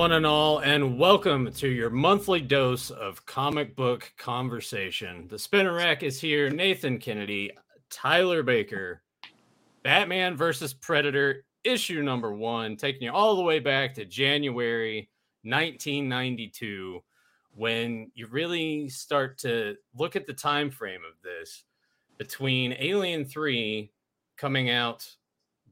one and all, and welcome to your monthly dose of comic book conversation. The spinner rack is here. Nathan Kennedy, Tyler Baker, Batman versus Predator, issue number one, taking you all the way back to January 1992, when you really start to look at the time frame of this between Alien 3 coming out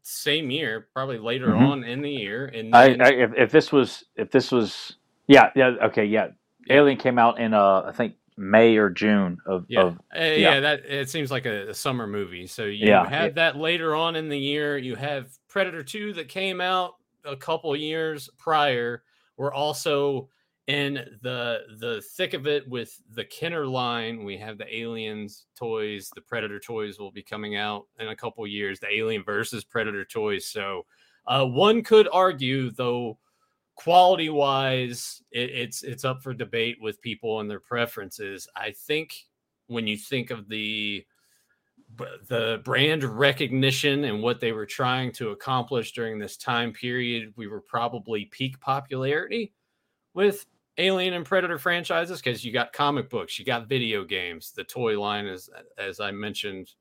same year, probably later Mhm. on in the year. And then- I if, if this was if this was yeah yeah okay yeah, Yeah. Alien came out in uh I think May or June of, yeah, of Uh, yeah, that it seems like a, a summer movie. So you Yeah, have yeah. that later on in the year. You have Predator 2 that came out a couple years prior. We're also in the the thick of it with the Kenner line. We have the Aliens toys. The Predator toys will be coming out in a couple years. The Alien versus Predator toys. So uh, one could argue, though, quality wise, it, it's it's up for debate with people and their preferences. I think when you think of the the brand recognition and what they were trying to accomplish during this time period, we were probably peak popularity with Alien and Predator franchises because you got comic books, you got video games, the toy line is as I mentioned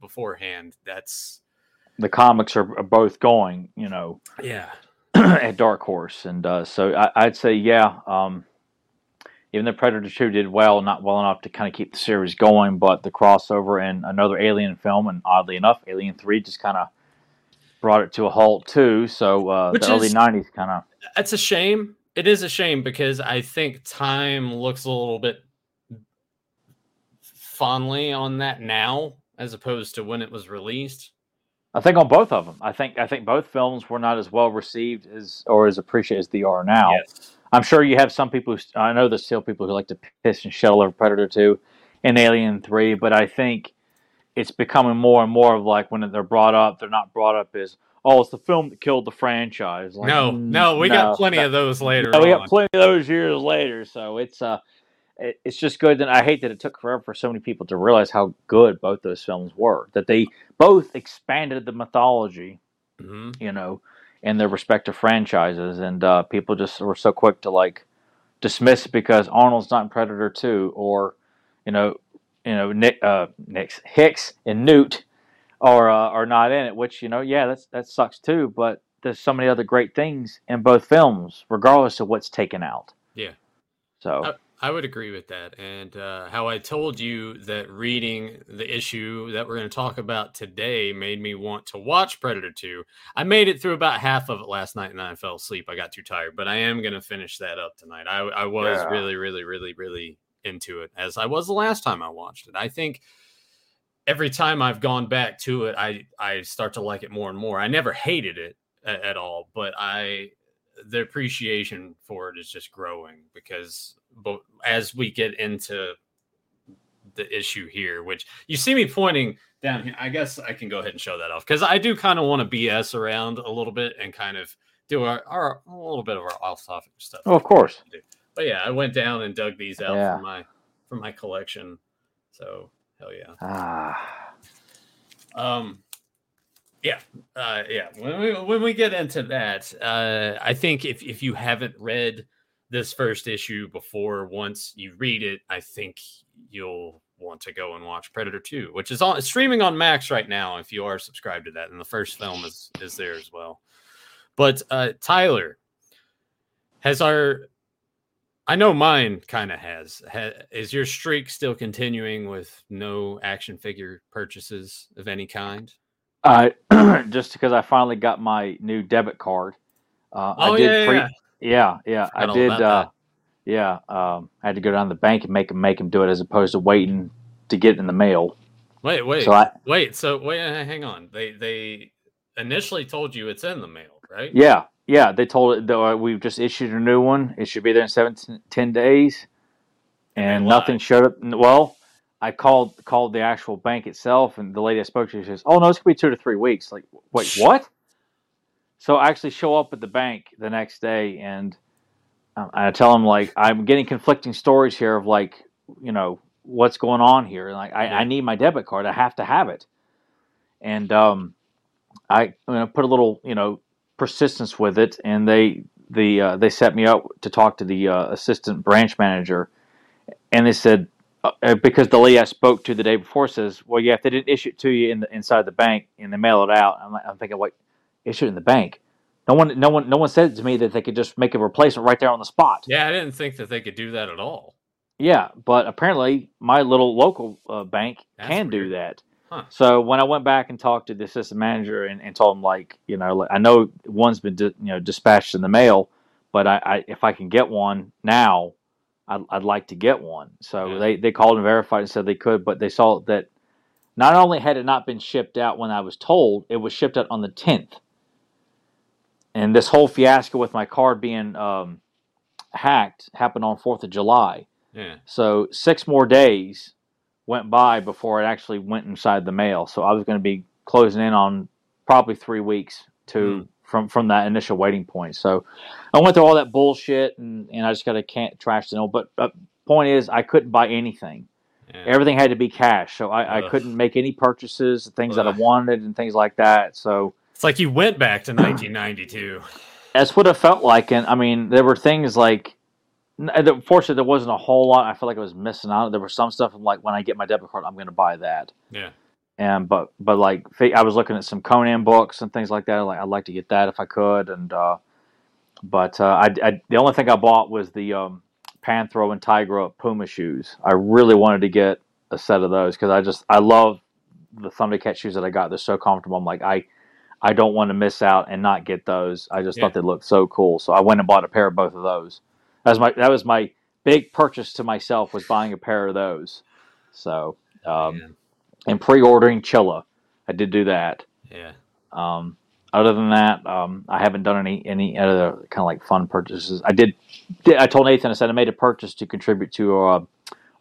beforehand. That's the comics are, both going you know yeah. at Dark Horse and uh, so I, I'd say yeah um, even though Predator Two did well not well enough to kind of keep the series going but the crossover and another Alien film and oddly enough Alien Three just kind of brought it to a halt too so uh, the early '90s kind of It's a shame. It is a shame because I think time looks a little bit fondly on that now as opposed to when it was released. I think on both of them. I think I think both films were not as well received as or as appreciated as they are now. Yes. I'm sure you have some people. Who, I know there's still people who like to piss and shell over Predator Two and Alien Three, but I think it's becoming more and more of like when they're brought up, they're not brought up as oh, it's the film that killed the franchise. Like, no, mm, no, we no, got plenty no. of those later Yeah, we got plenty of those years later, so it's uh, it, it's just good. And I hate that it took forever for so many people to realize how good both those films were. That they both expanded the mythology, Mhm. you know, in their respective franchises, and uh, people just were so quick to like dismiss it because Arnold's not in Predator Two, or you know, you know, Nick, uh, Nick Hicks and Newt are uh, are not in it. Which you know, yeah, that's that sucks too. But there's so many other great things in both films, regardless of what's taken out. Yeah. So Uh, I would agree with that. And uh, how I told you that reading the issue that we're going to talk about today made me want to watch Predator 2. I made it through about half of it last night and then I fell asleep. I got too tired, but I am going to finish that up tonight. I, I was Yeah. really, really, really, really into it as I was the last time I watched it. I think every time I've gone back to it, I, I start to like it more and more. I never hated it at, at all, but I the appreciation for it is just growing because but as we get into the issue here, which you see me pointing down here, I guess I can go ahead and show that off because I do kind of want to BS around a little bit and kind of do our, our a little bit of our off topic stuff. Oh, of course. But yeah, I went down and dug these out Yeah. for my for my collection. So hell yeah. ah, Um, yeah, uh, yeah. When we when we get into that, uh, I think if if you haven't read this first issue before, once you read it, I think you'll want to go and watch Predator Two, which is on streaming on Max right now. If you are subscribed to that, and the first film is is there as well. But uh, Tyler, has our I know mine kind of has. Ha, is your streak still continuing with no action figure purchases of any kind? uh, just because I finally got my new debit card. Uh, Oh I did yeah, yeah, pre- yeah. yeah, yeah, Forgot I did. Uh, yeah, um, I had to go down to the bank and make them make them do it as opposed to waiting to get it in the mail. Wait, wait, So I, wait. So wait, hang on. They they initially told you it's in the mail, right? yeah, yeah, they told it. Though we've just issued a new one. It should be there in seven, ten days, And and nothing showed up. Well, I called called the actual bank itself, and the lady I spoke to she says, "Oh no, it's gonna be two to three weeks." Like, wait, what? So I actually show up at the bank the next day, and um, I tell them like I'm getting conflicting stories here of like you know what's going on here. And like I, Yeah. I need my debit card. I have to have it. And um, I you know, put a little you know persistence with it, and they the uh, they set me up to talk to the uh, assistant branch manager, and they said uh, uh, because the lady I spoke to the day before says, "Well, yeah, if they didn't issue it to you in the, inside the bank and they mail it out," I'm, like, I'm thinking, "What? Issue it in the bank?" No one, no one, no one said to me that they could just make a replacement right there on the spot. Yeah, I didn't think that they could do that at all. Yeah, but apparently my little local uh, bank That's can do that. Huh. So when I went back and talked to the assistant manager and, and told him like, you know, like, I know one's been di- you know dispatched in the mail, but I, I if I can get one now, I'd, I'd like to get one. So Yeah. they they called and verified and said they could, but they saw that not only had it not been shipped out when I was told, it was shipped out on the tenth. And this whole fiasco with my card being um, hacked happened on Fourth of July. Yeah. So six more days went by before it actually went inside the mail. So I was going to be closing in on probably three weeks to Hmm. from from that initial waiting point. So I went through all that bullshit and, and I just got to can't trash the note. But uh, point is, I couldn't buy anything. yeah. Everything had to be cash. So I, I couldn't make any purchases, things that I wanted and things like that. So It's like you went back to 1992. that's what it felt like. And I mean, there were things like, fortunately, there wasn't a whole lot. I felt like I was missing out. There was some stuff I'm like, when I get my debit card, I'm going to buy that. Yeah. And but but like I was looking at some Conan books and things like that. Like I'd like to get that if I could. And uh, but uh, I, I the only thing I bought was the um, Panthro and Tygra Puma shoes. I really wanted to get a set of those because I just I love the Thundercat shoes that I got. They're so comfortable. I'm like I I don't want to miss out and not get those. I just Yeah. thought they looked so cool. So I went and bought a pair of both of those. That was my that was my big purchase to myself was buying a pair of those. So um, Man. and pre-ordering Chilla. I did do that. yeah. Um, other than that, um, I haven't done any any other kind of like fun purchases. I did, did. I told Nathan I said I made a purchase to contribute to uh,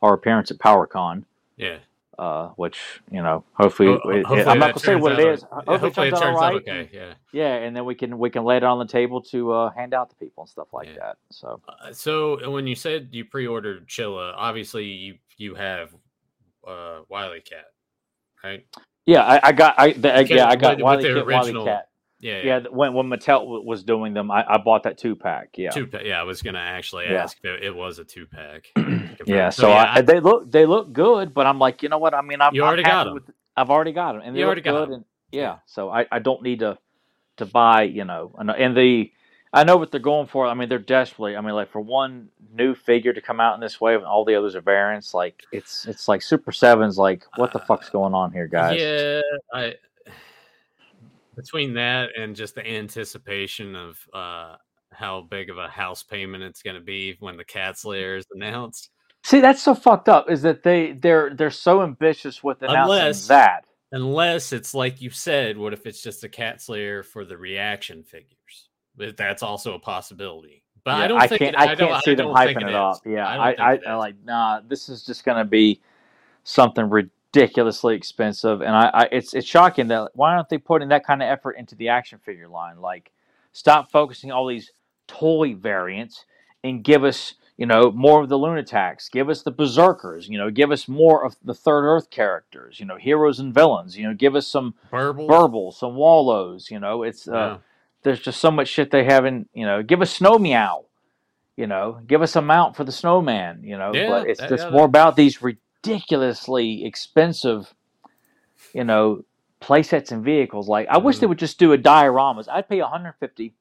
our appearance at PowerCon, Yeah. Uh, which you know, hopefully, Ho- it- it- hopefully I'm not gonna say turns what it yeah, Hopefully, Hopefully it turns all out right. okay. Yeah. Yeah, and then we can we can lay it on the table to uh, hand out to people and stuff like Yeah. that. So Uh, so when you said you pre-ordered Chilla, obviously you you have uh WilyKat, right? yeah, I, I got I the, yeah I got with- with Wiley the Kit, WilyKat. Yeah. Yeah, th- when when Mattel w- was doing them, I, I bought that two pack. Yeah, Two yeah, I was gonna actually Yeah. ask if it, it was a two pack. yeah. So, I, they look they look good, but I'm like, you know what? I mean, I'm You I'm already got happy 'em. with- I've already got them, and they You already got good. 'em. And yeah, so I, I don't need to to buy, you know, and, and the I know what they're going for. I mean, they're desperately. I mean, like for one new figure to come out in this way, and all the others are variants. Like it's it's like Super Sevens. Like what the uh, fuck's going on here, guys? Yeah, I between that and just the anticipation of uh how big of a house payment it's going to be when the Cats Lair is announced. See, that's so fucked up. Is that they they're they're so ambitious with announcing Unless- that. Unless it's like you said, what if it's just a Cats Lair for the reaction figures? But that's also a possibility. But Yeah, I don't think can't. it- I don't- can't see them don't think hyping it, is. up. Yeah, I I, I, it I is. like. Nah, this is just going to be something ridiculously expensive, and I, I, it's it's shocking that why aren't they putting that kind of effort into the action figure line? Like, stop focusing all these toy variants and give us, you know, more of the Lunataks. Give us the Berserkers. You know, give us more of the Third Earth characters. You know, heroes and villains. You know, give us some Berbils. Berbils, some Wollos. You know, it's uh, Yeah. there's just so much shit they haven't you know give us Snowmeow you know give us a mount for the snowman you know Yeah, but it's that- just yeah, more about these ridiculously expensive you know play sets and vehicles like i wish they Mhm. would just do a dioramas i'd pay 150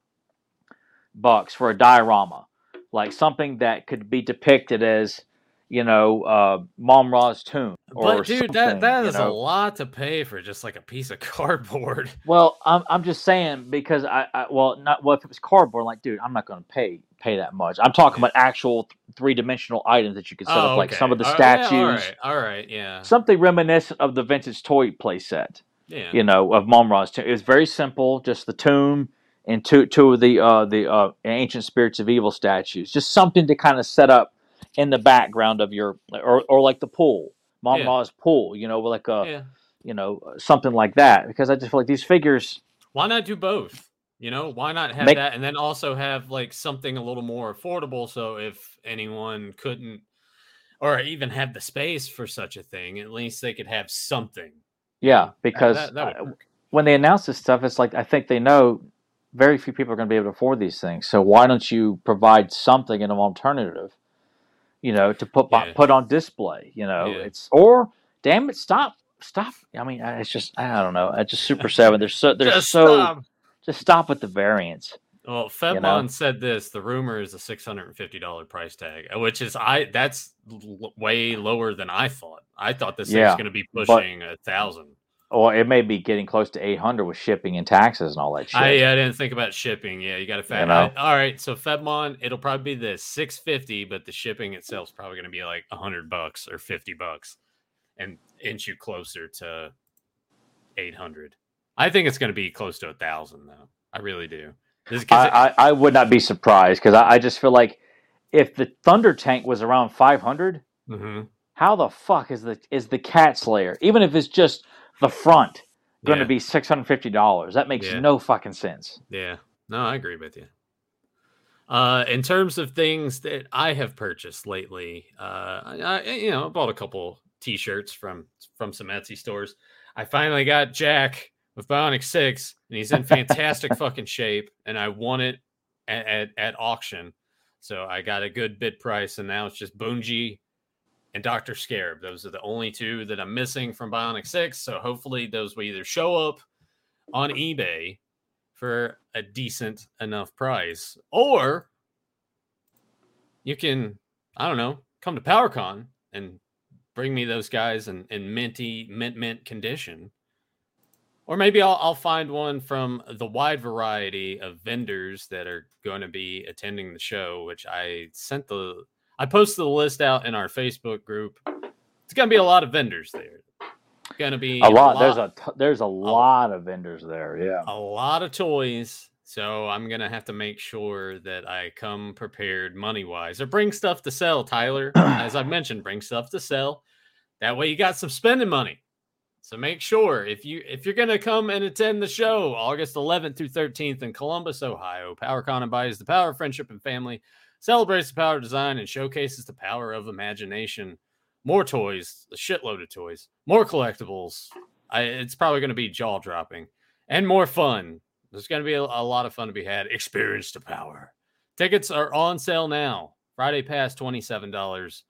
bucks for a diorama like something that could be depicted as you know uh Mumm-Ra's tomb or But dude, that that you know? a lot to pay for just like a piece of cardboard. Well, I'm I'm just saying because I, I well not well if it was cardboard like dude I'm not going to pay pay that much. I'm talking about actual three dimensional items that you could set up like some of the Oh, okay. All statues, all right, all right, yeah, something reminiscent of the vintage toy play set. yeah. You know of Mumm-Ra's tomb. It was very simple, just the tomb and two two of the uh the uh ancient spirits of evil statues. Just something to kind of set up in the background of your or or like the pool. Mom Yeah. Pool, you know, like a yeah. you know something like that because I just feel like these figures Why not do both? You know, why not have Make- that and then also have like something a little more affordable so if anyone couldn't or even have the space for such a thing, at least they could have something. Yeah, because that, that would when they announce this stuff, it's like I think they know very few people are going to be able to afford these things. So why don't you provide something in an alternative, you know, to put Yeah. put on display? You know, Yeah. it's or damn it, stop, stop. I mean, it's just I don't know. It's just Super Seven. They're so they're Just so stop. Just stop with the variants. Well, Fedmon know? said this: the rumor is a six hundred and fifty dollar price tag, uh, which is I that's l- way lower than I thought. I thought this was going to be but- pushing a thousand. Or it may be getting close to eight hundred with shipping and taxes and all that shit. I, I didn't think about shipping. Yeah, you got to factor. know? all right, so Fedmon, it'll probably be the six fifty, but the shipping itself is probably going to be like hundred bucks or fifty bucks, and inch you closer to eight hundred. I think it's going to be close to a thousand, though. I really do. 'cause it- I, I, I would not be surprised because I, I just feel like if the Thunder Tank was around 500, Mhm. how the fuck is the is the Cats Lair, even if it's just the front, going to Yeah. be six hundred fifty dollars? That makes Yeah. no fucking sense. Yeah, no, I agree with you. Uh, in terms of things that I have purchased lately, uh, I, I you know I bought a couple T-shirts from from some Etsy stores. I finally got Jack with Bionic Six, and he's in fantastic fucking shape, and I won it at, at, at auction, so I got a good bid price, and now it's just Bunji and Doctor Scarab. Those are the only two that I'm missing from Bionic Six. So hopefully those will either show up on eBay for a decent enough price, or you can, I don't know, come to PowerCon and bring me those guys in, in minty, mint, mint condition. Or maybe I'll, I'll find one from the wide variety of vendors that are going to be attending the show, which I sent the, I posted the list out in our Facebook group. It's going to be a lot of vendors there. It's going to be A lot. There's a t- there's a lot of vendors there. Yeah. a lot of toys. So I'm gonna have to make sure that I come prepared money wise or bring stuff to sell, Tyler. As I've mentioned, bring stuff to sell. That way you got some spending money. So make sure if you if you're gonna come and attend the show August 11th through 13th in Columbus, Ohio, PowerCon embodies the power of friendship and family, celebrates the power of design, and showcases the power of imagination. More toys, a shitload of toys, more collectibles. I, it's probably going to be jaw dropping and more fun. There's going to be a, a lot of fun to be had. Experience the power. Tickets are on sale now. Friday pass $27.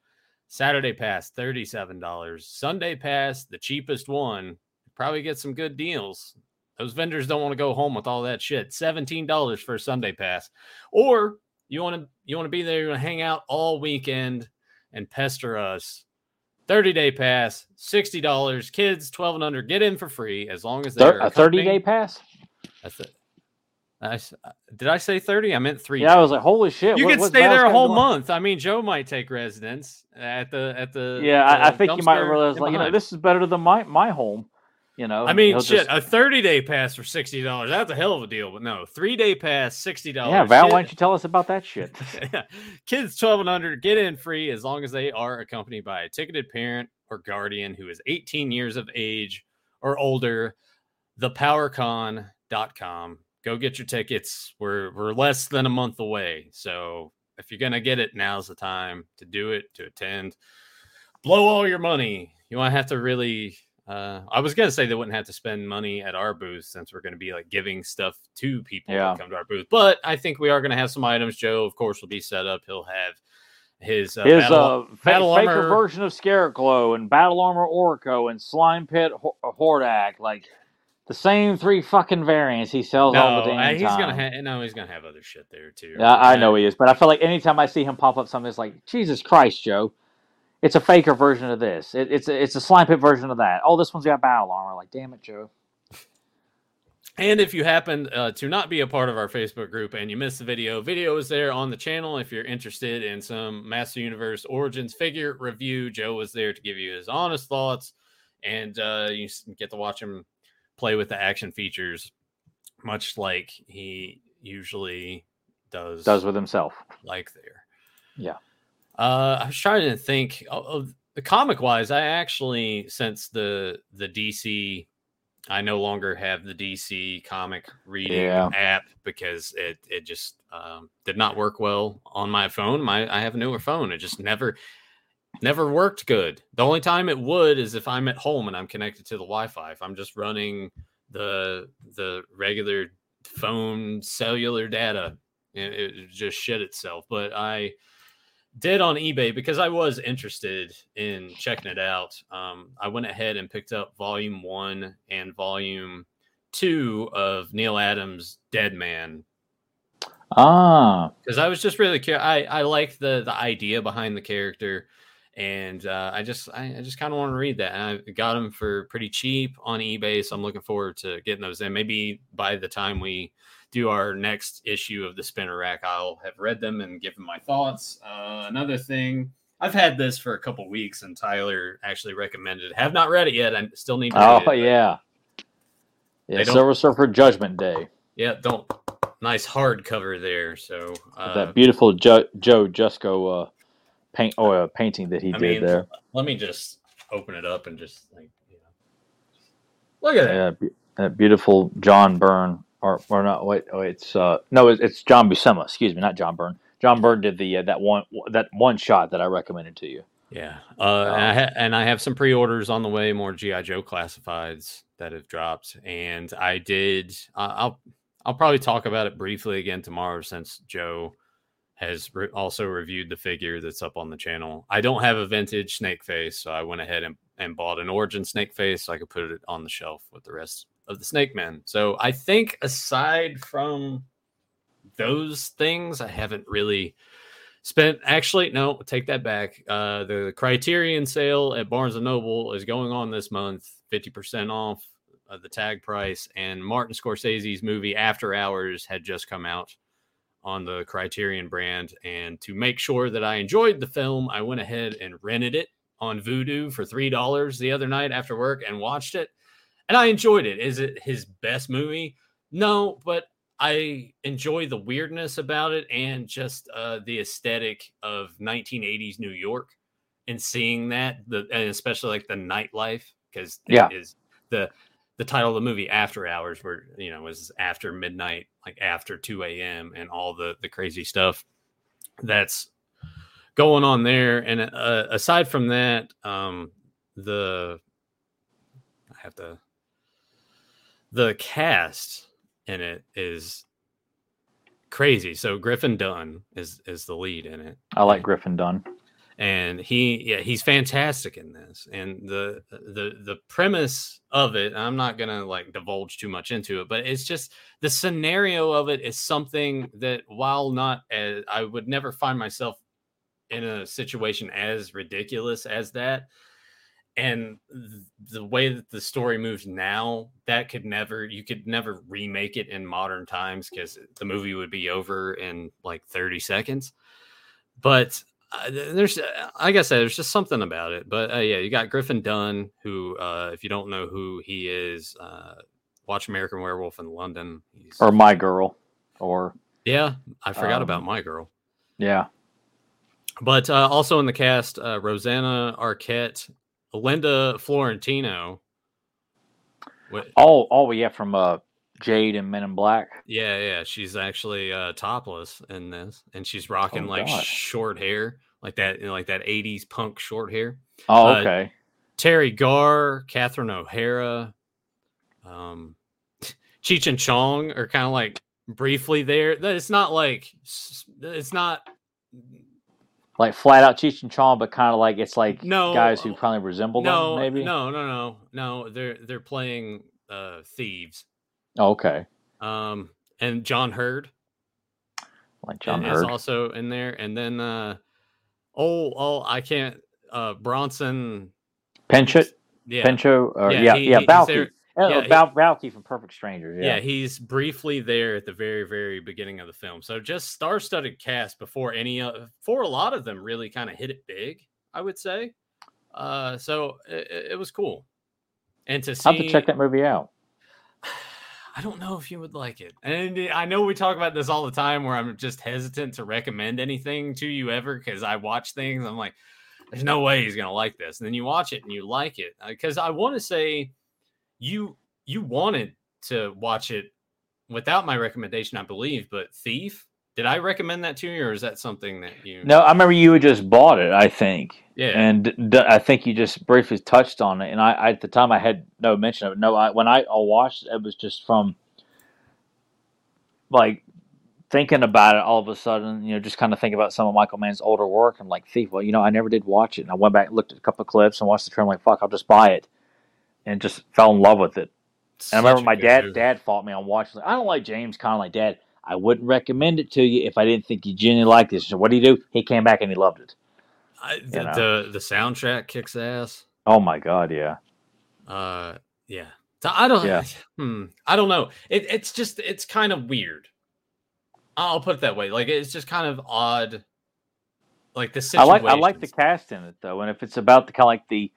Saturday pass $37. Sunday pass, the cheapest one, probably get some good deals. Those vendors don't want to go home with all that shit. $17 for a Sunday pass. Or you want to you want to be there, you want to hang out all weekend and pester us. 30 day pass, $60. Kids 12 and under get in for free as long as they're a 30 day pass? That's it. I uh, did I say 30? I meant three. Yeah, I was like, holy shit. you what- could stay there a whole month. I mean, Joe might take residence at the at the. Yeah, I, I think you might realize, like, you know, this is better than my my home. You know, I mean, shit, just- a 30 day pass for $60. That's a hell of a deal, but no, three day pass, $60. yeah, Val, Kid- why don't you tell us about that shit? Kids 12 and under get in free as long as they are accompanied by a ticketed parent or guardian who is 18 years of age or older. Thepowercon.com. Go get your tickets. We're we're less than a month away. So if you're gonna get it, now's the time to do it, to attend. Blow all your money. You won't have to really uh, I was gonna say they wouldn't have to spend money at our booth since we're gonna be like giving stuff to people Yeah. come to our booth. But I think we are gonna have some items. Joe, of course, will be set up. He'll have his uh, His battle- uh, battle faker armor- version of Scarecrow and Battle Armor Orko and Slime Pit Ho- Hordak, like the same three fucking variants he sells all no, the uh, damn he's time. gonna have no, he's gonna have other shit there too. Yeah, I Uh, know he is, but I feel like anytime I see him pop up something, it's like Jesus Christ, Joe. It's a faker version of this. It, it's a, it's a slime pit version of that. Oh, this one's got battle armor. Like, damn it, Joe. And if you happen uh, to not be a part of our Facebook group and you missed the video, video is there on the channel. If you're interested in some Master Universe Origins figure review, Joe was there to give you his honest thoughts, and uh, you get to watch him play with the action features, much like he usually does. Does with himself. like there. Yeah. Uh, I was trying to think of, the comic wise. I actually, since the the DC, I no longer have the DC comic reading Yeah. app because it it just um, did not work well on my phone. My I have a newer phone. It just never never worked good. The only time it would is if I'm at home and I'm connected to the Wi-Fi. If I'm just running the the regular phone cellular data. It, it just shit itself. But I did on eBay because I was interested in checking it out. Um, I went ahead and picked up volume one and volume two of Neal Adams' Deadman. Ah, because I was just really curious. I I like the the idea behind the character, and uh, I just I, I just kind of want to read that. And I got them for pretty cheap on eBay, so I'm looking forward to getting those in. Maybe by the time we do our next issue of the Spinner Rack, I'll have read them and given my thoughts. Uh, another thing. I've had this for a couple weeks, and Tyler actually recommended. it. Have not read it yet. I still need to. read oh it, yeah, yeah. Silver Surfer Judgment Day. yeah. Don't nice hard cover there. So uh, that beautiful Joe, Joe Jusko uh, paint oh, uh, painting that he I did mean, there. let me just open it up and just like you know, look at that. Yeah, that beautiful John Byrne or or not? Wait, oh, it's uh no, it's, it's John Buscema. Excuse me, not John Byrne. John Byrne did the uh, that one that one shot that I recommended to you. Yeah, uh, and, I ha- and I have some pre-orders on the way, more GI Joe classifieds that have dropped, and I did. Uh, I'll I'll probably talk about it briefly again tomorrow since Joe has re- also reviewed the figure that's up on the channel. I don't have a vintage snake face, so I went ahead and, and bought an origin snake face so I could put it on the shelf with the rest of the snake men. So I think aside from those things, I haven't really spent actually no take that back uh the criterion sale at barnes and noble is going on this month 50% off uh, the tag price and martin scorsese's movie after hours had just come out on the criterion brand and to make sure that i enjoyed the film i went ahead and rented it on Vudu for three dollars the other night after work and watched it and i enjoyed it is it his best movie no but I enjoy the weirdness about it and just uh, the aesthetic of 1980s New York and seeing that the and especially like the nightlife because Yeah. is the the title of the movie After Hours where you know was after midnight like after 2 a.m. and all the the crazy stuff that's going on there and uh, aside from that um the I have to the cast in it is crazy. So Griffin Dunne is is the lead in it, I like Griffin Dunne. And he yeah he's fantastic in this. And the the the premise of it, I'm not gonna like divulge too much into it, but it's just the scenario of it is something that while not as I would never find myself in a situation as ridiculous as that and the way that the story moves now that could never you could never remake it in modern times because the movie would be over in like 30 seconds but uh, there's uh, like i said there's just something about it but uh, yeah you got Griffin Dunne who uh if you don't know who he is uh watch american werewolf in london He's, Or My Girl. Or yeah i forgot um, about my girl yeah. but uh, also in the cast, uh, Rosanna Arquette, Linda Fiorentino. Wh- Oh, oh yeah, from uh Jade and Men in Black. Yeah, yeah, she's actually uh, topless in this, and she's rocking Oh, like gosh. short hair, like that, you know, like that '80s punk short hair. Oh, Uh, okay. Teri Garr, Catherine O'Hara, um, Cheech and Chong are kind of like briefly there. That It's not like it's not like flat out Cheech and Chong, but kind of like it's like No, guys who probably resemble no, them, maybe. no, no, no, no. They're they're playing uh, thieves. Oh, okay. Um, and John Heard Like John is also in there, and then uh, oh, oh, I can't. Uh, Bronson, Pinchot, yeah, Pincho, or Yeah, yeah, he- yeah, Balki. there- Oh, yeah, Bal- Balki from Perfect Strangers. yeah. Yeah. he's briefly there at the very, very beginning of the film. So just star-studded cast before any, uh, for a lot of them, really kind of hit it big. I would say. Uh, so it, it was cool, and to see. I'll have to check that movie out. I don't know if you would like it. And I know we talk about this all the time where I'm just hesitant to recommend anything to you ever because I watch things. I'm like, there's no way he's going to like this. And then you watch it and you like it. Uh, because I want to say you you wanted to watch it without my recommendation, I believe. But Thief, did I recommend that to you or is that something that you. No, I remember you had just bought it. I think, Yeah. and d- I think you just briefly touched on it. And I, I at the time I had no mention of it. No, I, when I, I watched it, it was just from like thinking about it all of a sudden, you know, just kind of think about some of Michael Mann's older work. I'm like, Thief, well, you know, I never did watch it. And I went back, looked at a couple of clips, and watched the trailer. I'm like, fuck, I'll just buy it, and just fell in love with it. And I remember my dad movie. dad fought me on watching. Like, I don't like James Caan. Like, Dad, I wouldn't recommend it to you if I didn't think you genuinely liked this. So what do you do? He came back and he loved it. I, the, know. the the soundtrack kicks ass. Oh my god, yeah. Uh, yeah. So I don't. Yeah. Hmm, I don't know. It, it's just it's kind of weird. I'll put it that way. Like it's just kind of odd. Like the I situation. like I like the cast in it though, and if it's about the kind of like the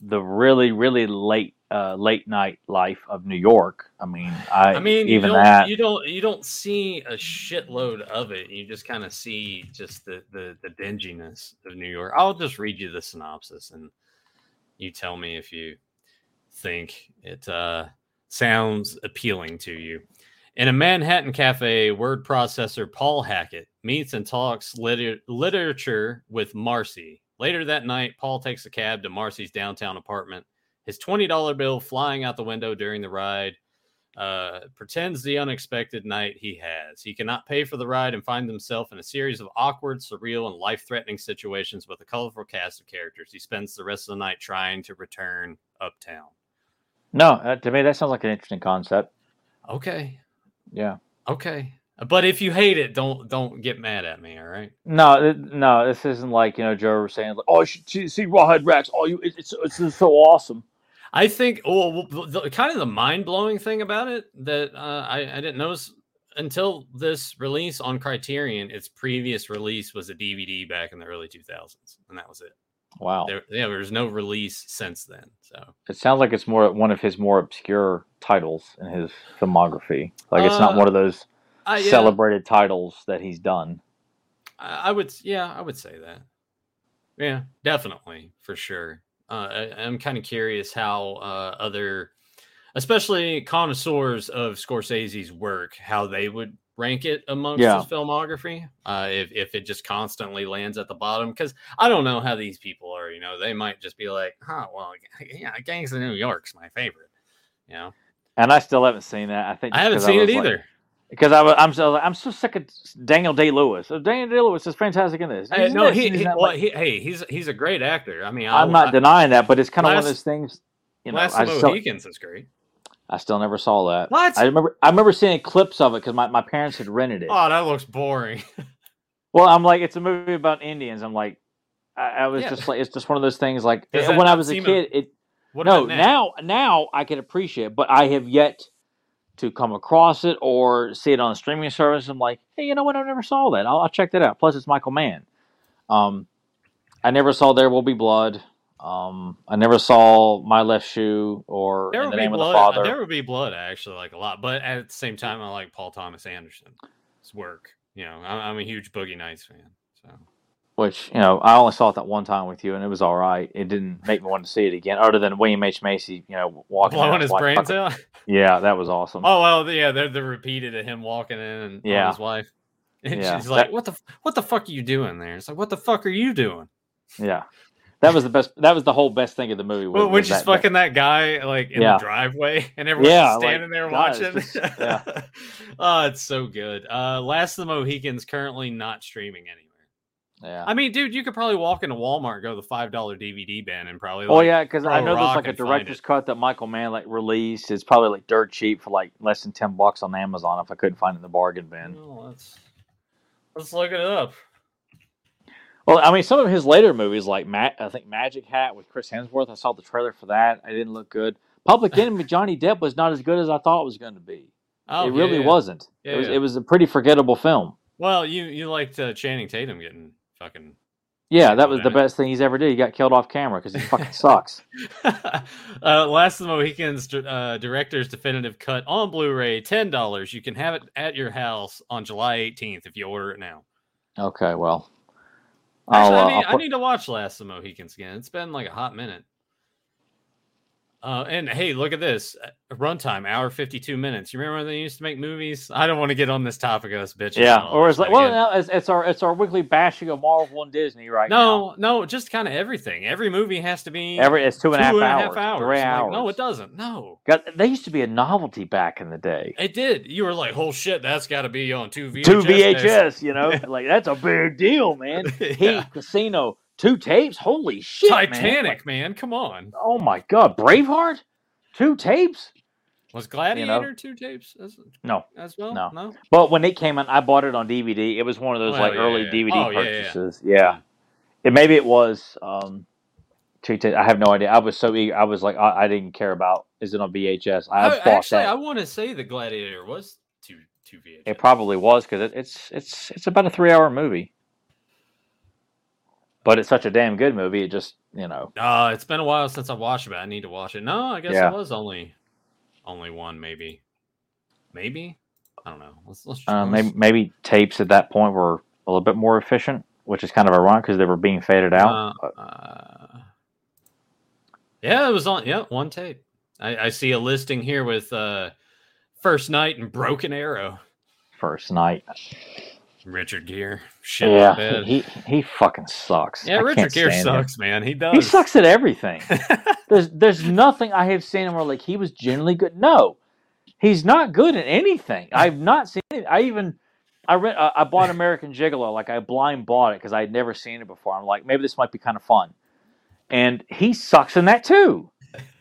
the really really late uh, late night life of New York, I mean, I, I mean, even don't, that. you don't you don't see a shitload of it. You just kind of see just the, the the dinginess of New York. I'll just read you the synopsis, and you tell me if you think it uh, sounds appealing to you. In a Manhattan cafe, word processor Paul Hackett meets and talks liter- literature with Marcy. Later that night, Paul takes a cab to Marcy's downtown apartment. His $20 bill flying out the window during the ride uh, pretends the unexpected night he has. He cannot pay for the ride and finds himself in a series of awkward, surreal, and life threatening situations with a colorful cast of characters. He spends the rest of the night trying to return uptown. No, uh, to me that sounds like an interesting concept. Okay. Yeah. Okay. But if you hate it, don't don't get mad at me, all right? No, no, this isn't like you know Joe was saying. Like, oh, you should see, see Rawhead Rex. Oh, you, it's it's, it's so awesome. I think well, the, kind of the mind blowing thing about it that uh, I, I didn't notice until this release on Criterion. Its previous release was a DVD back in the early 2000s, and that was it. Wow. There, yeah, there's no release since then. So It sounds like it's more one of his more obscure titles in his filmography. Like it's not Uh, one of those I, yeah, celebrated titles that he's done. I I would, yeah, I would say that. Yeah, definitely for sure. Uh, I, I'm kind of curious how uh, other, especially connoisseurs of Scorsese's work, how they would rank it amongst Yeah. his filmography. Uh, if if it just constantly lands at the bottom, because I don't know how these people are. You know, they might just be like, "Huh, well, yeah, Gangs of New York's my favorite." You know, And I still haven't seen that. I think I haven't seen it like- either. Because I was, I'm so I'm so sick of Daniel Day Lewis. Daniel Day Lewis is fantastic in this. Hey, no, this, he, he's he, well, like- he, hey, he's he's a great actor. I mean, I, I'm not I, denying that, but it's kind of one of those things. You know, Last I still, Mohicans is great. I still never saw that. What? I remember I remember seeing clips of it because my, my parents had rented it. Oh, that looks boring. Well, I'm like, it's a movie about Indians. I'm like, I, I was Yeah. just like, it's just one of those things. Like when I was a seem a- kid, it What no about now now I can appreciate, it, but I have yet to come across it or see it on a streaming service. I'm like, hey, you know what? I never saw that. I'll, I'll check that out. Plus, it's Michael Mann. Um, I never saw There Will Be Blood. Um, I never saw My Left Shoe or There In the Name of blood. the Father. There would be blood. I actually like a lot, but at the same time, I like Paul Thomas Anderson's work. You know, I'm, I'm a huge Boogie Nights fan. So which you know I only saw it that one time with you, and it was all right. It didn't make me want to see it again, other than William H Macy, you know, walking blowing out his like brains fucking- out. Yeah, that was awesome. Oh well, yeah, they're the repeated of him walking in and Yeah. his wife, and Yeah, she's like, that- "What the what the fuck are you doing there?" It's like, "What the fuck are you doing?" Yeah, that was the best. That was the whole best thing of the movie. Was, Well, when she's that- fucking that guy like in Yeah. the driveway and everyone's Yeah, just like, standing there God, watching. just- yeah. oh, it's so good. Uh Last of the Mohicans currently not streaming anywhere. Yeah. I mean, dude, you could probably walk into Walmart, and go to the five dollar DVD bin, and probably. Oh yeah, because I know there's like a director's cut that Michael Mann like released. It's probably like dirt cheap for like less than ten bucks on Amazon if I couldn't find it in the bargain bin. Well, let's let's look it up. Well, I mean, some of his later movies, like Ma- I think Magic Hat with Chris Hemsworth, I saw the trailer for that. It didn't look good. Public Enemy Johnny Depp was not as good as I thought it was going to be. Oh, it really yeah, wasn't. Yeah, it was it was a pretty forgettable film. Well, you you liked uh, Channing Tatum getting fucking. Yeah, that was the best thing he's ever did. He got killed off camera because he fucking sucks. uh, Last of the Mohicans uh, director's definitive cut on Blu-ray, ten dollars. You can have it at your house on July eighteenth if you order it now. Okay, well, Actually, I'll, uh, I, need, I need to watch Last of the Mohicans again. It's been like a hot minute. Uh, and hey, look at this uh, runtime, hour fifty-two minutes. You remember when they used to make movies? I don't want to get on this topic of us bitches. Yeah, or it's like, well, no, it's, it's our it's our weekly bashing of Marvel and Disney right now. no, no, just kind of everything. Every movie has to be Every it's two and a half two and a hours, half three I'm like, hours. no, it doesn't. No, God, they used to be a novelty back in the day. it did. You were like, oh shit, that's got to be on two VHS. Two discs." VHS, you know, like that's a big deal, man. Yeah. Heat, Casino, two tapes. Holy shit. Titanic, Like, man. Come on. oh my god, Braveheart, two tapes. Was Gladiator two tapes as, No, as well? no. no. But when it came out, I bought it on DVD. It was one of those like yeah, early yeah. DVD Oh, yeah, yeah. purchases. Yeah, It, maybe it was um, two tapes. I have no idea. I was so eager. I was like, I, I didn't care about. Is it on VHS? I, I, bought actually, that. I want to say the Gladiator was two two VHS. It probably was because it, it's it's it's about a three hour movie. But it's such a damn good movie. It just you know Uh, it's been a while since I watched it. I need to watch it. No, I guess Yeah. it was only only one, maybe. Maybe I don't know. Let's let's. uh, let's- maybe maybe tapes at that point were a little bit more efficient, which is kind of ironic because they were being faded out. Uh, uh, yeah, it was on. Yeah, one tape. I, I see a listing here with uh, First Knight and Broken Arrow. First Knight. Richard Gere. Shit. Yeah, he, he fucking sucks. yeah I Richard Gere stand him. sucks, man. He does. He sucks at everything. there's there's nothing I have seen him where like he was genuinely good. No, he's not good at anything. I've not seen it. I even I read uh, I bought American Gigolo like I blind bought it because I had never seen it before. I'm like maybe this might be kind of fun, and he sucks in that too.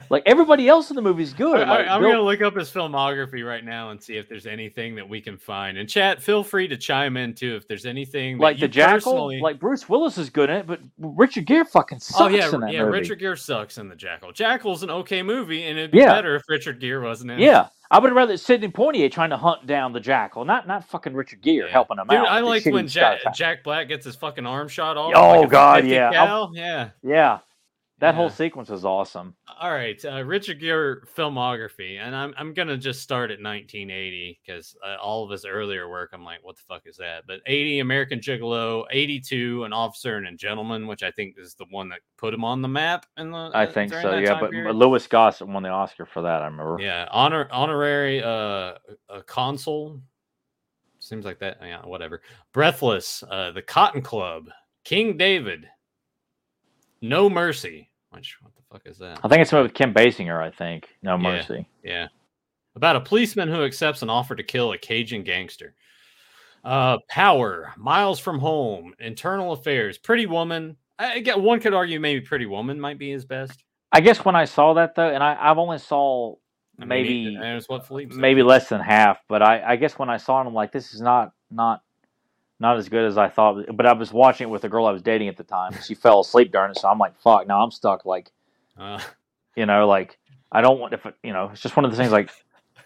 Like everybody else in the movie is good. I, Like, am to look up his filmography right now and see if there's anything that we can find. And chat, feel free to chime in too if there's anything that like the Jackal, personally- like Bruce Willis is good in it, but Richard Gere fucking oh, sucks oh yeah, in that yeah. movie. Richard Gere sucks in the Jackal. Jackal's an okay movie, and it'd be Yeah. better if Richard Gere wasn't in. it. Yeah, I would rather Sidney Poitier trying to hunt down the jackal, not not fucking Richard Gere Yeah. helping him Dude, out. I like when Jack, Jack Black gets his fucking arm shot off. Oh, like God, yeah. cal. yeah. Yeah, that whole sequence is awesome. All right, uh, Richard Gere filmography, and I'm I'm gonna just start at 1980 because uh, all of his earlier work, I'm like, what the fuck is that? But 80 American Gigolo, 82 An Officer and a Gentleman, which I think is the one that put him on the map. In the I uh, think so. Yeah, but period. Louis Gossett won the Oscar for that. I remember. yeah, honor honorary uh a consul. Seems like that. Yeah, whatever. Breathless, uh, the Cotton Club, King David, No Mercy. Which what the fuck is that? I think it's with Kim Basinger. I think No Mercy. Yeah. About a policeman who accepts an offer to kill a Cajun gangster. Uh, Power, Miles from Home, Internal Affairs, Pretty Woman. I get one could argue maybe Pretty Woman might be his best. I guess when I saw that though, and I, I've only saw I mean, maybe what maybe less than half, but I, I guess when I saw it, I'm like, this is not not not as good as I thought. But I was watching it with a girl I was dating at the time. She fell asleep during it, so I'm like, fuck. Now I'm stuck. Like, Uh, you know, like I don't want if it, you know, it's just one of the things. Like,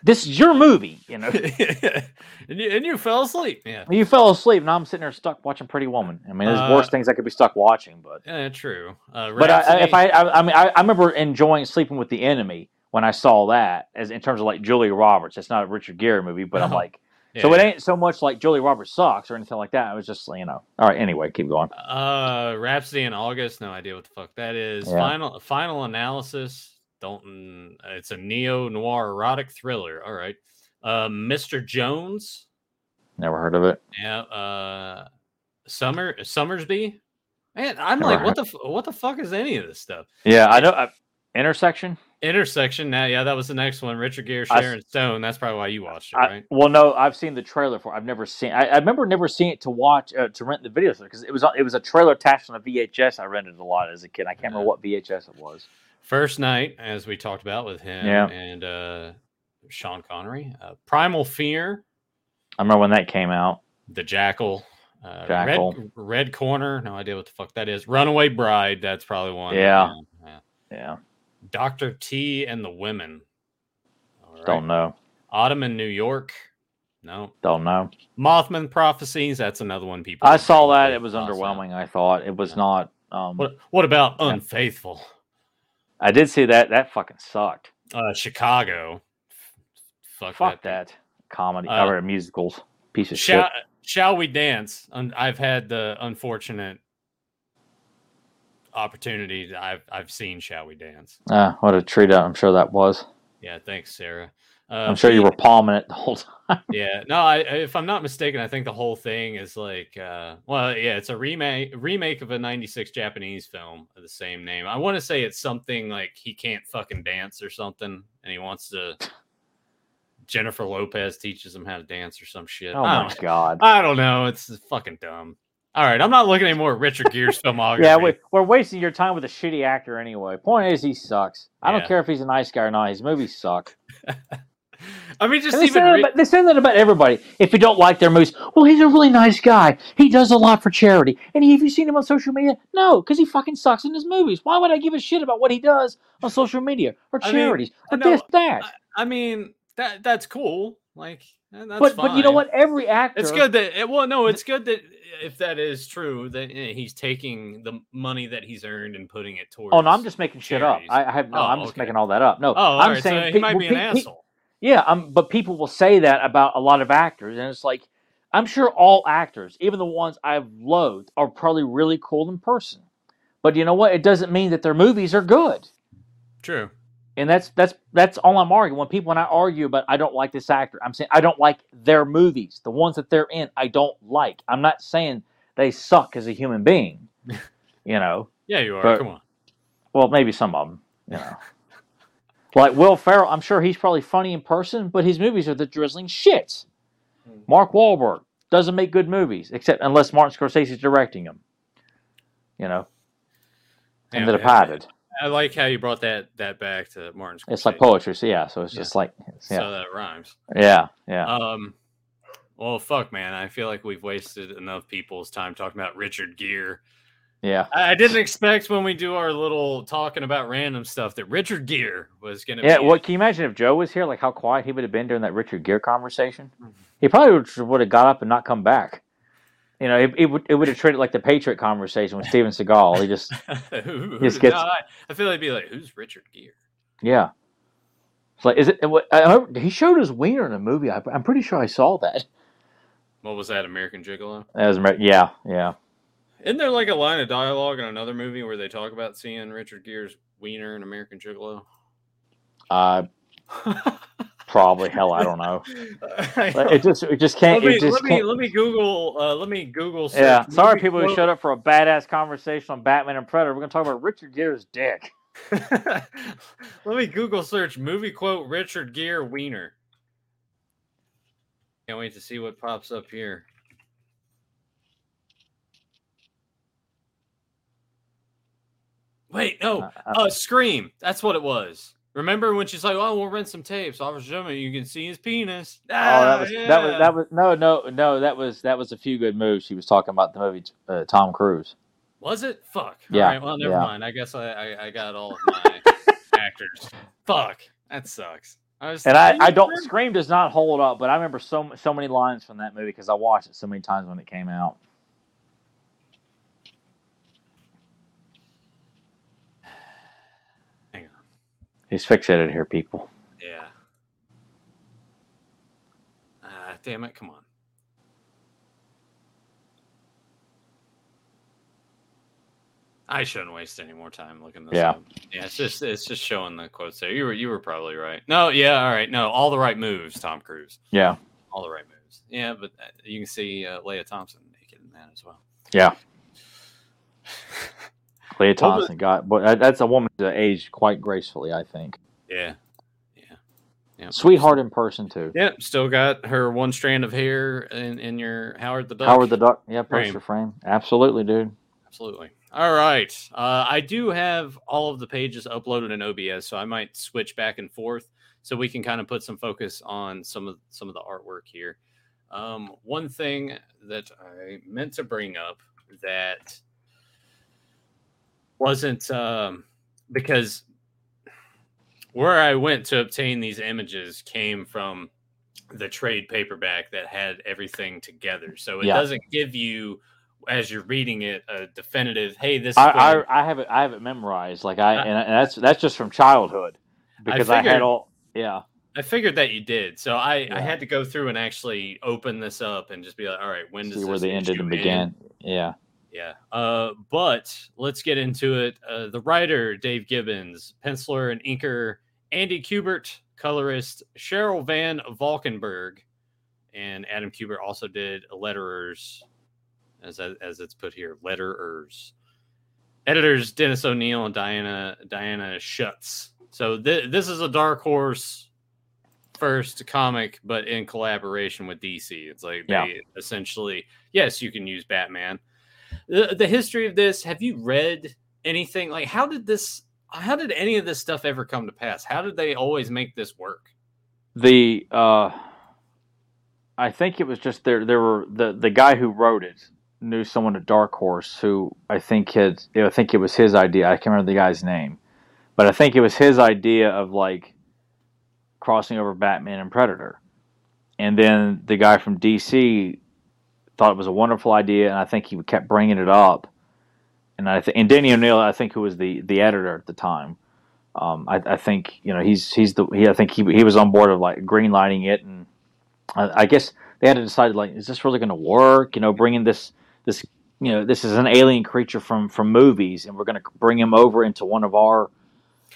this is your movie. You know, and, you, and you fell asleep. Yeah. you fell asleep. Now I'm sitting there stuck watching Pretty Woman. I mean, there's Uh, worse things I could be stuck watching, but. Yeah, true. Uh, But I, I- if I, I, I mean, I, I remember enjoying Sleeping with the Enemy when I saw that, as in terms of like Julia Roberts. It's not a Richard Gere movie, but I'm like, yeah, so it ain't so much like Julie Roberts sucks or anything like that. I was just, you know, all right. Anyway, keep going. Uh, Rhapsody in August. No idea what the fuck that is. Yeah. Final Final Analysis. Don't. It's a neo noir erotic thriller. All right. Uh, Mr. Jones. Never heard of it. Yeah. Uh, Summer Sommersby. Man, I'm Never like, what the what the fuck is any of this stuff? Yeah, I know. Uh, intersection. Intersection. Now, yeah, that was the next one. Richard Gere, I Sharon Stone. That's probably why you watched it, I, right? well, no, I've seen the trailer for. it. I've never seen. I, I remember never seeing it to watch uh, to rent the video because it was on- it was a trailer attached on a VHS. I rented a lot as a kid. I can't remember what VHS it was. First Knight, as we talked about with him Yeah. and uh, Sean Connery. Uh, Primal Fear. I remember when that came out. The Jackal. Uh, Jackal. Red, Red Corner. No idea what the fuck that is. Runaway Bride. That's probably one. Yeah. yeah. Yeah, Doctor T and the Women. Right. don't know. Autumn in New York. No. Don't know. Mothman Prophecies. That's another one. People. I saw that. It was out. underwhelming. I thought it was Yeah. not. Um, What What about Yeah. Unfaithful? I did see that. That fucking sucked. Uh, Chicago. Fuck, Fuck that. that comedy Uh, or musicals. Piece of Shall, shit. shall we dance? I've had the unfortunate opportunity, I've I've seen Shall We Dance. Ah, what a treat! I'm sure that was. Yeah, thanks, Sarah. Uh, I'm sure you were palming it the whole time. yeah, no, I, if I'm not mistaken, I think the whole thing is like, uh, well, yeah, it's a remake remake of a '96 Japanese film of the same name. I want to say it's something like he can't fucking dance or something, and he wants to. Jennifer Lopez teaches him how to dance or some shit. Oh my god! I don't know. It's fucking dumb. All right, I'm not looking anymore at Richard Gere's filmography. Yeah, we, we're wasting your time with a shitty actor anyway. Point is, he sucks. I Yeah. don't care if he's a nice guy or not. His movies suck. I mean, just And they, even say that re- about, they say that about everybody. If you don't like their movies, well, he's a really nice guy. He does a lot for charity. And have you seen him on social media? No, because he fucking sucks in his movies. Why would I give a shit about what he does on social media or I mean, charities I or know- this that? I mean, that that's cool. Like, eh, that's but but you know what? Every actor. It's good that it, well, no, it's good that if that is true, that eh, he's taking the money that he's earned and putting it towards. Oh no, I'm just making shit up. I, I have no. Oh, I'm just okay. making all that up. No, Oh, all I'm right, saying so he pe- might be an pe- pe- asshole. Yeah, um, but people will say that about a lot of actors, and it's like I'm sure all actors, even the ones I've loathed, are probably really cool in person. But you know what? It doesn't mean that their movies are good, True. And that's that's that's all I'm arguing. When people when I argue about I don't like this actor, I'm saying I don't like their movies, the ones that they're in. I don't like. I'm not saying they suck as a human being. You know, Yeah, you are. But- Come on. well, maybe some of them. You know. Like Will Ferrell, I'm sure he's probably funny in person, but his movies are the drizzling shits. Hmm. Mark Wahlberg doesn't make good movies, except unless Martin Scorsese's directing them. You know, and Yeah, The yeah. I like how you brought that that back to Martin. It's like poetry, so yeah. So it's Yeah. just like, So yeah, that rhymes. yeah, yeah. Um. Well, fuck, man. I feel like we've wasted enough people's time talking about Richard Gere. yeah. I I didn't expect when we do our little talking about random stuff that Richard Gere was going to Yeah, be. what can you imagine if Joe was here? Like how quiet he would have been during that Richard Gere conversation. Mhm. He probably would have got up and not come back. You know, it, it would it would have treated like the Patriot conversation with Steven Seagal. He just Who- Just no, gets- I, I feel like he'd be like, "Who's Richard Gere?" Yeah. It's like, is it? I he showed his wiener in a movie. I, I'm pretty sure I saw that. What was that? American Gigolo? That was, Amer- yeah, yeah. Isn't there like a line of dialogue in another movie where they talk about seeing Richard Gere's wiener in American Gigolo? Uh, probably. Hell, I don't know. I It just, it just can't. let me It just let me can't. let me Google. Uh, let me Google. search Yeah, sorry, people who showed up for a badass conversation on Batman and Predator. We're gonna talk about Richard Gere's dick. let me Google search movie quote Richard Gere wiener. Can't wait to see what pops up here. Wait, no, Uh, uh, uh, Scream. That's what it was. Remember when she's like, "Oh, we'll rent some tapes. Officer Sherman, you can see his penis." oh, that was Ah, that was that was no no no that was that was a few good moves. She was talking about the movie uh, Tom Cruise. Was it? Fuck. Yeah, All right. Well, never yeah. mind. I guess I, I, I got all of my actors. Fuck. That sucks. I was, And I, I don't? Scream does not hold up, but I remember so so many lines from that movie because I watched it so many times when it came out. Hang on. He's fixated here, people. Yeah. Ah, damn it! Come on. I shouldn't waste any more time looking this Yeah. up. Yeah, it's just it's just showing the quotes there. You were you were probably right. No, yeah, all right. No, all the right moves, Tom Cruise. Yeah, All the right moves. Yeah, but uh, you can see uh, Lea Thompson naked in that as well. yeah. Lea Thompson got, but that's a woman that aged quite gracefully, I think. Yeah. Yeah. Yeah. Sweetheart in person too. Yeah, still got her one strand of hair in, in your Howard the Duck. Howard the Duck, yeah, Frame. poster frame, absolutely, dude. Absolutely. All right. Uh, I do have all of the pages uploaded in OBS, so I might switch back and forth so we can kind of put some focus on some of some of the artwork here. Um, one thing that I meant to bring up that wasn't um, because where I went to obtain these images came from the trade paperback that had everything together. So it Yeah. doesn't give you as you're reading it a definitive hey this is I, I I have it I have it memorized, like I I- and, that's that's just from childhood because I, figured- had all yeah I figured that you did. So I, Yeah. I had to go through and actually open this up and just be like, all right, when does see where this they ended and end? began. Yeah, Yeah. Uh, but let's get into it. Uh, the writer, Dave Gibbons, penciler and inker, Andy Kubert, colorist, Cheryl Van Valkenburgh, and Adam Kubert also did letterers, as, as it's put here, letterers. Editors Dennis O'Neil and Diana Diana Schutz. So th- this is a dark horse first comic, but in collaboration with DC. It's like they yeah. essentially, yes, you can use Batman. The, the history of this, have you read anything? Like, how did this, how did any of this stuff ever come to pass? How did they always make this work? The, uh, I think it was just there, there were the, the guy who wrote it knew someone at Dark Horse who I think had, I think it was his idea. I can't remember the guy's name, but I think it was his idea of like, crossing over Batman and Predator. And then the guy from DC thought it was a wonderful idea, and I think he kept bringing it up. And I th- and Denny O'Neil, I think, who was the the editor at the time, um, I, I, think you know he's he's the he I think he he was on board of like greenlighting it, and I, I guess they had to decide like is this really going to work? You know, bringing this this you know this is an alien creature from from movies, and we're going to bring him over into one of our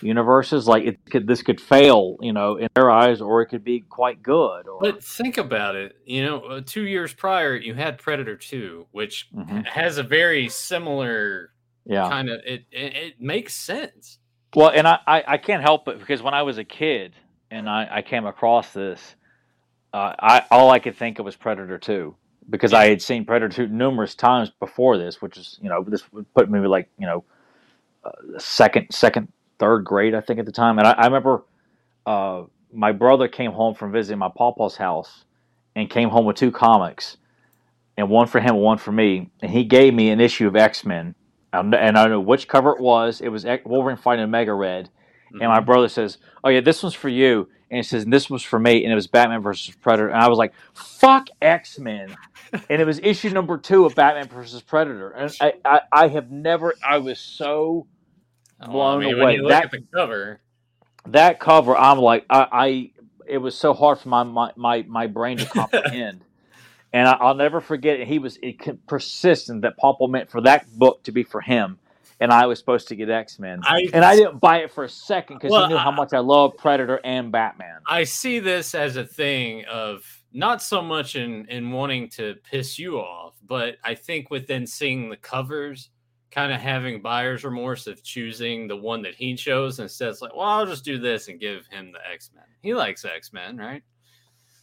universes like it could this could fail you know in their eyes or it could be quite good or... but think about it you know uh, two years prior you had predator 2 which mm-hmm. has a very similar yeah. kind of it, it, it makes sense. Well and I, I, I can't help it because when i was a kid and i i came across this uh, i all i could think of was predator 2 because i had seen predator 2 numerous times before this which is you know this would put me like you know uh, second second third grade, I think, at the time. And I, I remember uh, my brother came home from visiting my papa's house and came home with two comics, and one for him and one for me. And he gave me an issue of X Men, and I don't know which cover it was. It was Wolverine fighting Omega Red. Mm-hmm. And my mm-hmm. brother says, "Oh yeah, this one's for you." And he says, "This was for me." And it was Batman versus Predator. And I was like, "Fuck X Men!" and it was issue number two of Batman versus Predator. And I, I, I have never. I was so blown I mean, away. that cover, that cover, I'm like, I, I, it was so hard for my my my, my brain to comprehend. and I, will never forget. He was persistent that Popple meant for that book to be for him, and I was supposed to get X Men. And I didn't buy it for a second because well, he knew how much I love Predator and Batman. I see this as a thing of not so much in in wanting to piss you off, but I think within seeing the covers kind of having buyer's remorse of choosing the one that he chose instead. It's like, well, I'll just do this and give him the X Men. He likes X Men, right?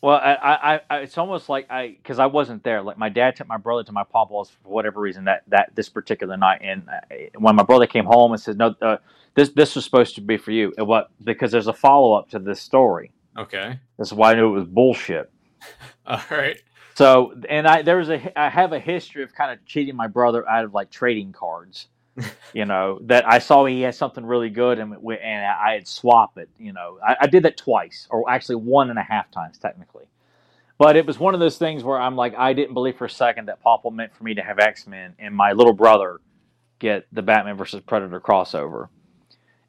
Well, I, I, I, it's almost like I, because I wasn't there. Like my dad took my brother to my papa's for whatever reason that that this particular night, and when my brother came home and said, "No, uh, this this was supposed to be for you," and what? Because there's a follow up to this story. Okay, that's why I knew it was bullshit. All right. So, and I there was a I have a history of kind of cheating my brother out of like trading cards. you know that I saw he had something really good and and I had swap it. You know, I, I did that twice, or actually one and a half times technically. But it was one of those things where I'm like, I didn't believe for a second that Popple meant for me to have X Men and my little brother get the Batman versus Predator crossover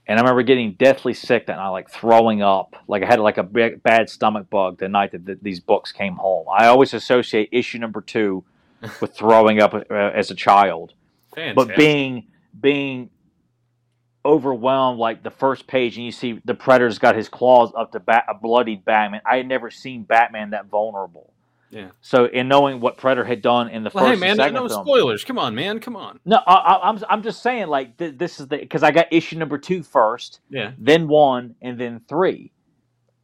and I remember getting deathly sick that night, like throwing up. Like I had like a big, bad stomach bug the night that the, these books came home. I always associate issue number two with throwing up uh, as a child, Fantastic. but being being overwhelmed like the first page and you see the predator's got his claws up to bat, a bloodied batman i had never seen batman that vulnerable yeah. So, in knowing what Predator had done in the well, first, hey man, no, film, spoilers. Come on, man, come on. No, I, am I'm, I'm just saying, like th- this is the because I got issue number two first, yeah, then one, and then three,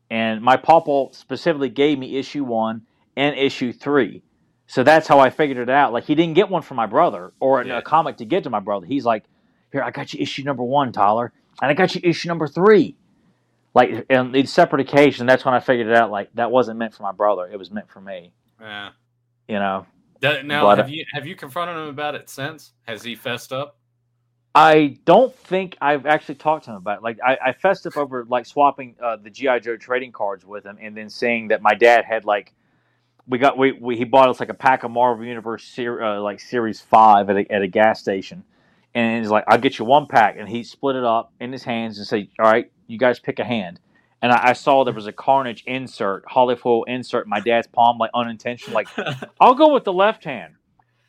and my papa specifically gave me issue one and issue three, so that's how I figured it out. Like he didn't get one for my brother or yeah. a comic to get to my brother. He's like, here, I got you issue number one, Tyler, and I got you issue number three. Like, and it's separate occasion. That's when I figured it out. Like that wasn't meant for my brother; it was meant for me. Yeah. You know. now, but, have you have you confronted him about it since? Has he fessed up? I don't think I've actually talked to him about it. Like I, I fessed up over like swapping uh, the GI Joe trading cards with him, and then saying that my dad had like we got we, we he bought us like a pack of Marvel Universe ser- uh, like Series Five at a, at a gas station, and he's like, "I'll get you one pack," and he split it up in his hands and say, "All right, you guys pick a hand." And I, I, saw there was a Carnage insert, Holofoil insert in my dad's palm, like unintentional. Like, I'll go with the left hand.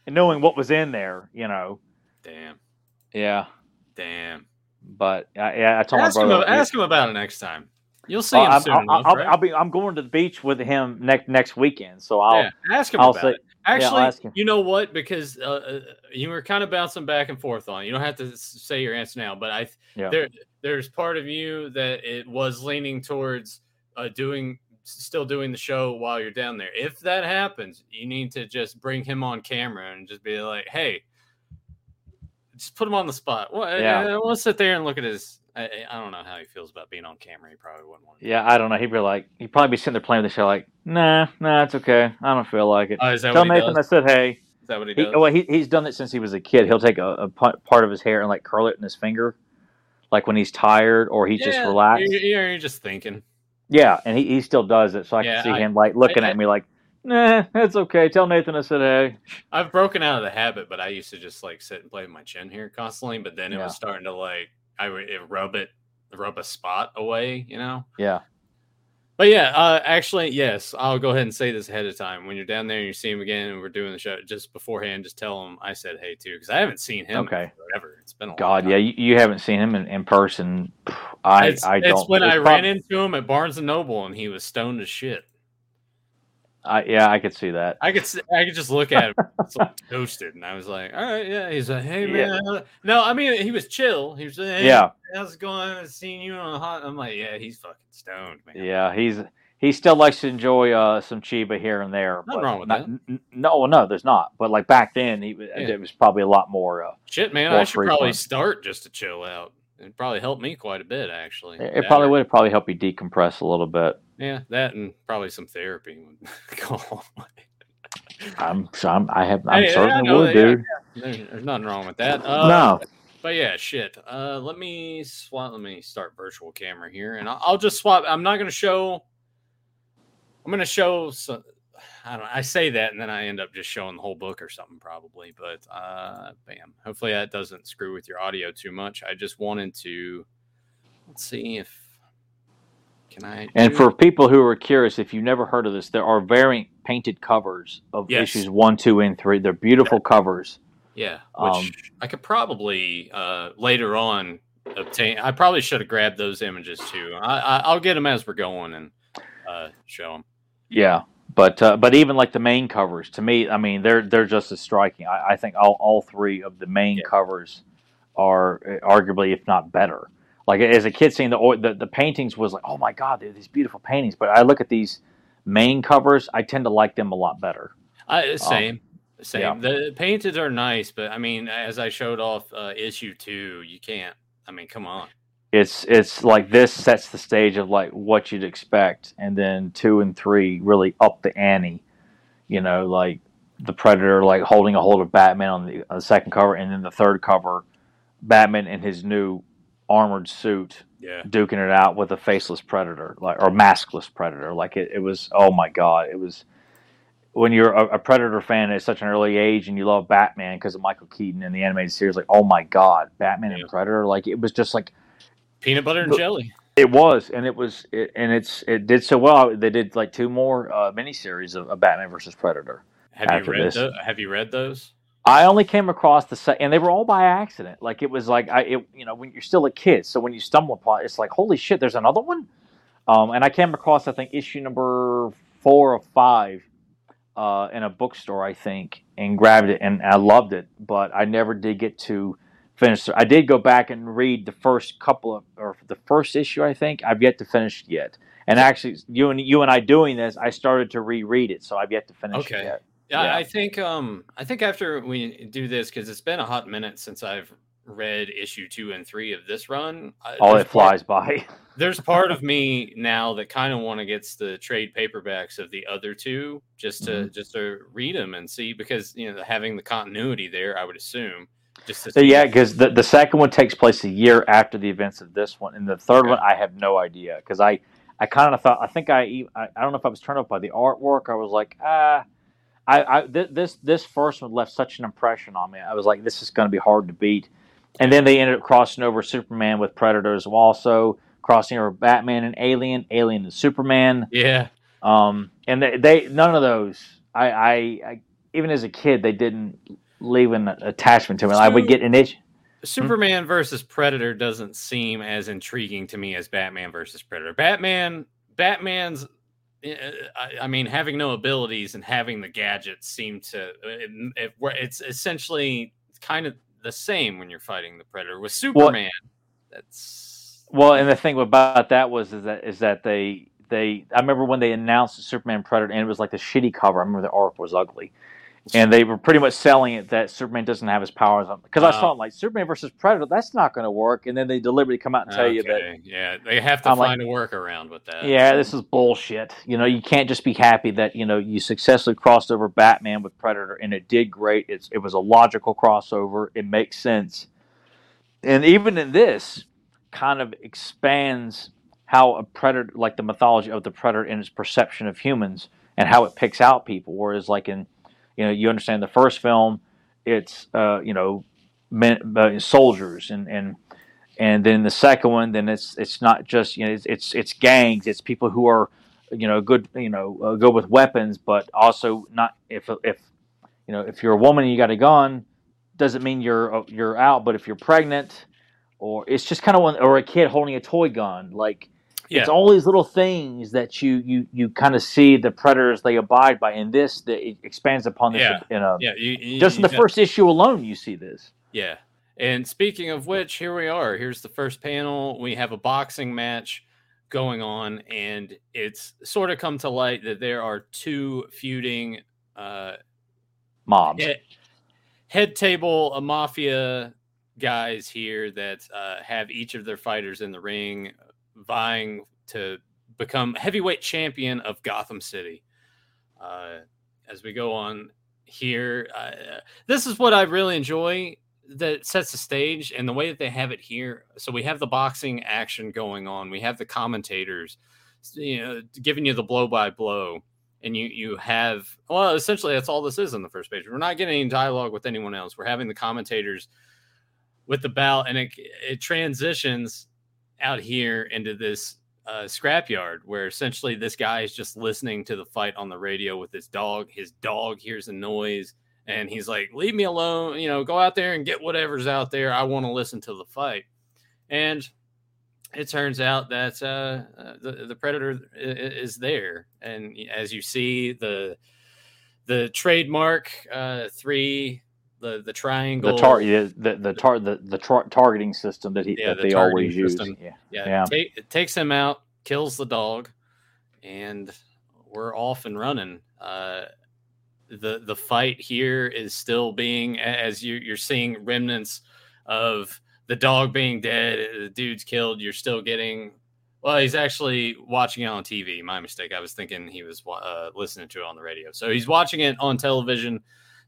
And knowing what was in there, you know. Damn. Yeah, Damn. but I, yeah, I told Ask my him, brother. about, ask him about it next time. You'll see Oh, him I'm, soon I'll, enough, I'll, right? I'll be. I'm going to the beach with him next next weekend, so I'll. yeah, ask him I'll about say- it. Actually, him. you know what? Because uh, uh, you were kind of bouncing back and forth on. it. You don't have to say your answer now, but I Yeah. there there's part of you that it was leaning towards uh, doing still doing the show while you're down there. If that happens, you need to just bring him on camera and just be like, "Hey, just put him on the spot." Well, Yeah. I, want to sit there and look at his. I, I- I don't know how he feels about being on camera. He probably wouldn't want. to. Yeah, I don't know. He'd be like, he'd probably be sitting there playing the show, like, nah, nah, it's okay. I don't feel like it. Oh, is that Tell what he Nathan does? I said, hey. Is that what he He, does? well, he, he's done it since he was a kid. He'll take a, a part of his hair and like curl it in his finger, like when he's tired or he's just Yeah, relaxed. You're, you're, just thinking. Yeah, and he, he still does it. So I Yeah, can see I- him like looking I- at me like, nah, it's okay. Tell Nathan I said, hey. I've broken out of the habit, but I used to just like sit and play with my chin here constantly. But then it Yeah. was starting to like I would rub it, rub a spot away, you know. Yeah. But yeah, uh, actually, yes, I'll go ahead and say this ahead of time. When you're down there and you see him again, and we're doing the show just beforehand, just tell him I said hey too, because I haven't seen him Okay. forever. It's been a long God, yeah, you, you haven't seen him in, in person. I, it's, I don't. when it's I ran into him at Barnes and Noble and he was stoned as shit. I, yeah, I could see that. I could see, I could just look at him it's like toasted, and I was like, all right, yeah. He's like, hey Yeah. man, no, I mean he was chill. He was like, hey, Yeah, how's it going? I've seen you on a hot. I'm like, yeah, he's fucking stoned, man. yeah, he's he still likes to enjoy uh, some Chiba here and there. Nothing wrong with not- that. n- No, no, there's not. But like back then, he Yeah. it was probably a lot more. Uh, Shit, man, I should probably start just to chill out. It probably helped me quite a bit, actually. it, it probably would probably help you decompress a little bit. Yeah, that and probably some therapy would go a long way. I'm, I'm I have, I'm Hey, I certainly know would, that, yeah, dude. There's, there's nothing wrong with that. Uh, no, But yeah, shit. Uh, let me swap. Let me start virtual camera here, and I'll, I'll just swap. I'm not going to show. I'm going to show. Some, I don't. I say that, and then I end up just showing the whole book or something, probably. But uh, bam. Hopefully that doesn't screw with your audio too much. I just wanted to. Let's see if. Can I? And for people who are curious, if you've never heard of this, there are variant painted covers of Yes. issues one, two, and three. They're beautiful covers. Yeah, which Um, I could probably uh, later on obtain. I probably should have grabbed those images too. I, I, I'll get them as we're going and uh, show them. Yeah, but uh, but even like the main covers, to me, I mean, they're they're just as striking. I, I think all, all three of the main Yeah. covers are uh, arguably, if not better. Like as a kid, seeing the the, the paintings was like, oh my god, they're these beautiful paintings. But I look at these main covers, I tend to like them a lot better. I, same, same. Um, yeah. The painted are nice, but I mean, as I showed off uh, issue two, you can't. I mean, come on. It's it's like this sets the stage of like what you'd expect, and then two and three really up the ante. You know, like the Predator like holding a hold of Batman on the, on the second cover, and then the third cover, Batman in his new armored suit Yeah, duking it out with a faceless Predator, like or maskless Predator. Like it, it was. Oh my god, it was. When you're a, a Predator fan at such an early age and you love Batman because of Michael Keaton and the animated series, like oh my god, Batman Yeah. and Predator, like it was just like peanut butter and jelly. it was, and it was, it, and it's it did so well. They did like two more uh, miniseries of, of Batman versus Predator. Have you read? this. Tho- have you read those? I only came across the set, and they were all by accident. Like it was like I, it, you know, when you're still a kid, so when you stumble upon, it's like holy shit, there's another one. Um, and I came across, I think, issue number four or five uh, in a bookstore, I think, and grabbed it, and I loved it. But I never did get to finish. I did go back and read the first couple of, or the first issue, I think. I've yet to finish yet. And actually, you and you and I doing this, I started to reread it, so I've yet to finish Okay. it yet. Yeah, Yeah. I think um I think after we do this because it's been a hot minute since I've read issue two and three of this run. uh, All it part- flies by. there's part of me now that kind of want to get the trade paperbacks of the other two just to Mm-hmm. just to read them and see because you know having the continuity there I would assume just So yeah, because the, the second one takes place a year after the events of this one, and the third Okay. one I have no idea because I I kind of thought I think I I don't know if I was turned off by the artwork. I was like ah. I, I th- this this first one left such an impression on me. I was like, this is going to be hard to beat. And then they ended up crossing over Superman with Predators, also crossing over Batman and Alien, Alien and Superman. yeah Um, and they, they none of those. I, I, I even as a kid, they didn't leave an attachment to me. I would get an itch. Superman versus Predator doesn't seem as intriguing to me as Batman versus Predator. Batman, Batman's, Uh, I, I mean, having no abilities and having the gadgets seem to, uh, it, it, it's essentially kind of the same when you're fighting the Predator. With Superman, well, that's well, and the thing about that was is that is that they they I remember when they announced Superman Predator and it was like the shitty cover. I remember the art was ugly and they were pretty much selling it that Superman doesn't have his powers on. Because I saw it like Superman versus Predator that's not going to work. And then they deliberately come out and tell okay. you that yeah they have to I'm find like, a workaround with that. Yeah this is bullshit. You know you can't just be happy that you know you successfully crossed over Batman with Predator and it did great. It's it was a logical crossover. It makes sense. And even in this kind of expands how a predator like the mythology of the predator and its perception of humans and how it picks out people. Whereas like in you know, you understand the first film, it's uh, you know, men, uh, soldiers, and and and then the second one, then it's it's not just you know, it's it's, it's gangs, it's people who are you know good you know uh, good with weapons, but also not if if you know if you're a woman and you got a gun, doesn't mean you're uh, you're out. But if you're pregnant, or it's just kind of one, or a kid holding a toy gun, like yeah. it's all these little things that you you you kind of see the predators they abide by. In this, that it expands upon this yeah. in a yeah. You, you, just in the first issue alone, you see this. Yeah. And speaking of which, here we are. Here's the first panel. We have a boxing match going on, and it's sort of come to light that there are two feuding uh, mobs. Head, head table, a mafia guys here that uh, have each of their fighters in the ring vying to become heavyweight champion of Gotham City. Uh, as we go on here, uh, this is what I really enjoy that sets the stage and the way that they have it here. So we have the boxing action going on. We have the commentators, you know, giving you the blow by blow. And you you have well, essentially that's all this is on the first page. We're not getting any dialogue with anyone else. We're having the commentators with the bout, and it it transitions out here into this uh, scrapyard where essentially this guy is just listening to the fight on the radio with his dog. His dog hears a noise and he's like, "Leave me alone! You know, go out there and get whatever's out there. I want to listen to the fight." And it turns out that uh, uh the the predator is there, and as you see the the trademark uh, three the the triangle. The tar yeah, the the tar the the tar- targeting system that he yeah, that the they always system. use. Yeah, yeah. yeah. It, take, it, takes him out, kills the dog, and we're off and running. Uh, the the fight here is still being as you you're seeing remnants of the dog being dead, the dude's killed. You're still getting. Well, he's actually watching it on TV. My mistake. I was thinking he was uh, listening to it on the radio. So he's watching it on television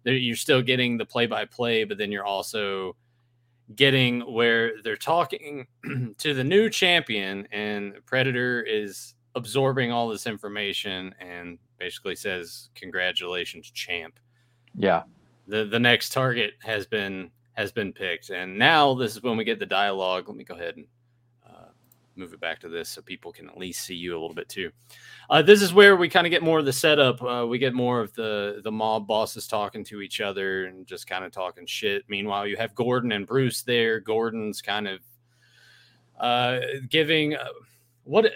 you're still getting the play by play, but then you're also getting where they're talking to the new champion, and Predator is absorbing all this information and basically says, "Congratulations, champ." Yeah. The the next target has been has been picked, and now this is when we get the dialogue. Let me go ahead and move it back to this so people can at least see you a little bit too. Uh, this is where we kind of get more of the setup. Uh, we get more of the the mob bosses talking to each other and just kind of talking shit. Meanwhile, you have Gordon and Bruce there. Gordon's kind of uh, giving uh, what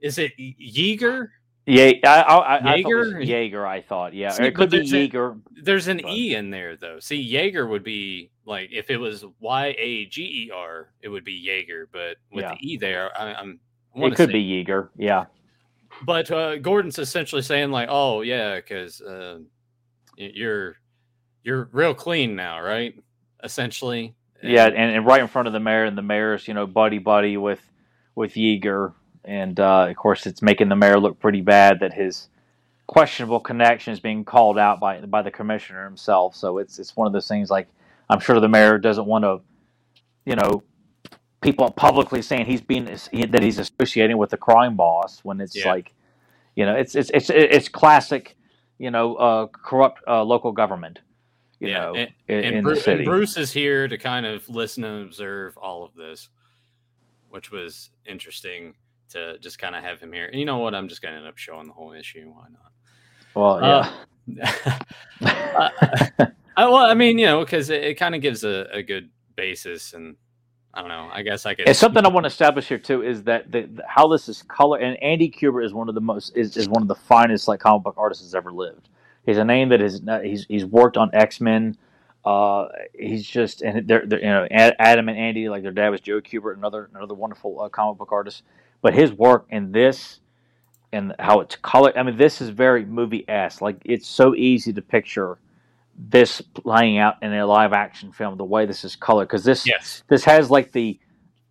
is it? Yeager yeah, I, I, I Jaeger. Jaeger, I thought. Yeah, See, it could be Jaeger. A, there's an but... E in there though. See, Jaeger would be like if it was Y A G E R, it would be Jaeger. But with yeah. the E there, I, am it could say, be Jaeger. Yeah. But uh, Gordon's essentially saying like, "Oh yeah, because uh, you're you're real clean now, right?" Essentially. And, yeah, and, and right in front of the mayor, and the mayor's you know buddy buddy with with Jaeger and uh, of course, it's making the mayor look pretty bad that his questionable connection is being called out by by the commissioner himself. So it's it's one of those things like I'm sure the mayor doesn't want to, you know, people publicly saying he's being that he's associating with the crime boss when it's yeah. like, you know, it's it's it's it's classic, you know, uh, corrupt uh, local government. You yeah. know, and, in, and, in Bruce, the city. and Bruce is here to kind of listen and observe all of this, which was interesting to just kind of have him here. And you know what? I'm just going to end up showing the whole issue. Why not? Well, yeah. Uh, uh, I, well, I mean, you know, because it, it kind of gives a, a good basis, and I don't know. I guess I could. It's something I want to establish here too is that the, the, how this is color and Andy Kubert is one of the most is, is one of the finest like comic book artists that's ever lived. He's a name that is he's he's worked on X Men. Uh, he's just and they're, they're, you know Adam and Andy like their dad was Joe Kubert, another another wonderful uh, comic book artist. But his work in this and how it's colored. I mean, this is very movie esque. Like it's so easy to picture this playing out in a live action film. The way this is colored, because this yes. this has like the,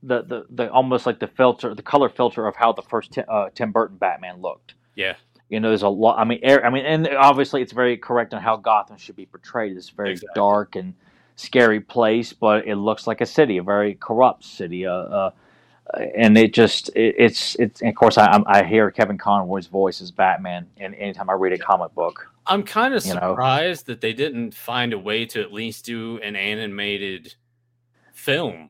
the the the almost like the filter, the color filter of how the first uh, Tim Burton Batman looked. Yeah. You know, there's a lot. I mean, air, I mean, and obviously it's very correct on how Gotham should be portrayed. It's very exactly. dark and scary place, but it looks like a city, a very corrupt city. Uh, uh, and it just it, it's it's of course I I hear Kevin Conroy's voice as Batman, and anytime I read a comic book, I'm kind of surprised know. that they didn't find a way to at least do an animated film.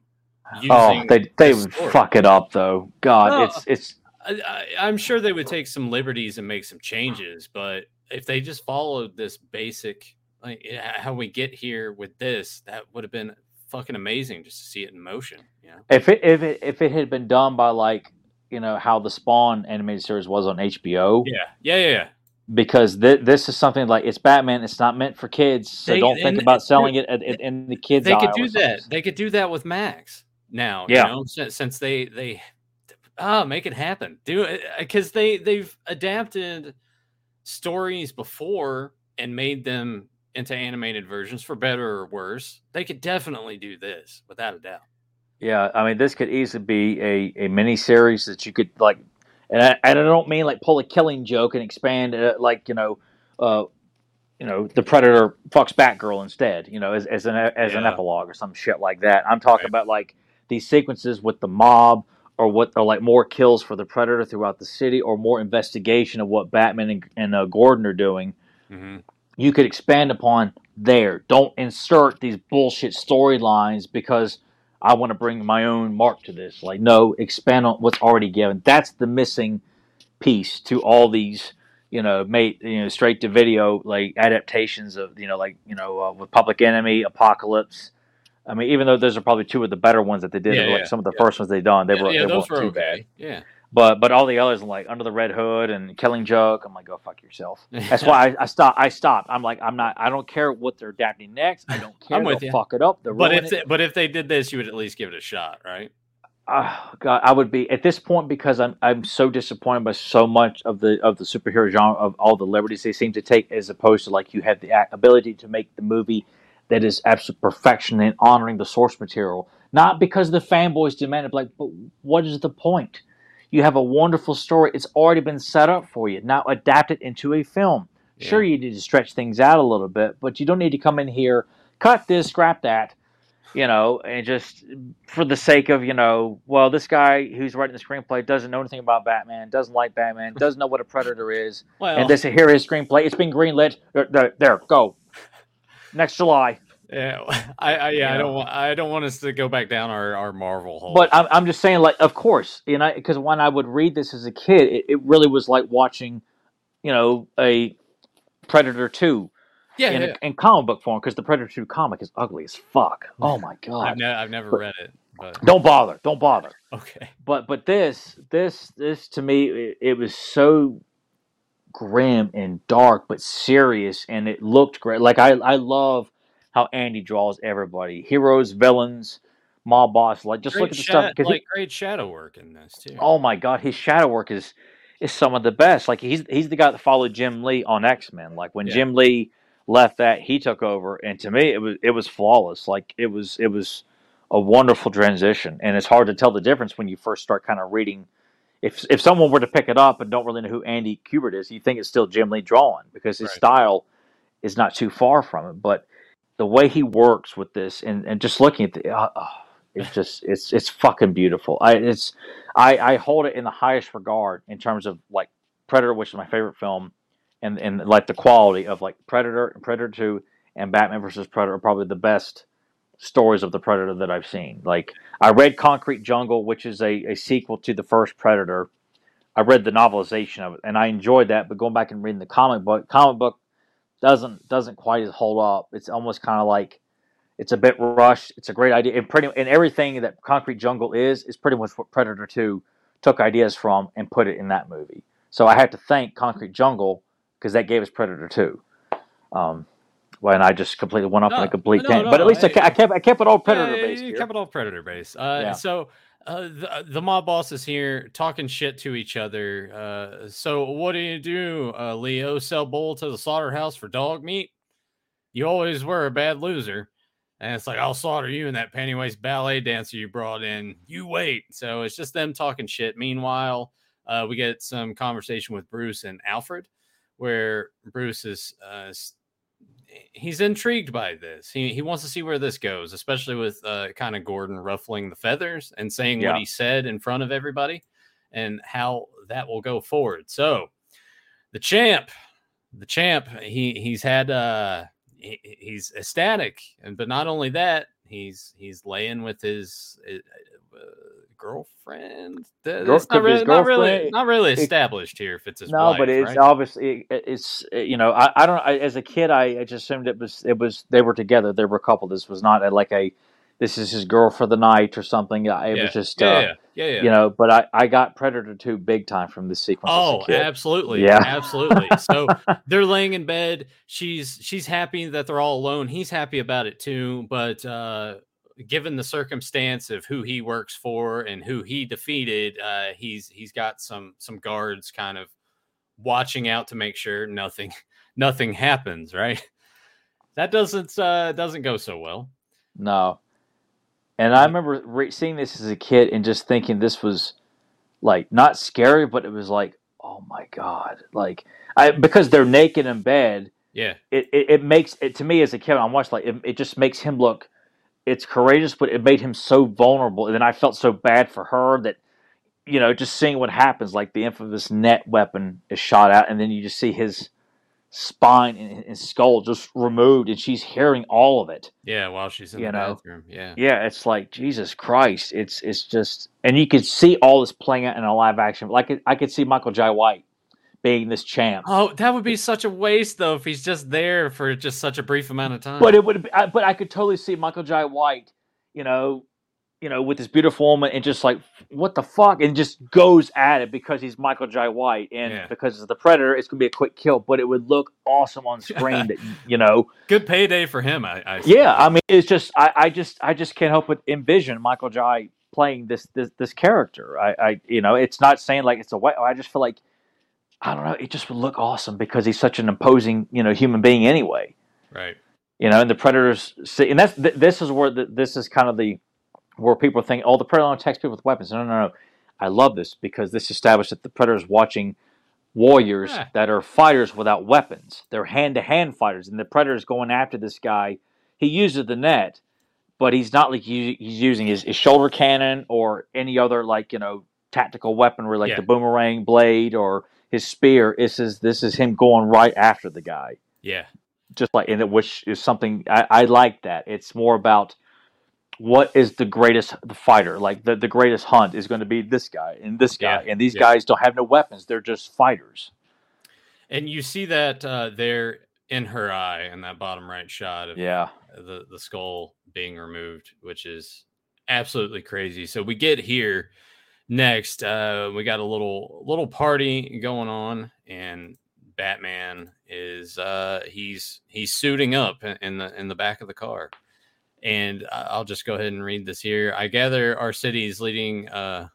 Oh, they they would story. fuck it up though. God, well, it's it's. I, I'm sure they would take some liberties and make some changes, but if they just followed this basic, like how we get here with this, that would have been fucking amazing just to see it in motion. You know? If it if it if it had been done by like you know how the Spawn animated series was on HBO. Yeah, yeah, yeah. yeah. Because th- this is something like it's Batman. It's not meant for kids, so they, don't think about selling it in the kids. They could do that. They could do that with Max now. Yeah. You know, since, since they they ah oh, make it happen. Do it because they they've adapted stories before and made them into animated versions for better or worse. They could definitely do this without a doubt. Yeah, I mean, this could easily be a, a mini series that you could like, and I, and I don't mean like pull a killing joke and expand it like you know, uh, you know, the Predator fucks Batgirl instead, you know, as, as an as yeah. an epilogue or some shit like that. I'm talking right. about like these sequences with the mob or what are like more kills for the Predator throughout the city or more investigation of what Batman and, and uh, Gordon are doing. Mm-hmm you could expand upon there. Don't insert these bullshit storylines because I want to bring my own mark to this. Like, no, expand on what's already given. That's the missing piece to all these, you know, made you know straight to video like adaptations of you know like you know uh, with Public Enemy, Apocalypse. I mean, even though those are probably two of the better ones that they did, yeah, like yeah, some of the yeah. first ones they done, they were yeah, they those were too okay. bad. Yeah. But but all the others, like Under the Red Hood and Killing Joke, I'm like, go fuck yourself. That's why I, I stopped. I stopped. I'm like, I'm not. I don't care what they're adapting next. I don't care. I'm with They'll you. Fuck it up. They're but if they, but if they did this, you would at least give it a shot, right? Oh God, I would be at this point because I'm I'm so disappointed by so much of the of the superhero genre of all the liberties they seem to take, as opposed to like you have the ability to make the movie that is absolute perfection and honoring the source material. Not because the fanboys demand it, like, but what is the point? You have a wonderful story. It's already been set up for you. Now adapt it into a film. Yeah. Sure, you need to stretch things out a little bit, but you don't need to come in here, cut this, scrap that, you know, and just for the sake of, you know, well, this guy who's writing the screenplay doesn't know anything about Batman, doesn't like Batman, doesn't know what a predator is, well, and this here is screenplay. It's been greenlit. There, there, go. Next July. Yeah, I, I yeah, I don't want I don't want us to go back down our, our Marvel hole. But I'm, I'm just saying, like, of course, you know, because when I would read this as a kid, it, it really was like watching, you know, a Predator two. Yeah, in, yeah. in comic book form because the Predator 2 comic is ugly as fuck. Oh my god! I've, ne- I've never but, read it. But... Don't bother. Don't bother. Okay. But but this this this to me it, it was so grim and dark but serious and it looked great. Like I I love how Andy draws everybody, heroes, villains, mob boss. Like just great look at the stuff. Like he, great shadow work in this too. Oh my god, his shadow work is is some of the best. Like he's he's the guy that followed Jim Lee on X Men. Like when yeah. Jim Lee left that, he took over, and to me, it was it was flawless. Like it was it was a wonderful transition, and it's hard to tell the difference when you first start kind of reading. If if someone were to pick it up and don't really know who Andy Kubert is, you think it's still Jim Lee drawing because his right. style is not too far from it. But the way he works with this and, and just looking at the uh, uh, it's just it's it's fucking beautiful. I it's i i hold it in the highest regard in terms of like predator which is my favorite film and and like the quality of like predator and predator 2 and batman versus predator are probably the best stories of the predator that i've seen. Like i read concrete jungle which is a, a sequel to the first predator. I read the novelization of it and i enjoyed that but going back and reading the comic book comic book doesn't doesn't quite hold up. It's almost kind of like it's a bit rushed. It's a great idea, and pretty and everything that Concrete Jungle is is pretty much what Predator Two took ideas from and put it in that movie. So I have to thank Concrete Jungle because that gave us Predator Two. Um, well, and I just completely went off no, on a complete no, tangent, no, but at least I, I, kept I kept it all Predator yeah, based. You kept it all Predator based. Uh, yeah. So uh, the, the mob boss is here talking shit to each other. Uh, so what do you do, uh, Leo? Sell bull to the slaughterhouse for dog meat? You always were a bad loser. And it's like, I'll slaughter you and that Pennywise ballet dancer you brought in. You wait. So it's just them talking shit. Meanwhile, uh, we get some conversation with Bruce and Alfred, where Bruce is uh, he's intrigued by this. He he wants to see where this goes, especially with uh, kind of Gordon ruffling the feathers and saying yeah. what he said in front of everybody, and how that will go forward. So, the champ, the champ, he he's had uh he, he's ecstatic, and but not only that, he's he's laying with his. Uh, girlfriend. Girl, not, really, not, really, not really established it, here. If it's his no, wife, but it's right? obviously it's you know I, I don't I, as a kid I, I just assumed it was it was they were together they were a couple. This was not a, like a this is his girl for the night or something. It yeah. was just yeah, uh, yeah, yeah, yeah, you know. But I I got Predator two big time from this sequence. Oh, absolutely, yeah, absolutely. So they're laying in bed. She's she's happy that they're all alone. He's happy about it too. But uh, given the circumstance of who he works for and who he defeated, uh, he's he's got some some guards kind of watching out to make sure nothing nothing happens. Right? That doesn't uh, doesn't go so well. No, and I remember re- seeing this as a kid and just thinking this was like not scary, but it was like, oh my god, like I because they're naked in bed. Yeah, it, it, it makes it to me as a kid. I'm watching like it, it just makes him look it's courageous, but it made him so vulnerable. And then I felt so bad for her that, you know, just seeing what happens, like the infamous net weapon is shot out, and then you just see his spine and, and skull just removed, and she's hearing all of it. Yeah, while she's in you the know? bathroom. Yeah, yeah, it's like Jesus Christ. It's it's just, and you could see all this playing out in a live action. Like I could see Michael Jai White being this champ. Oh, that would be such a waste though if he's just there for just such a brief amount of time. But it would. Be, I, but I could totally see Michael Jai White, you know, you know, with this beautiful woman and just like what the fuck, and just goes at it because he's Michael Jai White and yeah. because it's the Predator, it's gonna be a quick kill, but it would look awesome on screen. that you know, good payday for him. I, I yeah, I mean, it's just I, I just I just can't help but envision Michael Jai playing this this this character. I, I you know, it's not saying like it's a white. I just feel like I don't know, it just would look awesome because he's such an imposing, you know, human being anyway. Right. You know, and the predators see, and that's this is where the, this is kind of the where people think, oh, the predator attacks people with weapons. No, no, no. I love this because this established that the predator's watching warriors yeah. that are fighters without weapons. They're hand to hand fighters, and the predator's going after this guy. He uses the net, but he's not like he's using his, his shoulder cannon or any other like you know tactical weaponry like yeah. the boomerang blade or his spear. This is this is him going right after the guy. Yeah, just like and it, which is something I, I like that. It's more about what is the greatest fighter like the, the greatest hunt is going to be this guy and this guy yeah, and these yeah. guys don't have no weapons they're just fighters and you see that uh there in her eye in that bottom right shot of yeah the the skull being removed which is absolutely crazy so we get here next uh we got a little little party going on and batman is uh he's he's suiting up in the in the back of the car. And i'll just go ahead and read this here. I gather our city's leading uh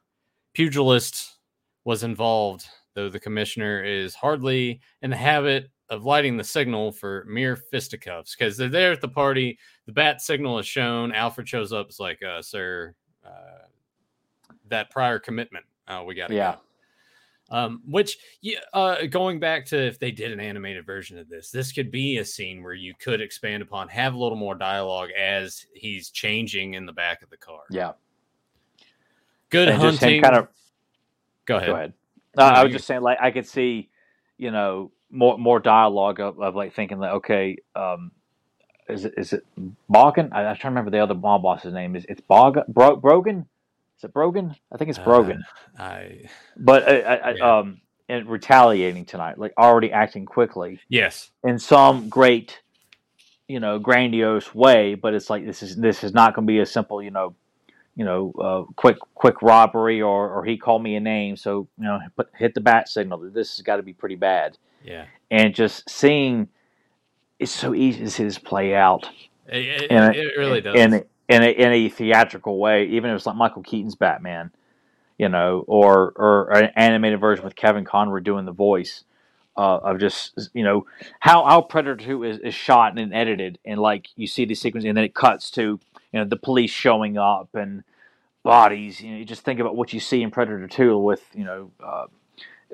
pugilist was involved though the commissioner is hardly in the habit of lighting the signal for mere fisticuffs. Because they're there at the party. The bat signal is shown. Alfred shows up. It's like uh sir uh that prior commitment. Uh, we got to yeah. Go. Um, which, uh, going back to if they did an animated version of this, this could be a scene where you could expand upon, have a little more dialogue as he's changing in the back of the car. Yeah. Good and hunting. Kind of. Go ahead. Go ahead. Uh, I was just saying, like, I could see, you know, more more dialogue of, of like thinking like, okay, um, is it is it Bogan? I, am trying to remember the other mob boss's name. Is it's Bog Bro, Brogan? Is it Brogan? I think it's Brogan. Uh, I. But I, I, yeah. um, and retaliating tonight, like already acting quickly Yes. in some great, you know, grandiose way. But it's like this is this is not going to be a simple, you know, you know, uh, quick quick robbery or or he called me a name, so you know, put, hit the bat signal. This has got to be pretty bad. Yeah. And just seeing, it's so easy to see this play out It, it, in a, it really does. in a, in a, in a theatrical way. Even if it's like Michael Keaton's Batman, you know, or or an animated version with Kevin Conroy doing the voice uh, of just you know how how Predator Two is, is shot and edited, and like you see the sequence, and then it cuts to you know the police showing up and bodies. You know, you just think about what you see in Predator Two with you know. Uh,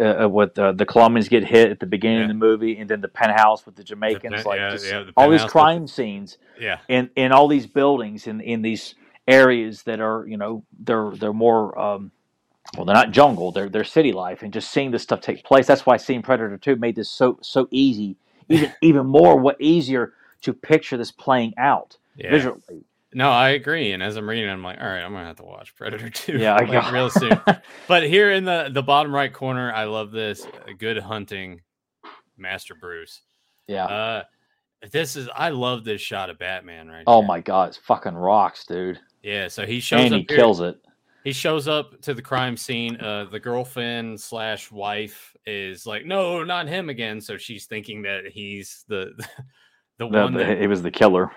uh, with uh, the Colombians get hit at the beginning Yeah. of the movie, and then the penthouse with the Jamaicans, pen- like yeah, just yeah, the all these with- crime scenes yeah. in in all these buildings in in these areas that are you know they're they're more um well they're not jungle they're they're city life and just seeing this stuff take place that's why seeing predator 2 made this so so easy even even more what easier to picture this playing out visually No, I agree. And as I'm reading, I'm like, all right, I'm gonna have to watch Predator 2. yeah I like, got- real soon. But here in the the bottom right corner, I love this. uh, Good hunting, Master Bruce. yeah Uh, this is I love this shot of Batman right. oh here. my god it's fucking rocks dude Yeah, so he shows and up he here- kills it He shows up to the crime scene. Uh, the girlfriend slash wife is like, no, not him again. So she's thinking that he's the the The- one the- that it was the killer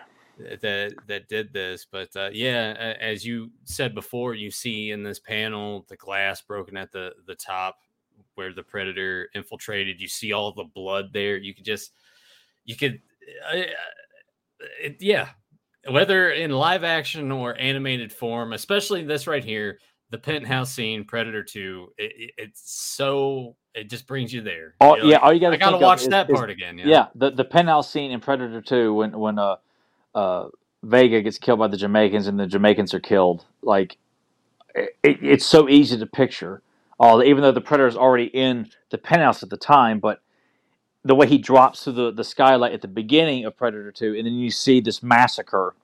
that that did this. But uh, yeah, as you said before, you see in this panel the glass broken at the the top where the predator infiltrated. You see all the blood there. You could just you could uh, it, yeah, whether in live action or animated form, especially this right here, the penthouse scene, Predator Two. It, it- it's so it just brings you there. oh yeah all you gotta I gotta watch is- that is part again. Yeah, Yeah, the the penthouse scene in Predator Two when when uh uh Vega gets killed by the Jamaicans and the Jamaicans are killed. Like it, it's so easy to picture. Oh, even though the predator is already in the penthouse at the time, but the way he drops through the, the skylight at the beginning of Predator Two, and then you see this massacre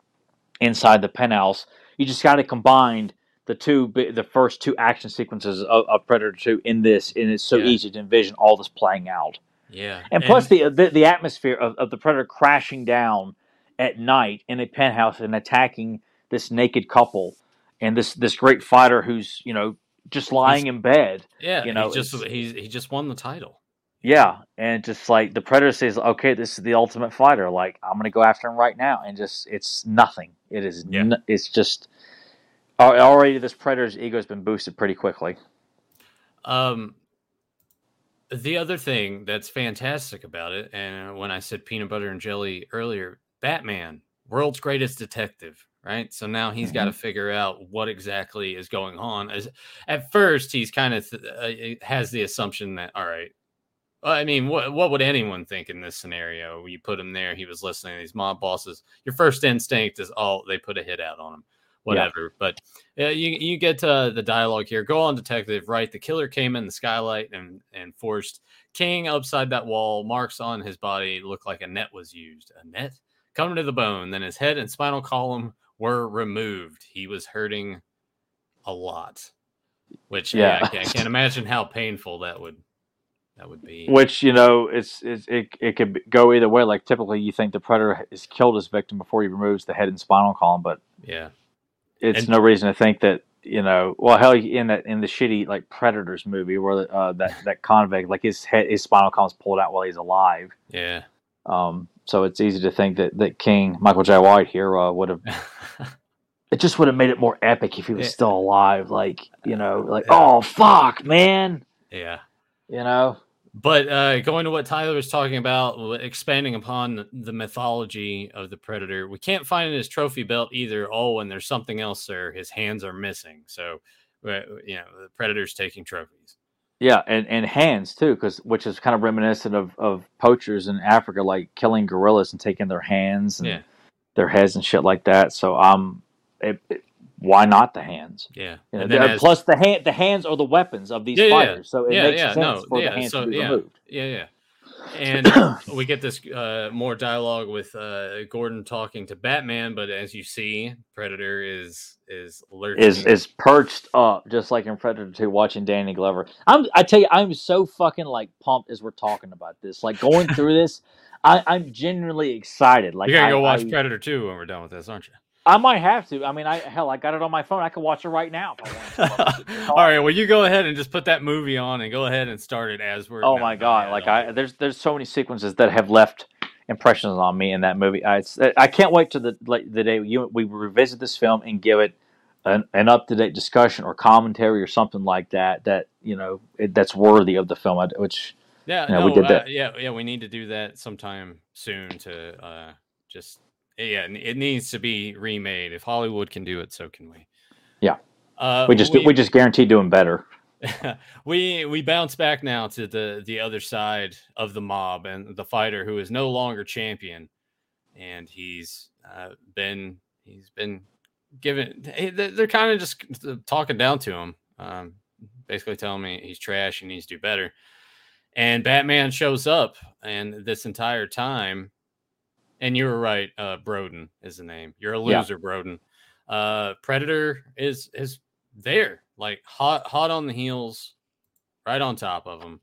inside the penthouse. You just got to combine the two the first two action sequences of, of Predator Two in this, and it's so Yeah. easy to envision all this playing out yeah, and plus the, the the atmosphere of, of the predator crashing down at night in a penthouse and attacking this naked couple and this this great fighter who's you know just lying in bed yeah, you know, he just he he just won the title. yeah and just like the predator says okay this is the ultimate fighter like i'm gonna go after him right now and just it's nothing it is Yeah. n- it's just already this predator's ego has been boosted pretty quickly Um, the other thing that's fantastic about it, and when I said peanut butter and jelly earlier, Batman, world's greatest detective, right? So now he's got to figure out what exactly is going on. As at first, he's kind of th- uh, has the assumption that all right. well, I mean, what what would anyone think in this scenario? You put him there, he was listening to these mob bosses. Your first instinct is, oh, they put a hit out on him, whatever. But yeah, you you get uh, the dialogue here. Go on, detective. Right, the killer came in the skylight and and forced King upside that wall. Marks on his body looked like a net was used. A net coming to the bone. Then his head and spinal column were removed. He was hurting a lot, which yeah. I, can't, I can't imagine how painful that would that would be. Which you know, it's, it's it it could go either way. Like typically, you think the predator has killed his victim before he removes the head and spinal column, but Yeah, it's And- no reason to think that you know. Well, hell, in that in the shitty like Predators movie where uh, that that convict like his head his spinal column's pulled out while he's alive. yeah. Um, so it's easy to think that that King Michael Jai White here uh, would have. It just would have made it more epic if he was Yeah. still alive. Like you know, like Yeah. oh fuck, man. yeah. You know. But uh, going to what Tyler was talking about, expanding upon the mythology of the predator, we can't find his trophy belt either. Oh, and there's something else there. His hands are missing. So, uh, you know, the predator's taking trophies. Yeah, and, and hands too, because which is kind of reminiscent of, of poachers in Africa, like killing gorillas and taking their hands and Yeah. their heads and shit like that. So um, it, it- why not the hands? Yeah. You know, And then as- plus the hand, the hands are the weapons of these Yeah, yeah, fighters, so it yeah, makes yeah, sense no, for yeah, the hands so, to be yeah. removed. yeah, yeah. And we get this uh, more dialogue with uh, Gordon talking to Batman, but as you see, Predator is is lurking. is is perched up just like in Predator 2 watching Danny Glover. I'm I tell you I'm so fucking like pumped as we're talking about this. Like going through this, I, I'm genuinely excited. Like You're gonna I, go watch I, Predator 2 when we're done with this, aren't you? I might have to. I mean, I hell, I got it on my phone. I can watch it right now. If I want to. All right, well, you go ahead and just put that movie on and go ahead and start it as we're. Oh my god! Like I, there's there's so many sequences that have left impressions on me in that movie. I it's, I can't wait to the like, the day you we revisit this film and give it an, an up to date discussion or commentary or something like that. That you know it, that's worthy of the film. Which Yeah, Yeah, no, we did uh, that. yeah, yeah, we need to do that sometime soon to uh just yeah, it needs to be remade. If Hollywood can do it, so can we. Yeah. Uh, we just we, just guarantee doing better. we we bounce back now to the the other side of the mob and the fighter who is no longer champion, and he's uh, been he's been given. they- They're kind of just talking down to him, um, basically telling me he's trash. He needs to do better. And Batman shows up, and this entire time, and you were right. Uh, Broden is the name. You're a Yeah. loser, Broden. Uh, Predator is is there, like hot hot on the heels, right on top of him,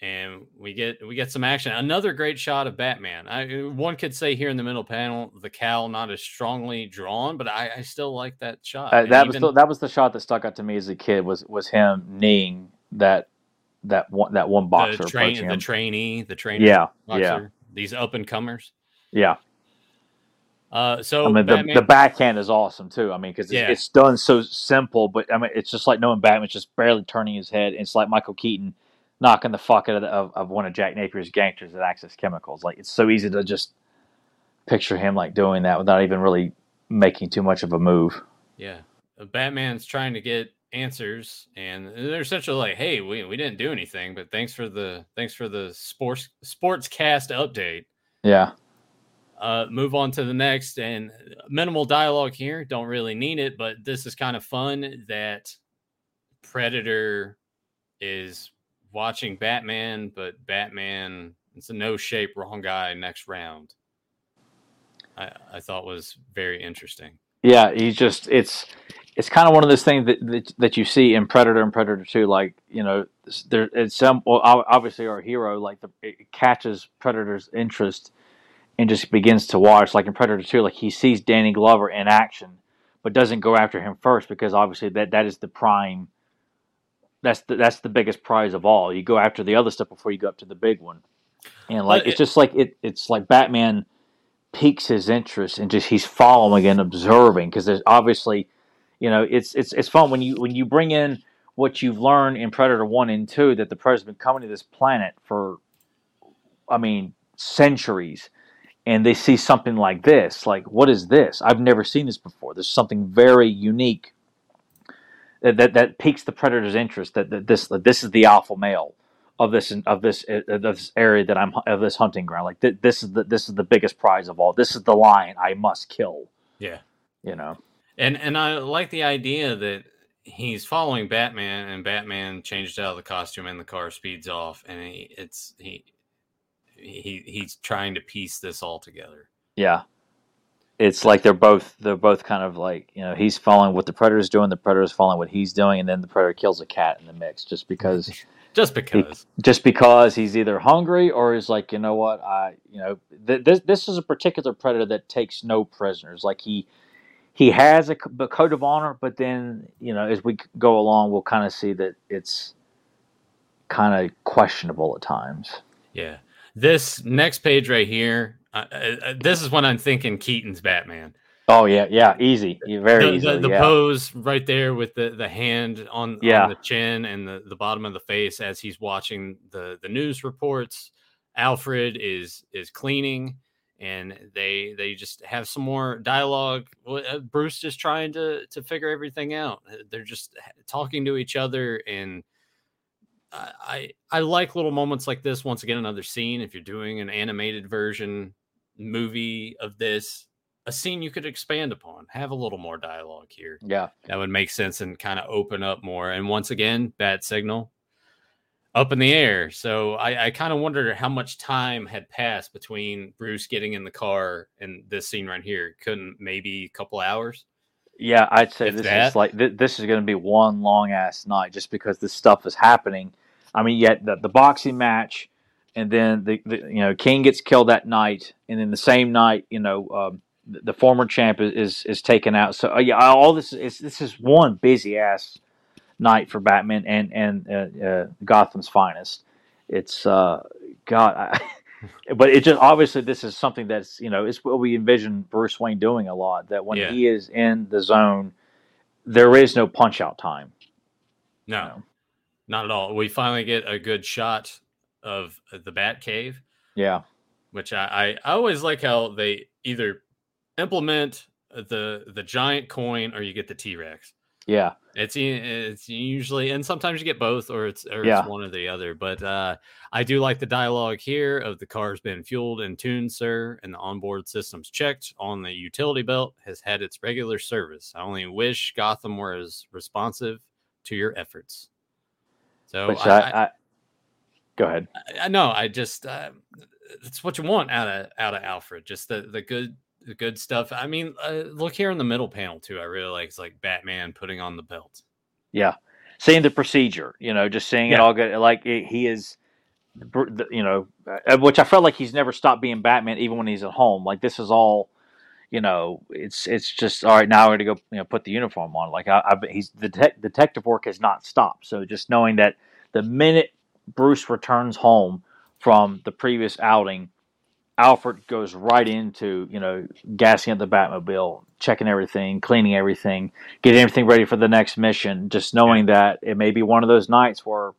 and we get we get some action. Another great shot of Batman. I one could say here in the middle panel, the cowl not as strongly drawn, but I, I still like that shot. Uh, And that was even- the, that was the shot that stuck out to me as a kid. Was was him kneeing that that one that one boxer the train, the trainee, the trainer, Yeah, boxer, yeah, these up and comers. Yeah. Uh, so I mean, the, Batman, the backhand is awesome too. I mean, because it's, Yeah. it's done so simple, but I mean, it's just like knowing Batman's just barely turning his head. It's like Michael Keaton knocking the fuck out of, the, of, of one of Jack Napier's gangsters at Axis Chemicals. Like, it's so easy to just picture him like doing that without even really making too much of a move. yeah, uh, Batman's trying to get answers, and they're essentially like, "Hey, we, we didn't do anything, but thanks for the thanks for the sports sports cast update." Yeah, uh, move on to the next and minimal dialogue here don't really need it but this is kind of fun that predator is watching batman but batman it's a no shape wrong guy next round i i thought was very interesting yeah. He's just it's it's kind of one of those things that, that that you see in Predator and Predator Two. Like you know, there it's some well, obviously our hero like the it catches Predator's interest and just begins to watch. Like in Predator Two, like he sees Danny Glover in action, but doesn't go after him first because obviously that that is the prime. That's the that's the biggest prize of all. You go after the other stuff before you go up to the big one, and like But it's just like it. It's like Batman piques his interest and just he's following and observing because there's obviously, you know, it's it's it's fun when you when you bring in what you've learned in Predator One and Two that the Predator's been coming to this planet for, I mean, centuries, and they see something like this. Like, what is this? I've never seen this before. There's something very unique that that, that piques the Predator's interest. That, that this that this is the alpha male of this of this of this area that I'm of this hunting ground. Like th- this is the this is the biggest prize of all. This is the lion I must kill. yeah You know. and and i like the idea that he's following batman and batman changes out of the costume and the car speeds off and he, it's he he he's trying to piece this all together Yeah. It's like they're both they're both kind of like you know he's following what the predator's doing, the predator's following what he's doing, and then the predator kills a cat in the mix just because just because just because he's either hungry or is like you know what I you know th- this this is a particular predator that takes no prisoners. Like he he has a code of honor, but then you know as we go along, we'll kind of see that it's kind of questionable at times. Yeah. This next page right here, uh, uh, uh, this is when I'm thinking Keaton's Batman. Oh yeah, yeah, easy, very The, easily. the, the yeah. pose right there with the, the hand on, Yeah. on the chin and the, the bottom of the face as he's watching the, the news reports. Alfred is is cleaning and they they just have some more dialogue. Uh, Bruce is trying to to figure everything out. They're just talking to each other and I, I like little moments like this. Once again, another scene. If you're doing an animated version movie of this, a scene you could expand upon, have a little more dialogue here. yeah. That would make sense and kind of open up more. And once again, bad signal. up in the air. So I, I kind of wonder how much time had passed between Bruce getting in the car and this scene right here. Couldn't maybe a couple hours? Yeah, I'd say If this that. is like th- this is going to be one long ass night just because this stuff is happening. I mean, yet the, the boxing match, and then the, the you know King gets killed that night, and then the same night, you know, um, the, the former champ is, is is taken out. So uh, yeah, all this is this is one busy ass night for Batman and and uh, uh, Gotham's finest. It's uh, God. I, But it just obviously this is something that's you know it's what we envision Bruce Wayne doing a lot. That when Yeah. he is in the zone, there is no punch out time. No, No. not at all. We finally get a good shot of the Bat Cave, Yeah, which I, I, I always like how they either implement the the giant coin or you get the T Rex. Yeah, It's it's usually and sometimes you get both or it's or Yeah. it's one or the other. But uh, I do like the dialogue here of the car's been fueled and tuned, sir, and the onboard systems checked on the utility belt has had its regular service. I only wish Gotham were as responsive to your efforts. So which I, I, I, go ahead. I, I know I just uh, it's what you want out of out of Alfred. Just the the good good stuff. I mean, uh, look here in the middle panel too. I really like it's like Batman putting on the belt. Yeah, seeing the procedure, you know, just seeing it all good. Like it, he is, you know, uh, which I felt like he's never stopped being Batman, even when he's at home. Like this is all, you know, it's it's just all right. Now got to go, you know, put the uniform on. Like I, I've, he's the detec detective work has not stopped. So just knowing that the minute Bruce returns home from the previous outing. Alfred goes right into, you know, gassing up the Batmobile, checking everything, cleaning everything, getting everything ready for the next mission. Just knowing that it may be one of those nights where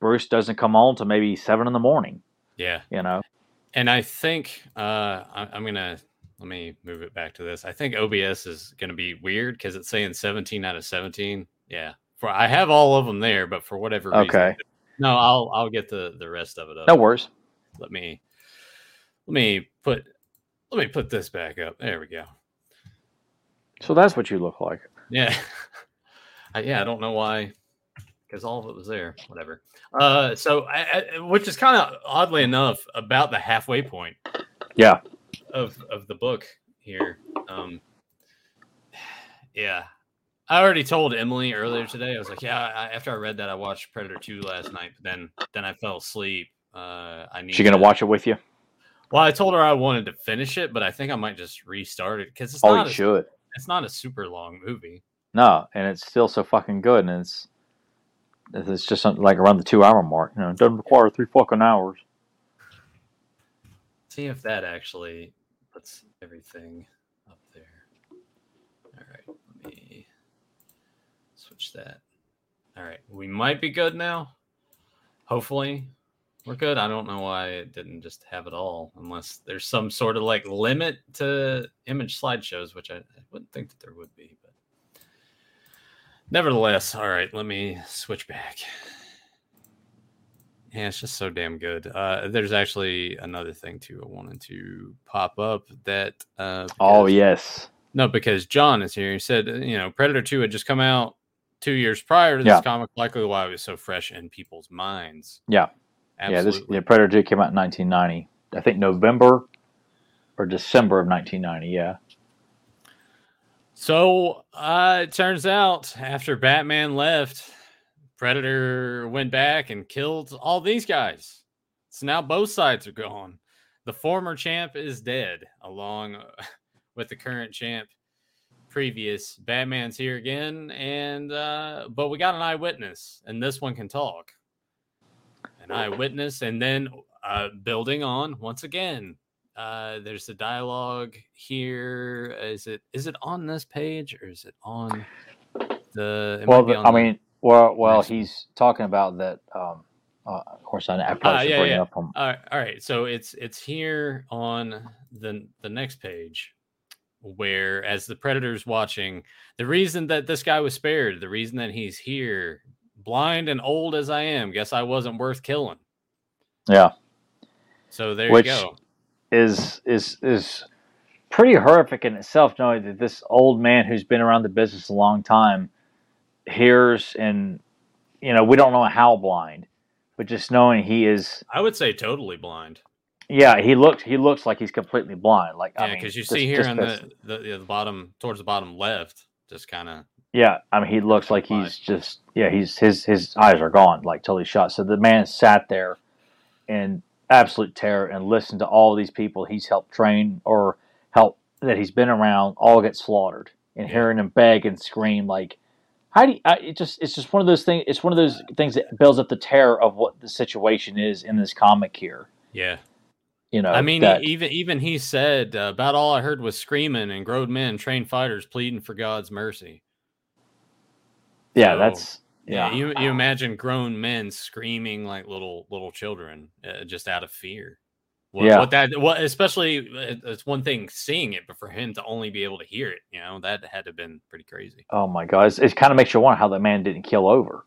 Bruce doesn't come home till maybe seven in the morning. Yeah, You know, and I think uh, I, I'm gonna let me move it back to this. I think OBS is gonna be weird because it's saying 17 out of 17. Yeah, for I have all of them there, but for whatever reason, Okay. no, I'll I'll get the the rest of it up. no worries. let me let me put let me put this back up. There we go. So that's what you look like. Yeah, I, yeah. I don't know why, because all of it was there. Whatever. Uh, so I, I, which is kind of oddly enough about the halfway point Yeah. of of the book here. Um, yeah, I already told Emily earlier today. I was like, yeah. I, after I read that, I watched Predator Two last night. But then then I fell asleep. Uh, I need. She gonna to- watch it with you? Well, I told her I wanted to finish it, but I think I might just restart it because it's Oh, not you a, should. it's not a super long movie. No, and it's still so fucking good, and it's it's just something like around the two hour mark. You know, it doesn't require three fucking hours. See if that actually puts everything up there. All right, let me switch that. All right, we might be good now. Hopefully, we're good. I don't know why it didn't just have it all, unless there's some sort of like limit to image slideshows, which I, I wouldn't think that there would be, but nevertheless, all right, let me switch back. Yeah, it's just so damn good. Uh, there's actually another thing too. I wanted to pop up that. Uh, Oh yes, no, because John is here. He said, uh, you know, Predator 2 had just come out two years prior to this Yeah. comic, likely why it was so fresh in people's minds. Yeah. Absolutely. yeah. This yeah, Predator Two came out in 1990. I think November or December of 1990. Yeah. So uh, it turns out after Batman left, Predator went back and killed all these guys. So now both sides are gone. The former champ is dead, along with the current champ. Previous Batman's here again, and uh, but we got an eyewitness, and this one can talk. An eyewitness, and then uh, building on once again, uh, there's the dialogue here. Is it is it on this page or is it on the? it Well, the- on I the- mean, well, well, he's talking about that. Um, uh, of course, I, probably Ah, yeah, yeah. up. On, all right, all right. So it's it's here on the the next page, where as the predator's watching, the reason that this guy was spared, the reason that he's here, blind and old as I am, guess I wasn't worth killing. yeah. So there Which- you go. is is is pretty horrific in itself knowing that this old man who's been around the business a long time hears and you know we don't know how blind but just knowing he is, I would say totally blind. yeah, he looks he looks like he's completely blind. Like I Yeah, mean, because you just- see here in the, the the bottom towards the bottom left, just kind of Yeah, I mean, he looks like he's just yeah, he's his his eyes are gone, like totally shot. So the man sat there in absolute terror and listened to all these people he's helped train or help that he's been around all get slaughtered, and hearing him beg and scream like, how do you? I, it just it's just one of those things. It's one of those things that builds up the terror of what the situation is in this comic here. yeah. You know, I mean, that- even even he said uh, about all I heard was screaming and grown men, trained fighters pleading for God's mercy. Yeah, so- that's Yeah, you you imagine grown men screaming like little little children, uh, just out of fear. What, Yeah. what that what especially uh, it's one thing seeing it, but for him to only be able to hear it, you know, that had to have been pretty crazy. oh my god, it's, it kind of makes you wonder how that man didn't kill over.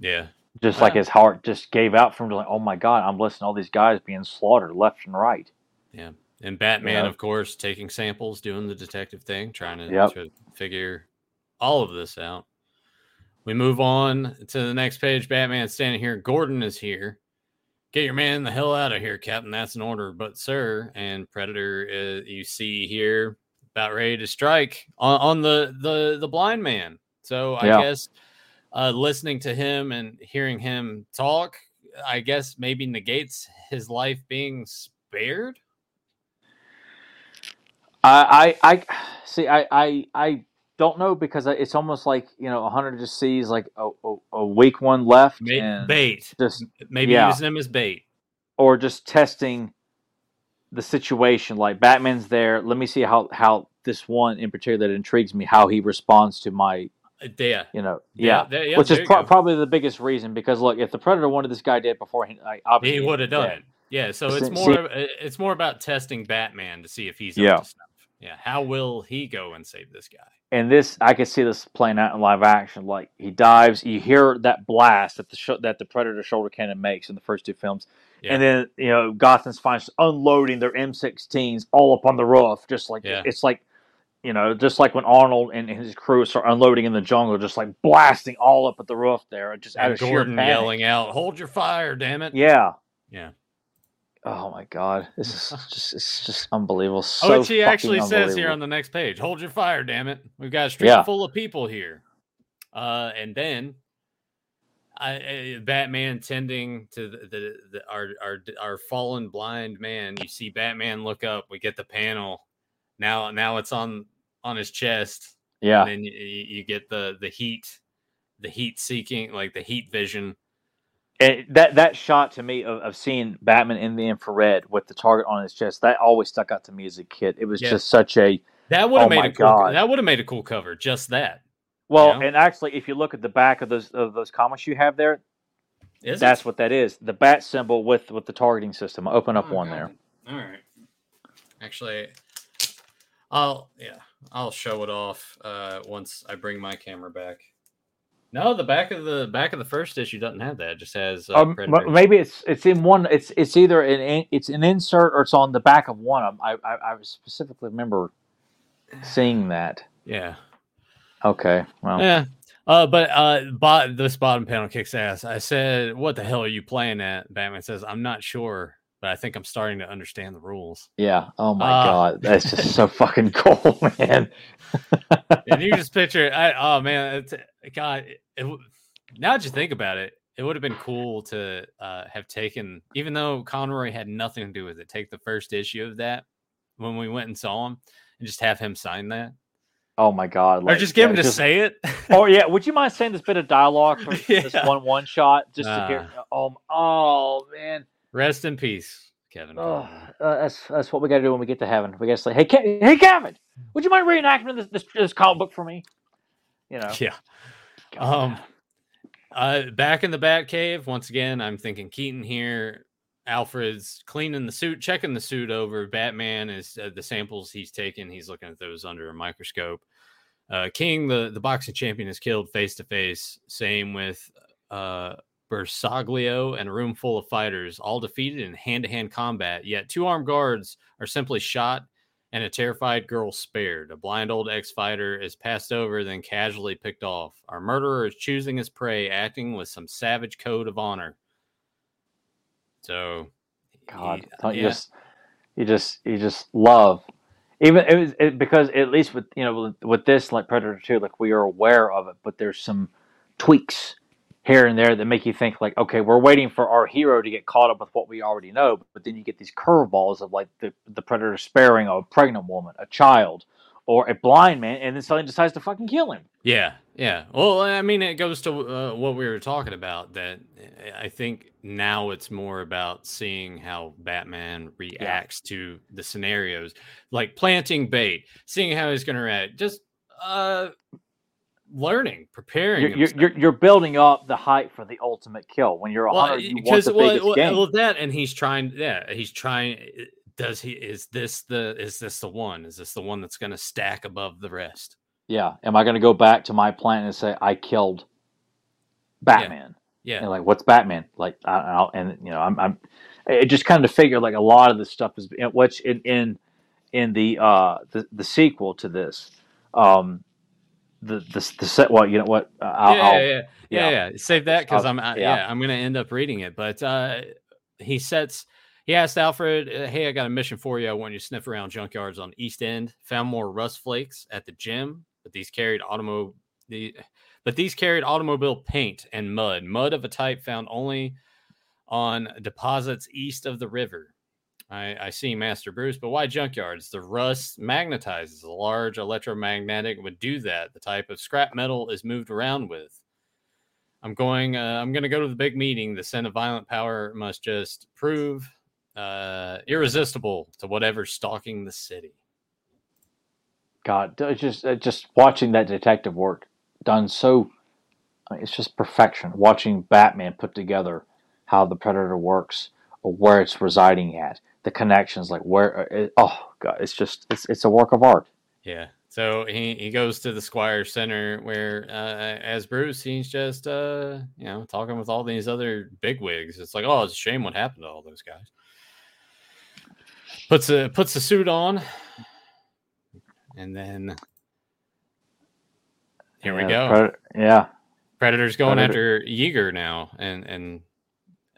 Yeah, just like his heart just gave out from like, oh my god, I'm listening to all these guys being slaughtered left and right. Yeah. And Batman, Yeah. of course, taking samples, doing the detective thing, trying to, Yep. to figure all of this out. We move on to the next page. Batman standing here. Gordon is here. Get your man the hell out of here, Captain. That's an order. But, sir, and Predator, uh, you see here, about ready to strike on, on the, the the blind man. So I Yeah. guess uh, listening to him and hearing him talk, I guess maybe negates his life being spared. I I, I see. I, I I don't know because it's almost like you know, hundred just sees like a, a, a weak one left, Bait, and bait. just Maybe yeah. using him as bait. or just testing the situation. Like Batman's there. Let me see how how this one in particular that intrigues me how he responds to my Uh, Yeah. you know Yeah, yeah. Which is pro- probably the biggest reason because look, if the predator wanted this guy dead before, he, I, obviously He would have done dead. it. Yeah. So See- it's more of- uh, it's more about testing Batman to see if he's Yeah. Up to snuff. Yeah. How will he go and save this guy? and this I could see this playing out in live action. Like he dives, you hear that blast that the sh- that the Predator shoulder cannon makes in the first two films, Yeah. and then you know Gotham's finds unloading their M16s all up on the roof, just like Yeah. it's like you know just like when Arnold and his crew start unloading in the jungle, just like blasting all up at the roof there, just out And of sheer Gordon panic. yelling out, "Hold your fire, damn it!" Yeah. Yeah. Oh my God, this is just it's just unbelievable. Oh, So which he actually says here on the next page. Hold your fire, damn it. We've got a street Yeah. full of people here. Uh, and then I, uh, Batman tending to the, the, the our, our our fallen blind man. You see Batman look up. We get the panel. Now now it's on on his chest. yeah. And then you, you get the the heat, the heat seeking, like the heat vision. And that that shot to me of, of seeing Batman in the infrared with the target on his chest that always stuck out to me as a kid. It was Yeah. just such a That would have Oh made a cool. God. That would have made a cool cover. Just that. well. Yeah. And actually, if you look at the back of those of those comics you have there, Is that's it? what that is. The bat symbol with with the targeting system. I'll open up Oh, one God. there. All right. Actually, I'll yeah, I'll show it off uh, once I bring my camera back. No, the back of the back of the first issue doesn't have that. It just has uh, Um, maybe it's it's in one. It's it's either an it's an insert or it's on the back of one of them. I I, I specifically remember seeing that. yeah, Okay, well, yeah. Uh, but uh, bot, this bottom panel kicks ass. I said, "What the hell are you playing at?" Batman says, "I'm not sure, but I think I'm starting to understand the rules." yeah. Oh my Ah. god, that's just so fucking cool, man. and you just picture. I, oh man, it's God. It, it, now that you think about it, it would have been cool to uh, have taken, even though Conroy had nothing to do with it, take the first issue of that when we went and saw him, and just have him sign that, Oh my god, or just get yeah, him to just- say it. Oh yeah, would you mind saying this bit of dialogue for this one one shot just to hear? Oh, oh man, Rest in peace, Kevin. oh, uh, that's that's what we got to do when we get to heaven. We got to say, hey, Ke- hey, Kevin, would you mind reenacting this, this this comic book for me? You know, Yeah. God. Um, uh, back in the Bat Cave once again. I'm thinking Keaton here. Alfred's cleaning the suit, checking the suit over. Batman is uh, the samples he's taken. He's looking at those under a microscope. Uh, King, the the boxing champion, is killed face to face. Same with uh, Bersaglio and a room full of fighters, all defeated in hand to hand combat. Yet two armed guards are simply shot and a terrified girl spared. A blind old ex fighter is passed over, then casually picked off. Our murderer is choosing his prey, acting with some savage code of honor. So, God, he- don't you just you just you just love even it was it, because at least with you know with, with this like Predator Two, like we are aware of it, but there's some tweaks here and there that make you think like, okay, we're waiting for our hero to get caught up with what we already know, but then you get these curveballs of like the the Predator sparing a pregnant woman, a child, or a blind man, and then suddenly decides to fucking kill him. Yeah, yeah. Well, I mean, it goes to uh, what we were talking about. That I think now it's more about seeing how Batman reacts to the scenarios, like planting bait, seeing how he's going to react, just uh, learning, preparing. You're, you're, you're, building up the hype for the ultimate kill. When you're a well, hunter, you want the well, biggest well, game. well, that, and he's trying. Yeah, he's trying. uh, Does he? Is this the? Is this the one? Is this the one that's going to stack above the rest? Yeah. Am I going to go back to my planet and say I killed Batman? Yeah, And like, what's Batman? Like, I, I'll, and you know, I'm, I'm, it just kind of figure like a lot of this stuff is which in in in the uh the the sequel to this, um, the the the set. Well, you know what? Uh, I'll, yeah, I'll- yeah, yeah, yeah, yeah. Save that because I'm I, yeah. yeah. I'm gonna end up reading it. But uh, he sets he asked Alfred, uh, "Hey, I got a mission for you. I want you to sniff around junkyards on East End. Found more rust flakes at the gym, but these carried automo the but these carried automobile paint and mud, mud of a type found only on deposits east of the river." I, I see Master Bruce, but why junkyards? The rust magnetizes. A large electromagnetic would do that. The type of scrap metal is moved around with. I'm going. Uh, I'm going to go to the big meeting. The scent of violent power must just prove uh, irresistible to whatever's stalking the city. God, just uh, just watching that detective work done so. It's just perfection. Watching Batman put together how the Predator works, or where it's residing at, the connections, like where. uh, It, oh God, it's just it's it's a work of art. Yeah. So he, he goes to the Squire Center where, uh, as Bruce, he's just, uh, you know, talking with all these other bigwigs. It's like, oh, it's a shame what happened to all those guys. Puts a puts a suit on, and then here we go. Predator- yeah, Predator's going Predator- after Yeager now, and and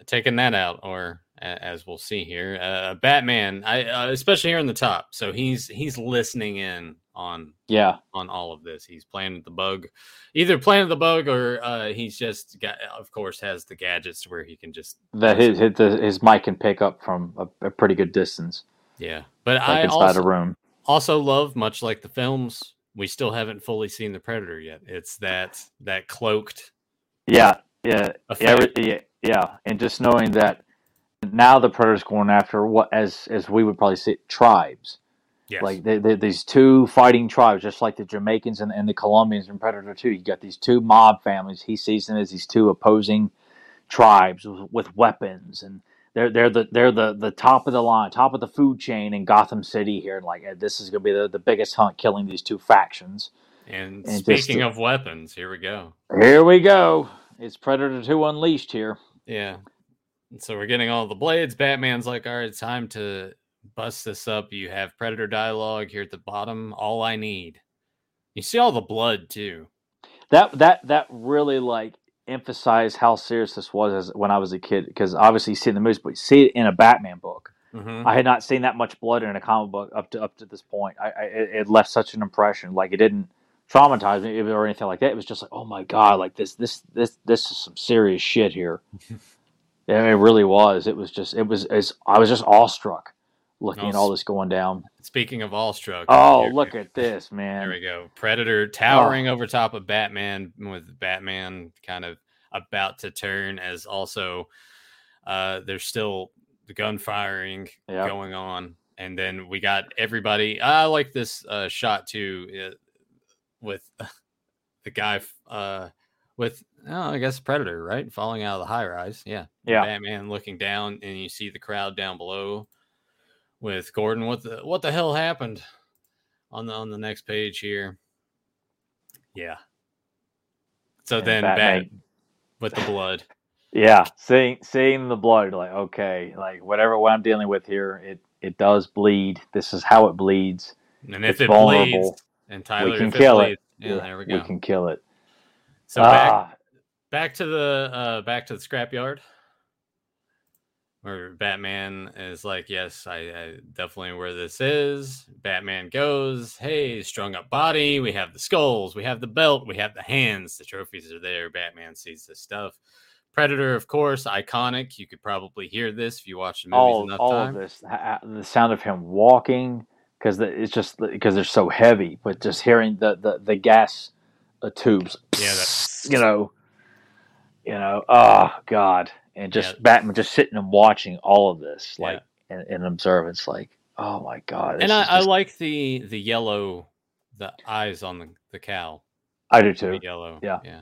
taking that out, or as we'll see here, uh, Batman, I uh, especially here in the top. So he's he's listening in on yeah. on all of this. He's planted the bug, either planted the bug or uh, he's just got, of course, has the gadgets where he can just That his his, the, his mic can pick up from a, a pretty good distance, yeah. But like I inside also, a room. also love, much like the films, we still haven't fully seen the predator yet. It's that that cloaked Yeah, yeah, yeah, effect. yeah, yeah. And just knowing that now the Predator's going after what, as as we would probably say, tribes. Yes. Like they, they, these two fighting tribes, just like the Jamaicans and, and the Colombians in Predator Two. You got these two mob families. He sees them as these two opposing tribes with, with weapons, and they're they're the they're the, the top of the line, top of the food chain in Gotham City here. And like this is going to be the, the biggest hunt, killing these two factions. and and speaking just- of weapons, here we go. Here we go. It's Predator Two Unleashed here. Yeah. So we're getting all the blades. Batman's like, all right, time to bust this up. You have Predator dialogue here at the bottom. All I need. You see all the blood too. that that that really like emphasized how serious this was as when I was a kid because obviously you see it in the movies, but you see it in a Batman book. Mhm. I had not seen that much blood in a comic book up to up to this point. I, I it it left such an impression. Like it didn't traumatize me or anything like that. It was just like, oh my god, like this this this this is some serious shit here. yeah, it really was. It was just it was as I was just awestruck looking at all this going down. Speaking of Allstruck. Oh, here- look at this, man! There we go. Predator Oh. towering over top of Batman with Batman kind of about to turn as also uh there's still the gun firing Yep. going on and then we got everybody I like this uh shot too uh, with the guy uh with oh, I guess Predator, right? Falling out of the high rise. Yeah. Yeah. Batman looking down and you see the crowd down below with Gordon. What the what the hell happened on the on the next page here? Yeah. So And then Batman- back with the blood. Yeah, seeing seeing the blood, like okay, like whatever what I'm dealing with here, it it does bleed. This is how it bleeds. And if It's it vulnerable. bleeds, and Tyler, can if kill it. bleeds, Yeah, there we go. We can kill it. so ah, back to the uh back to the scrapyard. where Batman is like, "Yes, I, I definitely where this is." Batman goes, "Hey, strung up body. We have the skulls. We have the belt. We have the hands. The trophies are there." Batman sees this stuff. Predator, of course, iconic. You could probably hear this if you watch the movies all enough all time. of this, the sound of him walking, because it's just because they're so heavy. But just hearing the the, the gas uh, tubes, Yeah, that- you know, you know, oh god, and just Yeah. Batman just sitting and watching all of this, Yeah. like and, and observance, like, oh my god, and I, is I like the the yellow, the eyes on the the cow. I do the too. Yellow. Yeah. Yeah.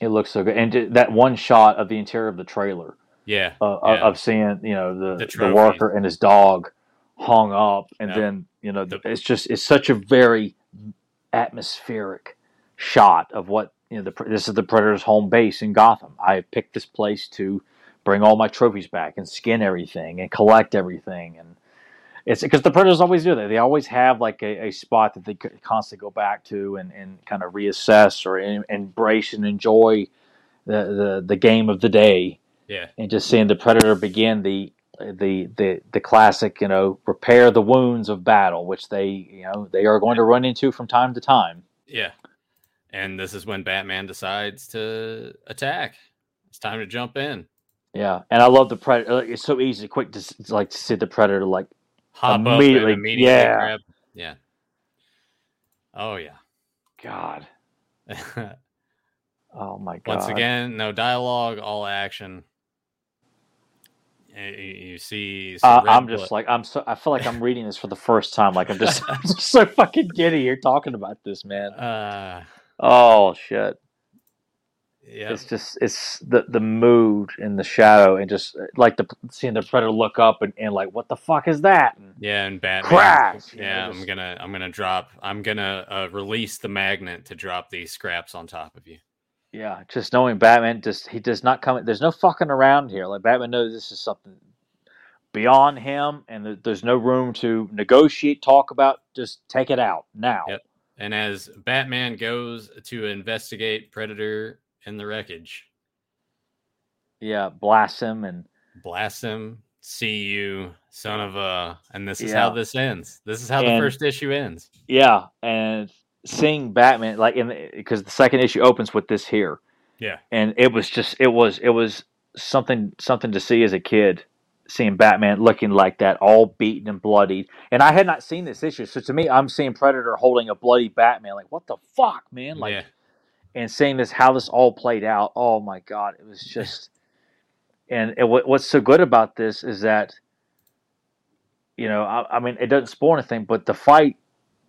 It looks so good, and that one shot of the interior of the trailer. Yeah. uh, Yeah. of seeing you know the The the, worker and his dog hung up, and then you know The- it's just it's such a very atmospheric shot of what you know. The this is the Predator's home base in Gotham. I picked this place to bring all my trophies back and skin everything and collect everything and. It's because the Predators always do that. They always have like a, a spot that they constantly go back to and, and kind of reassess or em- embrace and enjoy the, the, the game of the day Yeah. and just seeing the predator begin the the the the classic you know repair the wounds of battle which they you know they are going to run into from time to time Yeah. And this is when Batman decides to attack. It's time to jump in. yeah and i love the predator it's so easy quick to like see the predator like Hop Immediately, up immediately yeah. grab. Yeah. Oh yeah. god oh my god Once again, no dialogue, all action. You, you see, uh, i'm just like i'm so i feel like i'm reading this for the first time like i'm just, I'm just so fucking giddy You're talking about this man uh, oh shit yeah, It's just it's the the mood and the shadow and just like the seeing the predator look up and, and like what the fuck is that? And, yeah, and Batman. Crash, you know, Yeah, I'm gonna, I'm gonna drop, I'm gonna uh, release the magnet to drop these scraps on top of you. yeah, just knowing Batman just he does not come. There's no fucking around here. Like Batman knows this is something beyond him, and there- there's no room to negotiate, talk about. Just take it out now. Yep. And as Batman goes to investigate Predator in the wreckage, Yeah, blast him and blast him. See you, son of a. And this is how this ends. This is how the first issue ends. yeah, and seeing Batman like in because the second issue opens with this here. Yeah. and it was just it was it was something something to see as a kid seeing batman looking like that all beaten and bloodied. And i had not seen this issue so to me i'm seeing predator holding a bloody batman like what the fuck man? Like yeah. and seeing this how this all played out oh my god it was just and it, what, what's so good about this is that you know I, I mean it doesn't spoil anything but the fight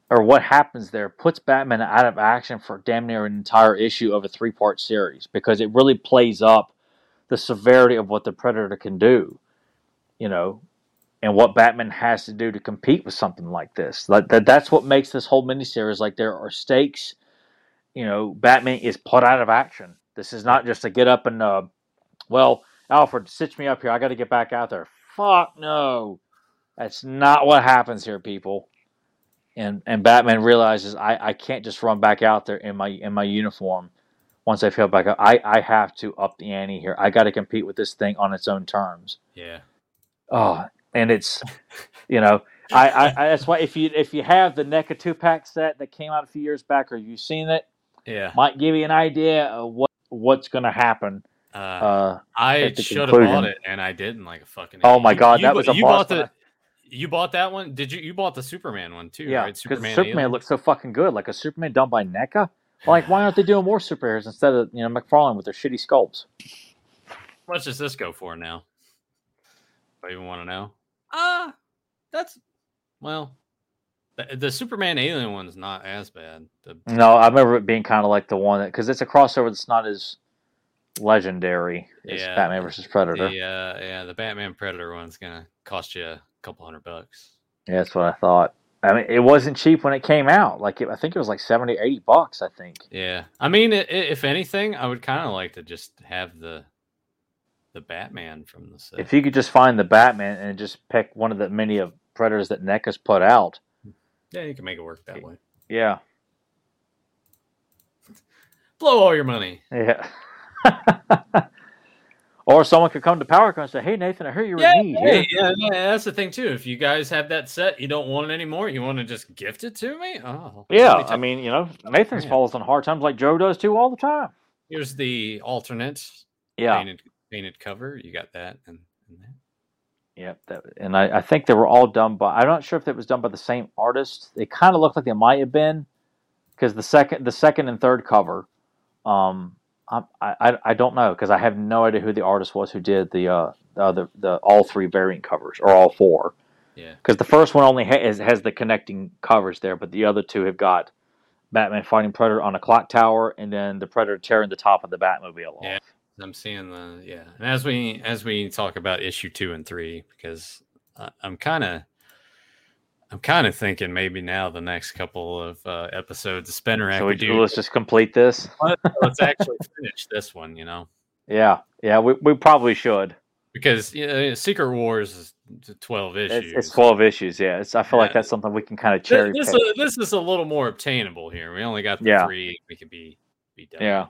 or what happens there puts batman out of action for damn near an entire issue of a three part series because it really plays up the severity of what the predator can do you know and what batman has to do to compete with something like this like that, that's what makes this whole miniseries like there are stakes you know, Batman is put out of action. This is not just to get up and, uh, well, Alfred, stitch me up here. I got to get back out there. Fuck no. That's not what happens here, people. And and Batman realizes I, I can't just run back out there in my in my uniform once I feel back up. I, I have to up the ante here. I got to compete with this thing on its own terms. Yeah. Oh, and it's, you know, I, I, I that's why if you if you have the NECA two pack set that came out a few years back, or you've seen it, Yeah. might give you an idea of what what's going to happen. Uh, Uh, I should have bought it and I didn't like a fucking. Oh idiot. my God, you that bu- was a you bought the. You bought that one? Did you? You bought the Superman one too, yeah, right? Superman. Superman, looks so fucking good, like a Superman done by NECA. Like, why aren't they doing more superheroes instead of you know McFarlane with their shitty sculpts? How much does this go for now? I even want to know. Ah, that's well. The, the Superman Alien one's not as bad. The, No, I remember it being kind of like the one that because it's a crossover that's not as legendary as Yeah, Batman versus Predator. Yeah, uh, yeah, the Batman Predator one's gonna cost you a couple hundred bucks. Yeah, that's what I thought. I mean, it wasn't cheap when it came out. Like, it, I think it was like 70, 80 bucks. I think. Yeah, I mean, i- i- if anything, I would kind of like to just have the the Batman from the set. If you could just find the Batman and just pick one of the many of Predators that NECA's put out, yeah, you can make it work that way. yeah, Blow all your money. yeah. or someone could come to PowerCon and say, "Hey, Nathan, I heard you were yeah, in need." hey, yeah, yeah, that's the thing too. If you guys have that set, you don't want it anymore. You want to just gift it to me? Oh, Yeah, I mean, you know, Nathan's Yeah. falls on hard times like Joe does too all the time. here's the alternate Yeah, painted painted cover. You got that, and, and that. yeah, that, and I, I think they were all done by. I'm not sure if it was done by the same artist. They kind of looked like they might have been, because the second, the second and third cover, um, I, I, I don't know because I have no idea who the artist was who did the uh, uh the, the all three variant covers or all four. yeah. because the first one only ha- has, has the connecting covers there, but the other two have got Batman fighting Predator on a clock tower, and then the Predator tearing the top of the Batmobile off. Yeah. I'm seeing the yeah, and as we as we talk about issue two and three, because I, I'm kind of I'm kind of thinking maybe now the next couple of uh, episodes of Spinner Rack So we we, do. let's just complete this. Let, us actually finish this one, you know, Yeah, yeah, we, we probably should. because you know, Secret Wars is twelve issues. It's, it's twelve issues. Yeah, it's, I feel like that's something we can kind of cherry this this is a little more obtainable here. We only got the Yeah. three. We could be be done Yeah.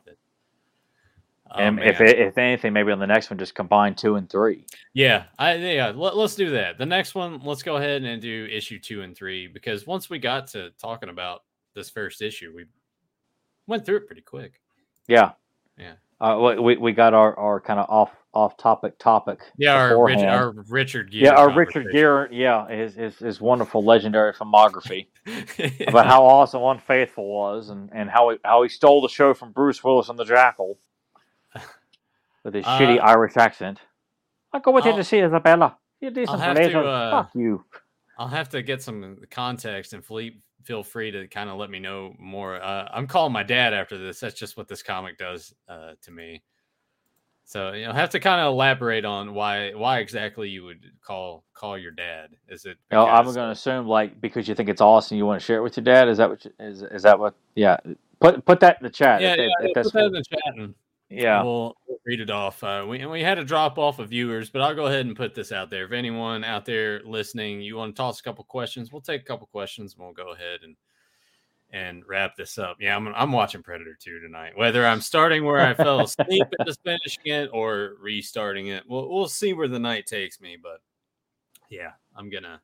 Oh, and if it, if anything, maybe on the next one, just combine two and three. Yeah, I yeah. Let, us do that. The next one, let's go ahead and do issue two and three because once we got to talking about this first issue, we went through it pretty quick. Yeah, Yeah. Uh, we- we got our, our kind of off off topic topic. Yeah, our, Rich, our Richard Gere yeah, our Richard. Gere. Yeah, his, his his wonderful legendary filmography. about how awesome Unfaithful was, and, and how he how he stole the show from Bruce Willis on The Jackal with his Uh, shitty Irish accent. I'll go with you I'll- to see Isabella. You decent I'll have to, later. uh, Fuck you. I'll have to get some context, and Philippe, feel free to kind of let me know more. Uh, I'm calling my dad after this. That's just what this comic does uh, to me. So you know, have to kind of elaborate on why why exactly you would call call your dad. Is it? You know, I'm going to uh, assume like because you think it's awesome, you want to share it with your dad. Is that what? You, is is that what? Yeah. Put put that in the chat. Yeah, if, yeah, if yeah, that's put that in the chat and yeah. we'll, read it off. Uh, we and we had a drop off of viewers, but I'll go ahead and put this out there. If anyone out there listening, you want to toss a couple questions, we'll take a couple questions and we'll go ahead and and wrap this up. Yeah, I'm I'm watching Predator 2 tonight. Whether I'm starting where I fell asleep and just finishing it or restarting it, we'll we'll see where the night takes me. But yeah, I'm gonna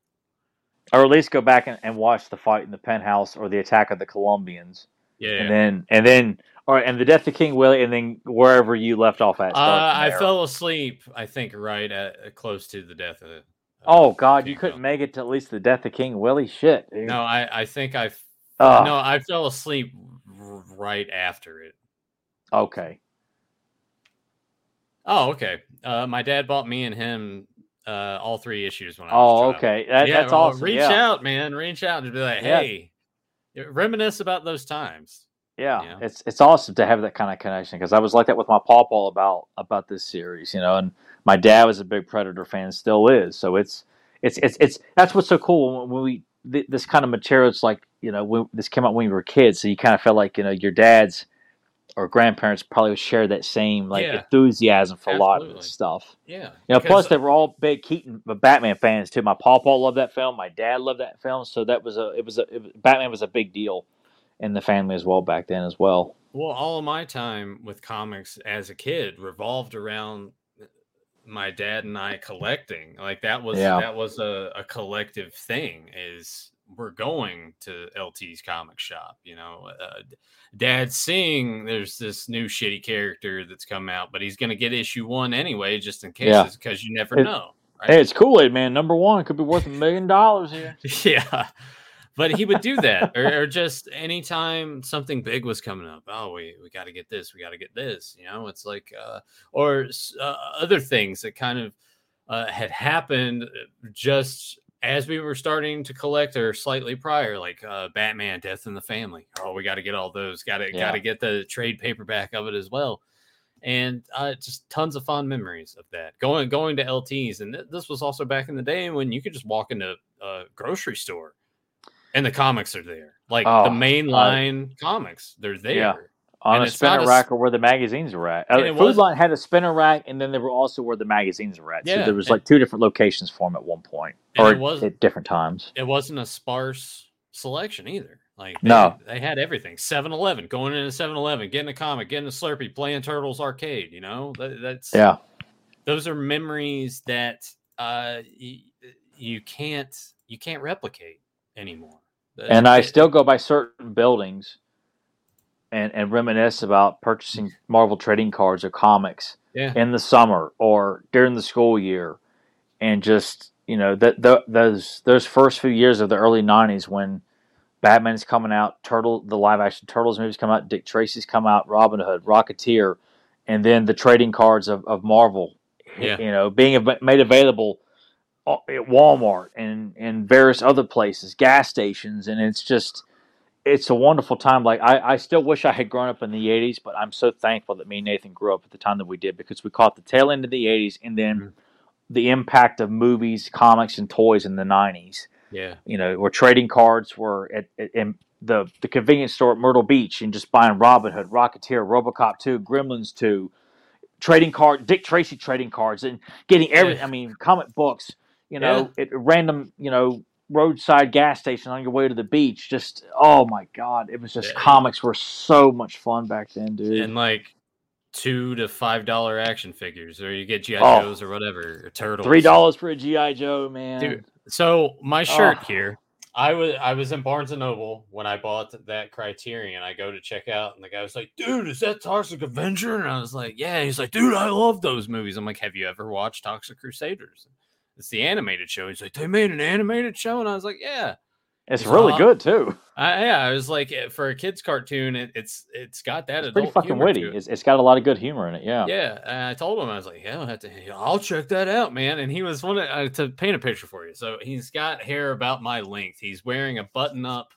or at least go back and, and watch the fight in the penthouse or the attack of the Colombians, yeah. and then and then all right, and the death of King Willie, and then wherever you left off at. uh, I fell asleep. I think right at uh, close to the death of. of Oh God, you couldn't make it to at least the death of King Willie. Shit. Dude. No, I I think I no, I fell asleep r- right after it. Okay. Oh, okay. Uh, my dad bought me and him uh, all three issues when I was Oh, okay. That, yeah, that's well, awesome. Reach yeah. out, man. Reach out and be like, Yeah. Reminisce about those times. Yeah, Yeah. it's it's awesome to have that kind of connection because I was like that with my pawpaw about about this series, you know. And my dad was a big Predator fan, still is. So it's it's it's it's that's what's so cool when we th- this kind of material. It's like you know when, this came out when we were kids, so you kind of felt like you know your dad's or grandparents probably would share that same like Yeah. enthusiasm for a lot of this stuff. Yeah. You know, plus they were all big Keaton uh, Batman fans too. My pawpaw loved that film. My dad loved that film. So that was a it was a it Batman was a big deal in the family as well back then as well. Well, all of my time with comics as a kid revolved around my dad and I collecting. Like that was Yeah. that was a, a collective thing. Is we're going to LT's comic shop. You know, uh, Dad seeing there's this new shitty character that's come out, but he's going to get issue one anyway, just in case, Yeah. because you never It- know. Hey, it's Kool Aid Man number one. Could be worth a million dollars here. yeah but he would do that or, or just anytime something big was coming up oh we, we got to get this we got to get this you know it's like uh or uh, other things that kind of uh, had happened uh, just as we were starting to collect or slightly prior like uh batman death in the family. Oh we got to get all those got to Yeah. got to get the trade paperback of it as well. And uh, just tons of fond memories of that. Going going to LTs and th- this was also back in the day when you could just walk into a grocery store and the comics are there. Like Oh, the mainline comics they're there On And a spinner a rack or where the magazines were at. Uh, Food was- Lion had a spinner rack, and then there were also where the magazines were at. Yeah, So there was and- like two different locations for them at one point, or it was- at different times. it wasn't a sparse selection either like they, No. they had everything 7-eleven going into 7-eleven getting a comic getting a slurpee playing turtles arcade you know that, that's Yeah, those are memories that uh, you can't you can't replicate anymore. and I still go by certain buildings and, and reminisce about purchasing Marvel trading cards or comics yeah. in the summer or during the school year, and just you know that those those first few years of the early '90s when Batman's coming out, Turtle the live action Turtles movies come out, Dick Tracy's come out, Robin Hood, Rocketeer, and then the trading cards of, of Marvel, Yeah. you know, being made available uh, at Walmart and and various other places, gas stations, and it's just it's a wonderful time. Like I, I still wish I had grown up in the '80s, but I'm so thankful that me and Nathan grew up at the time that we did because we caught the tail end of the '80s and then Mhm. the impact of movies, comics, and toys in the '90s. yeah You know, where trading cards were at, at in the the convenience store at Myrtle Beach and just buying Robin Hood, Rocketeer, RoboCop 2, Gremlins 2, trading card, Dick Tracy trading cards, and getting every. Yeah. I mean, comic books. You know, at random. You know, roadside gas station on your way to the beach. Just oh my god, it was just Yeah. comics were so much fun back then, dude. and like two to five dollar action figures, or you get GI Oh. Joes or whatever, or turtles. Three dollars for a GI Joe, man. Dude. So my shirt Oh. here, I was I was in Barnes and Noble when I bought that Criterion. I go to check out, and the guy was like, "Dude, is that Toxic Avenger?" And I was like, "Yeah." He's like, "Dude, I love those movies." I'm like, "Have you ever watched Toxic Crusaders?" It's the animated show. He's like, "They made an animated show," and I was like, "Yeah." It's really good too. I, yeah, I was like, eh, for a kids' cartoon, it, it's it's got that It's pretty fucking witty. it. It's, it's got a lot of good humor in it. Yeah. Yeah, I told him I was like, "Yeah, I'll have to. I'll check that out, man." And he was one of, uh, to paint a picture for you. So he's got hair about my length. He's wearing a button-up,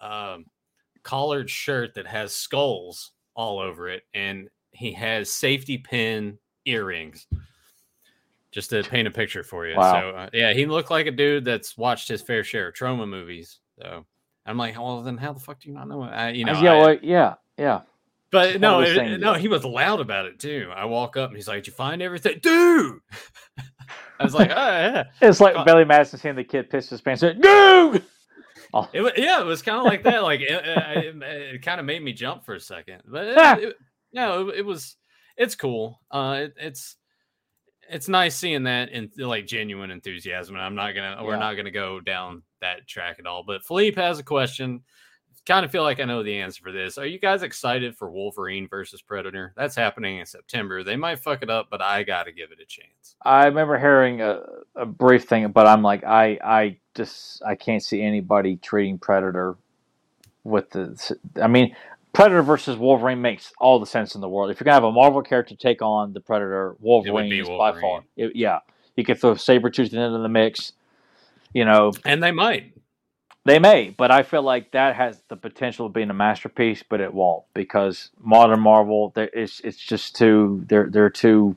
um, collared shirt that has skulls all over it, and he has safety pin earrings. Just to paint a picture for you. Wow. So uh, yeah, he looked like a dude that's watched his fair share of trauma movies. So I'm like, well, then how the fuck do you not know? I, you know, yeah, I- well, yeah, yeah. but no, it- no, he was loud about it too. I walk up and he's like, "Did you find everything, dude?" I was like, "Oh yeah." It's like Uh, Billy Madison seeing the kid piss his pants. Dude. Oh, It, yeah, it was kind of like that. Like it, it, it kind of made me jump for a second, but no, it, it was. It's cool. Uh, it, it's it's nice seeing that in like genuine enthusiasm. And I'm not gonna, we're not gonna go down that track at all. But Philippe has a question. Kind of feel like I know the answer for this. Are you guys excited for Wolverine versus Predator? That's happening in September. They might fuck it up, but I got to give it a chance. I remember hearing a, a brief thing, but I'm like, I, I just, I can't see anybody treating Predator with the. I mean, Predator versus Wolverine makes all the sense in the world. If you're gonna have a Marvel character take on the Predator, Wolverine is by far. It- yeah, you could throw Sabretooth into the mix. You know, And they might. They may, but I feel like that has the potential of being a masterpiece, but it won't because modern Marvel, it's it's just too they're they're too.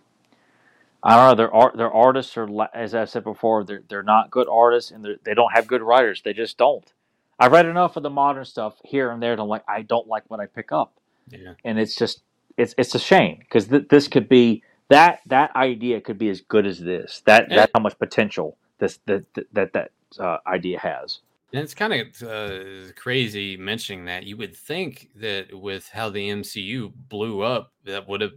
I don't know. Their art, their artists are, as I said before, they're they're not good artists, and they don't have good writers. They just don't. I've read enough of the modern stuff here and there to like I don't like what I pick up, Yeah. and it's just it's it's a shame because th- this could be that that idea could be as good as this. That Eh. that's how much potential this that that that uh, idea has. And it's kind of uh, crazy mentioning that. You would think that with how the MCU blew up, that would have.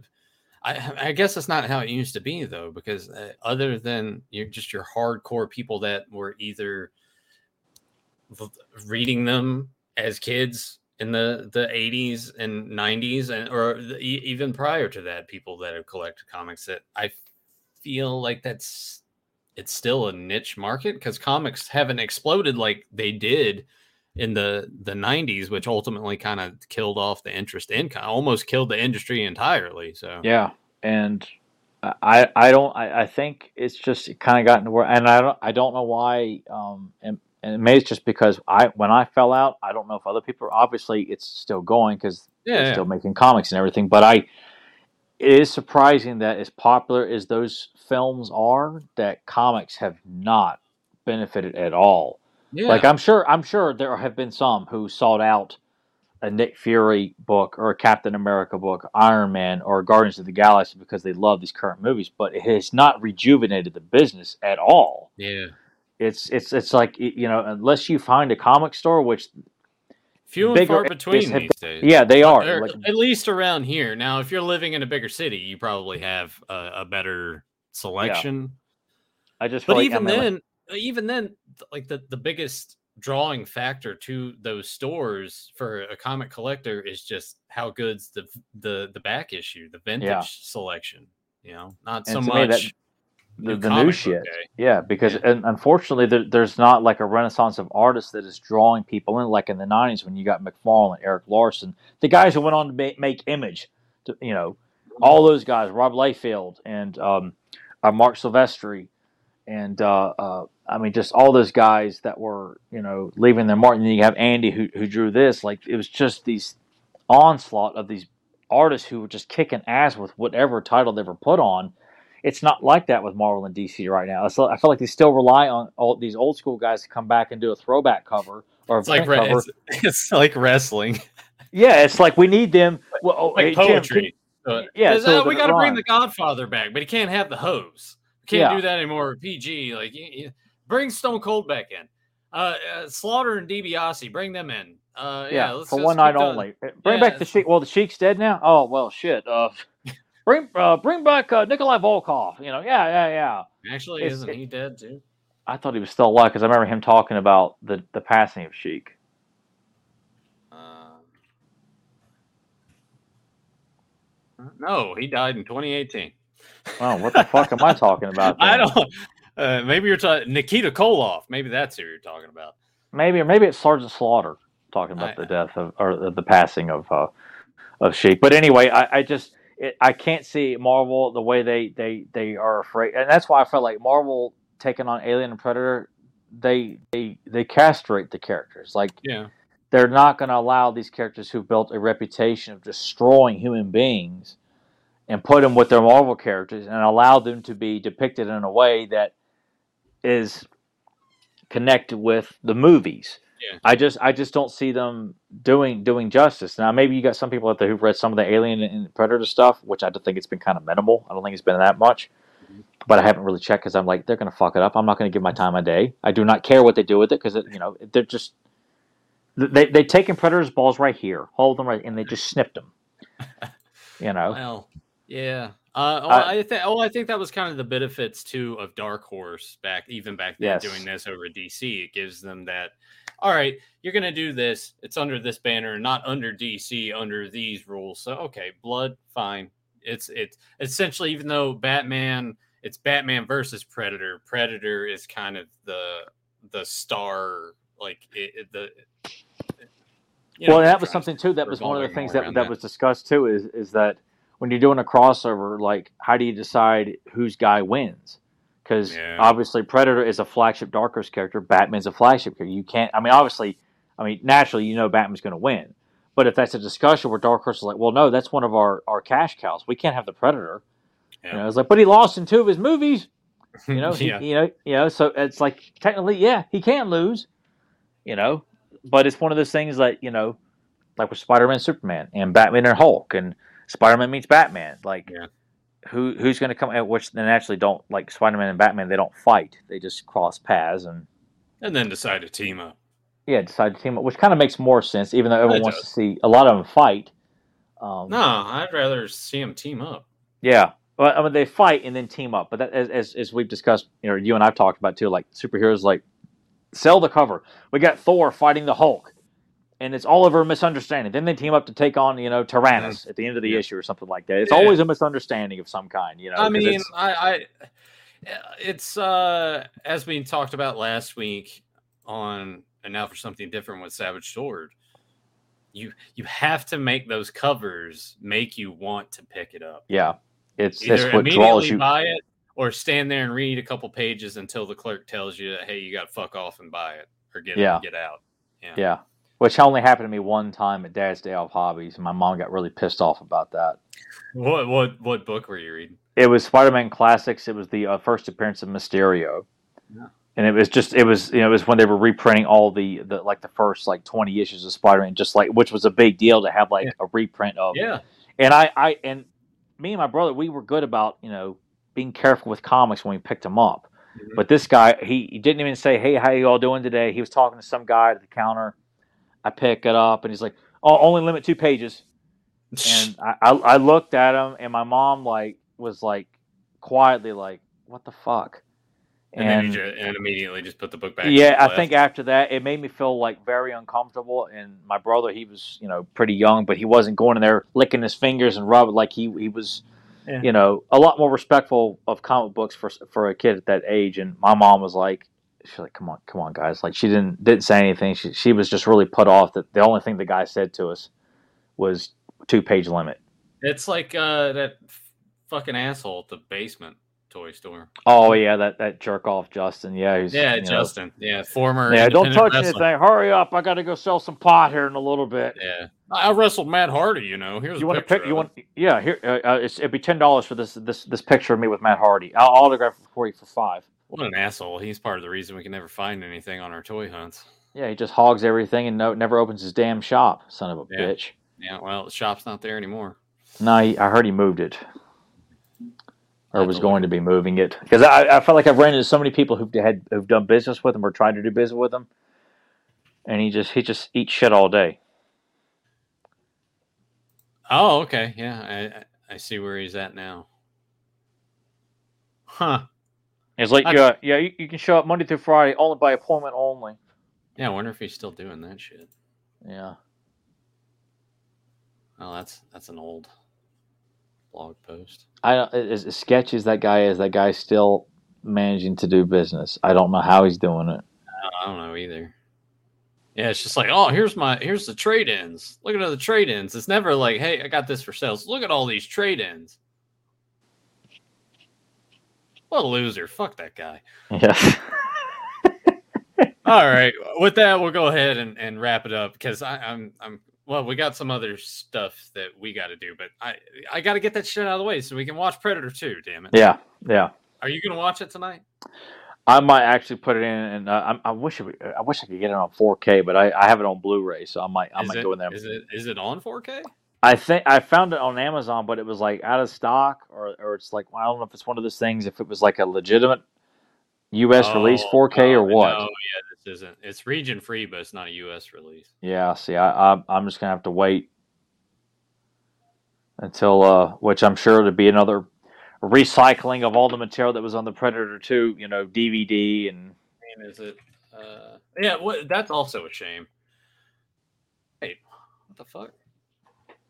I, I guess that's not how it used to be, though, because uh, other than you're just your hardcore people that were either reading them as kids in the the 80s and 90s and or the, even prior to that people that have collected comics that i feel like that's it's still a niche market because comics haven't exploded like they did in the the 90s which ultimately kind of killed off the interest in almost killed the industry entirely so Yeah, and I I don't I, I think it's just kind of gotten to where, and I don't I don't know why. Um, and, maybe it's just because I when I fell out, I don't know if other people. Obviously, it's still going because yeah, they're yeah. still making comics and everything. But I, it is surprising that as popular as those films are, that comics have not benefited at all. yeah. Like I'm sure, I'm sure there have been some who sought out a Nick Fury book or a Captain America book, Iron Man or Guardians of the Galaxy because they love these current movies, but it has not rejuvenated the business at all. yeah It's it's it's like you know, unless you find a comic store, which few and bigger far between have these days yeah, they are. Like, at least around here now if you're living in a bigger city you probably have a, a better selection. I just But feel like, I even mean, like- then, even then, like the the biggest drawing factor to those stores for a comic collector is just how good's the the the back issue, the vintage Yeah. selection. You know, not And so to me, that- much the, new the new shit. day. Yeah, because Yeah. and unfortunately, there, there's not like a renaissance of artists that is drawing people in like in the '90s when you got McFarlane, and Erik Larsen, the guys who went on to make, make Image, to, you know, all those guys, Rob Liefeld and um, uh, Marc Silvestri, and uh, uh, I mean, just all those guys that were you know leaving their mark. And then you have Andy who who drew this. Like it was just these onslaught of these artists who were just kicking ass with whatever title they were put on it's not like that with Marvel and DC right now. It's, I feel like they still rely on all these old school guys to come back and do a throwback cover or It's like cover. it's, it's like wrestling, Yeah, it's like we need them. Well, oh, like hey, Jim, poetry. So- yeah, 'cause, so uh, we got to bring the Godfather back, but he can't have the hose. Can't Yeah. do that anymore. PG, like you, you- bring Stone Cold back in. Uh, uh, Slaughter and DiBiase, bring them in. Uh, yeah, yeah, let's for just one night doing- only. Bring Yeah, back the it's- Sheik. Well, the Sheik's dead now. Oh well, shit. Uh, bring uh, bring back uh, Nikolai Volkov. You know, yeah, yeah, yeah. Actually, It's- isn't it- he dead too? I thought he was still alive because I remember him talking about the the passing of Sheik. Um, no, he died in 2018. Oh, what the fuck am I talking about? I don't. Uh, maybe you're talking Nikita Koloff. Maybe that's who you're talking about. maybe or maybe it's Sergeant Slaughter talking about I- the death of or the, the passing of uh, of Sheik. But anyway, I, I just it, I can't see Marvel the way they they they are afraid, and that's why I felt like Marvel taking on Alien and Predator. They they they castrate the characters like Yeah. they're not going to allow these characters who built a reputation of destroying human beings and put them with their Marvel characters and allow them to be depicted in a way that is connected with the movies. Yeah. I just I just don't see them doing doing justice. Now maybe you got some people out there who've read some of the Alien and Predator stuff, which I don't think it's been kind of minimal. I don't think it's been that much. But I haven't really checked because I'm like they're going to fuck it up. I'm not going to give my time of day. I do not care what they do with it because you know they're just they they taken Predator's balls right here, hold them right, and they just snipped them. You know, Well, yeah. Uh, well, Uh, I think. Oh, I think that was kind of the benefits too of Dark Horse back, even back then, Yes. doing this over DC. It gives them that. All right, you're gonna do this. It's under this banner, not under DC, under these rules. So okay, blood, fine. It's it's essentially even though Batman, it's Batman versus Predator. Predator is kind of the the star, like it, it- the. you know, well, that was something too. That was one of the things all that that was discussed too. Is is that when you're doing a crossover, like how do you decide whose guy wins? Because Yeah. obviously Predator is a flagship Dark Horse character. Batman's a flagship character. You can't. I mean, obviously, I mean naturally, you know Batman's going to win. But if that's a discussion where Dark Horse is like, well, no, that's one of our, our cash cows. We can't have the Predator. You Yeah. know, it's like, but he lost in two of his movies. You know, he, yeah. you know, you know. So it's like technically, yeah, he can lose. You know, but it's one of those things that you know, like with Spider-Man, Superman, and Batman and Hulk, and Spider-Man meets Batman. Like, Yeah. Who who's going to come out? Which they naturally don't like Spider-Man and Batman. They don't fight. They just cross paths and and then decide to team up. yeah, decide to team up, which kind of makes more sense. Even though everyone wants to see a lot of them fight. Um, No, I'd rather see them team up. Yeah. Well, I mean, they fight and then team up, but that, as, as as we've discussed, you know, you and I've talked about too, like superheroes, like sell the cover. We got Thor fighting the Hulk, and it's all over a misunderstanding. Then they team up to take on, you know, Tyrannus at the end of the Yeah. issue or something like that. It's Yeah. always a misunderstanding of some kind, you know. I mean, it's- I, I, it's uh, as we talked about last week on, and now for something different with Savage Sword. You you have to make those covers make you want to pick it up. yeah, it's Either that's what draws immediately you. buy it or stand there and read a couple pages until the clerk tells you, "Hey, you got to fuck off and buy it or get Yeah. get out." Yeah. Yeah, which only happened to me one time at Dad's Day Off Hobbies, and my mom got really pissed off about that. What what what book were you reading? It was Spider-Man Classics. It was the uh, first appearance of Mysterio, Yeah. and it was just it was you know it was when they were reprinting all the the like the first like twenty issues of Spider-Man, just like which was a big deal to have like Yeah. a reprint of. Yeah. And I I and me and my brother we were good about you know being careful with comics when we picked them up. Mhm. But this guy he, he didn't even say hey how you all doing today. He was talking to some guy at the counter. I pick it up and he's like, oh only limit two pages and I, I, I looked at him and my mom like was like quietly like, "What the fuck?" And, then you ju- and immediately just put the book back. yeah, I think after that, it made me feel like very uncomfortable. And my brother, he was, you know, pretty young, but he wasn't going in there licking his fingers and rubbing like he he was, Yeah. you know, a lot more respectful of comic books for for a kid at that age. And my mom was like, she's like, "Come on, come on, guys!" Like she didn't didn't say anything. She she was just really put off that the only thing the guy said to us was two page limit. it's like uh, that fucking asshole at the basement toy store. Oh yeah, that that jerk off Justin. Yeah, he's Yeah, you know, Justin. Yeah, former. yeah, don't touch wrestler. anything. Hurry up! I got to go sell some pot here in a little bit. Yeah, I wrestled Matt Hardy. You know, here's You a want to pick? You want? Yeah, here. Uh, uh, it's, it'd be ten dollars for this this this picture of me with Matt Hardy. I'll autograph it for you for five. What an asshole! He's part of the reason we can never find anything on our toy hunts. Yeah, he just hogs everything and no, never opens his damn shop. Son of a Yeah. bitch. Yeah, well, the shop's not there anymore. No, he, I heard he moved it, or That's was going to be moving it. Because I, I felt like I've ran into so many people who've had who've done business with him or tried to do business with him, and he just he just eats shit all day. Oh, okay. Yeah, I- I see where he's at now. Huh. It's like, I- yeah, uh, yeah, you, you can show up Monday through Friday, only by appointment only. Yeah, I wonder if he's still doing that shit. Yeah. Oh, that's that's an old blog post. I don't, as, as sketchy as that guy is, that guy's still managing to do business. I don't know how he's doing it. I don't know either. Yeah, it's just like, oh, here's my here's the trade ins. Look at all the trade ins. It's never like, hey, I got this for sales. Look at all these trade ins. What a loser. Fuck that guy. Yes. All right. With that, we'll go ahead and, and wrap it up because I, I'm I'm well, we got some other stuff that we got to do, but I I got to get that shit out of the way so we can watch Predator 2, damn it. yeah, yeah. Are you going to watch it tonight? I might actually put it in, and uh, I, I wish it, I wish I could get it on 4K, but I, I have it on Blu-ray, so I might I is might it, go in there. Is it is it on 4K? I think I found it on Amazon, but it was like out of stock, or or it's like well, I don't know if it's one of those things. If it was like a legitimate U.S. release Oh, 4K or what? No, yeah, this isn't. It's region free, but it's not a US release. Yeah, see, I, I I'm just gonna have to wait until uh, which I'm sure to be another recycling of all the material that was on the Predator 2, you know, DVD and I is it? Uh, yeah, what, that's also a shame. Wait, what the fuck?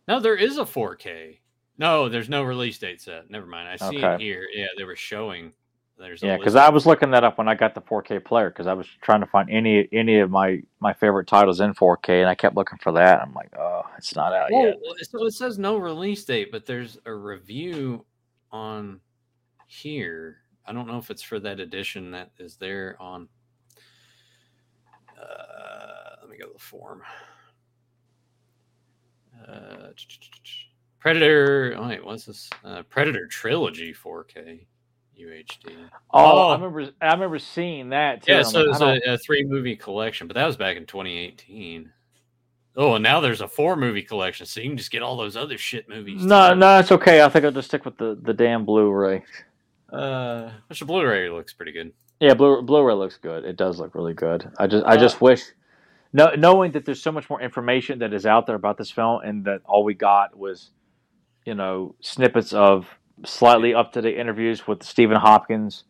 No, there is a 4K. No, there's no release date set. Never mind. I see it here. Yeah, they were showing. There's yeah, because. I was looking that up when I got the 4K player because I was trying to find any any of my my favorite titles in 4K and I kept looking for that. I'm like, oh, it's not out Well, yet. so it says no release date, but there's a review on here. I don't know if it's for that edition that is there on. Uh, let me go to the form. Uh, Predator. Oh, wait, what's this? Uh, Predator Trilogy 4K UHD. Oh, oh. I remember I remember seeing that too. Yeah, so it's a, a three movie collection, but that was back in 2018. Oh, and now there's a four movie collection, so you can just get all those other shit movies. no, too. no, it's okay. I think I'll just stick with the the damn Blu-ray. Uh, which the Blu-ray looks pretty good. Yeah, Blu Blu-ray looks good. It does look really good. I just I Uh, just wish, no, knowing that there's so much more information that is out there about this film, and that all we got was, you know, snippets of slightly up to date interviews with Stephen Hopkins,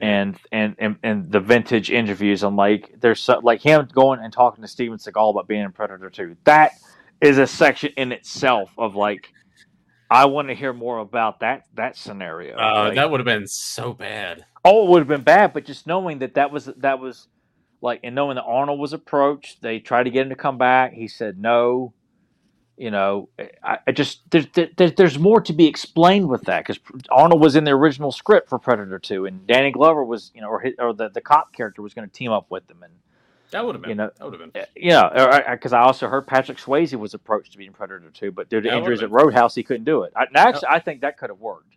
and and and, and the vintage interviews. I'm like, there's so, like him going and talking to Steven Seagal about being in Predator 2. That is a section in itself of like. I want to hear more about that that scenario. Uh, Like- that would have been so bad. Oh, it would have been bad, but just knowing that that was that was like, and knowing that Arnold was approached, they tried to get him to come back. He said no. You know, I, I just there's there, there's more to be explained with that because Arnold was in the original script for Predator Two, and Danny Glover was you know, or his, or the the cop character was going to team up with them, and That would have been. You know, that would have been. Eh, you know, because I also heard Patrick Swayze was approached to be in Predator Two, but due to That injuries at Roadhouse, he couldn't do it. I, actually, I think that could have worked.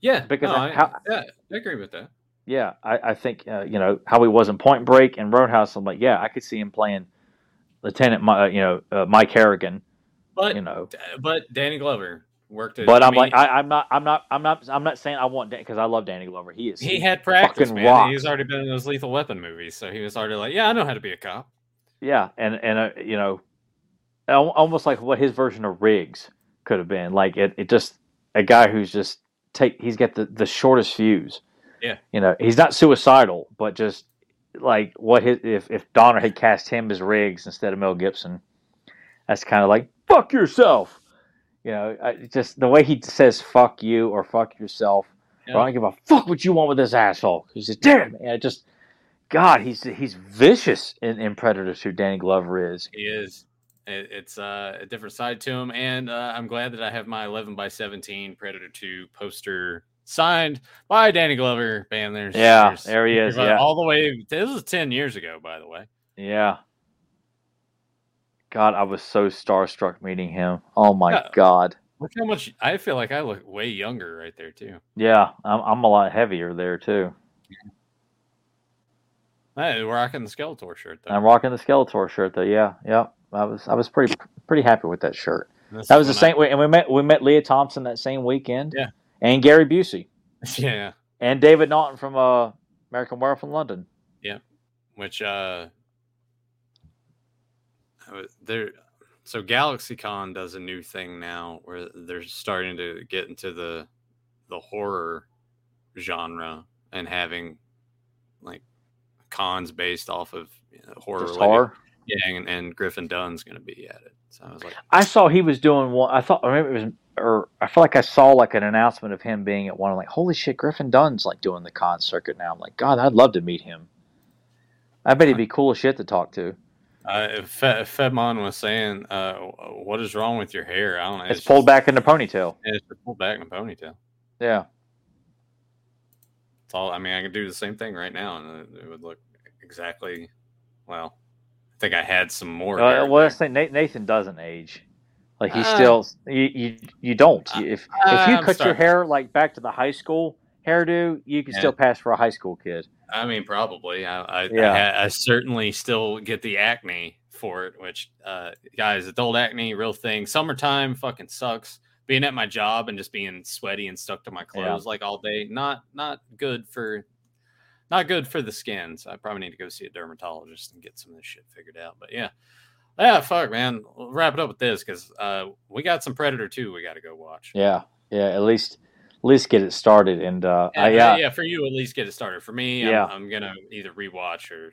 Yeah, Because no, I- I, how- yeah, I agree with that. Yeah, I, I think uh, you know how he was in Point Break and Roadhouse. I'm like, yeah, I could see him playing Lieutenant, uh, you know, uh, Mike Harrigan. But You know, but Danny Glover worked it. but I I'm mean, like, I, I'm not, I'm not, I'm not, I'm not saying I want Danny because I love Danny Glover. He is. he had practice, man. rocks. He's already been in those Lethal Weapon movies, so he was already like, yeah, I know how to be a cop. yeah, and and uh, you know, almost like what his version of Riggs could have been. Like it, it just a guy who's just take. He's got the the shortest fuse. Yeah. You know, he's not suicidal, but just like what his if if Donner had cast him as Riggs instead of Mel Gibson, that's kind of like fuck yourself. You know, I, just the way he says "fuck you" or "fuck yourself." Yeah. I don't give a fuck what you want with this asshole. He's just damn. man, it just God, he's he's vicious in, in Predator Two. Danny Glover is. He is. It, it's uh, a different side to him, and uh, I'm glad that I have my 11 by 17 Predator 2 poster signed by Danny Glover. Bam, there's Yeah, there's- there he is. Yeah, all the way. This was 10 years ago, by the way. yeah. God, I was so starstruck meeting him. Oh my Yeah. God. Look how much I feel like I look way younger right there too. Yeah, I'm I'm a lot heavier there too. Hey, we're rocking the Skeletor shirt though. I'm rocking the Skeletor shirt though. Yeah, yeah. I was I was pretty pretty happy with that shirt. That was the is same way, and we met we met Lea Thompson that same weekend. Yeah. And Gary Busey yeah, and David Naughton from uh, American Werewolf in London. Yeah. Which uh, I was- there. So GalaxyCon does a new thing now where they're starting to get into the the horror genre and having like cons based off of you know, horror. Horror. Yeah, and, and Griffin Dunne's going to be at it. So I was like, I saw he was doing one. I thought, or maybe it was, or I feel like I saw like an announcement of him being at one. I'm like, holy shit, Griffin Dunne's like doing the con circuit now. I'm like, God, I'd love to meet him. I bet he'd be cool as shit to talk to. uh, Fe- Fedmon was saying, uh, "What is wrong with your hair?" I don't know. It's pulled just- back in the ponytail. yeah, It's pulled back in a ponytail. Yeah, It's all. I mean, I could do the same thing right now, and it, would look exactly. Well, I think I had some more. uh, hair well, there. that's the Nathan doesn't age. Like he Uh, still, you, you you don't. You- If if you I'm cut your hair like back to the high school hairdo, you can Yeah. still pass for a high school kid. I mean, probably. I, I, Yeah. I, I certainly still get the acne for it. Which, uh, guys, adult acne, real thing. Summertime fucking sucks. Being at my job and just being sweaty and stuck to my Yeah. clothes like all day, not not good for, not good for the skin. So I probably need to go see a dermatologist and get some of this shit figured out. But yeah, yeah, fuck, man. We'll wrap it up with this because uh, we got some Predator too. We got to go watch. Yeah, yeah. At least at least get it started. And uh, Yeah, I, yeah, yeah, for you at least get it started. For me, Yeah. I'm, I'm gonna either rewatch or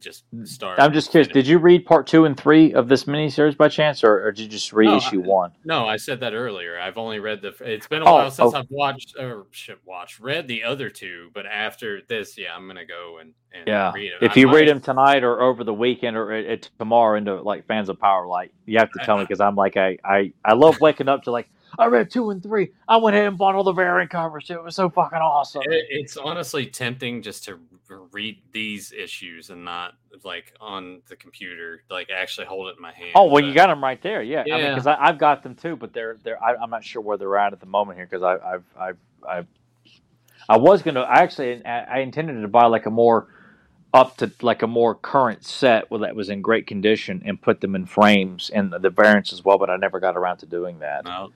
just start. I'm just curious. Did you read part two and three of this miniseries by chance, or, or did you just read No, issue I- one? No, I said that earlier. I've only read the. It's been a Oh, while since oh. I've watched or should watch read the other two. But after this, yeah, I'm gonna go and, and Yeah. read it. If I you read them tonight or over the weekend or uh, uh, tomorrow into like fans of Power Light, you have to I- tell me because I'm like I, I I love waking up to like I read two and three. I went ahead and bought all the variant covers. It was so fucking awesome. It, it's honestly tempting just to read these issues and not like on the computer, like actually hold it in my hand. Oh well, you got them right there. Yeah, I mean, because I've got them too, but they're they're. I, I'm not sure where they're at at the moment here because I I've I've I've I was gonna I actually I intended to buy like a more up to like a more current set well, that was in great condition and put them in frames and the variants as well, but I never got around to doing that. No.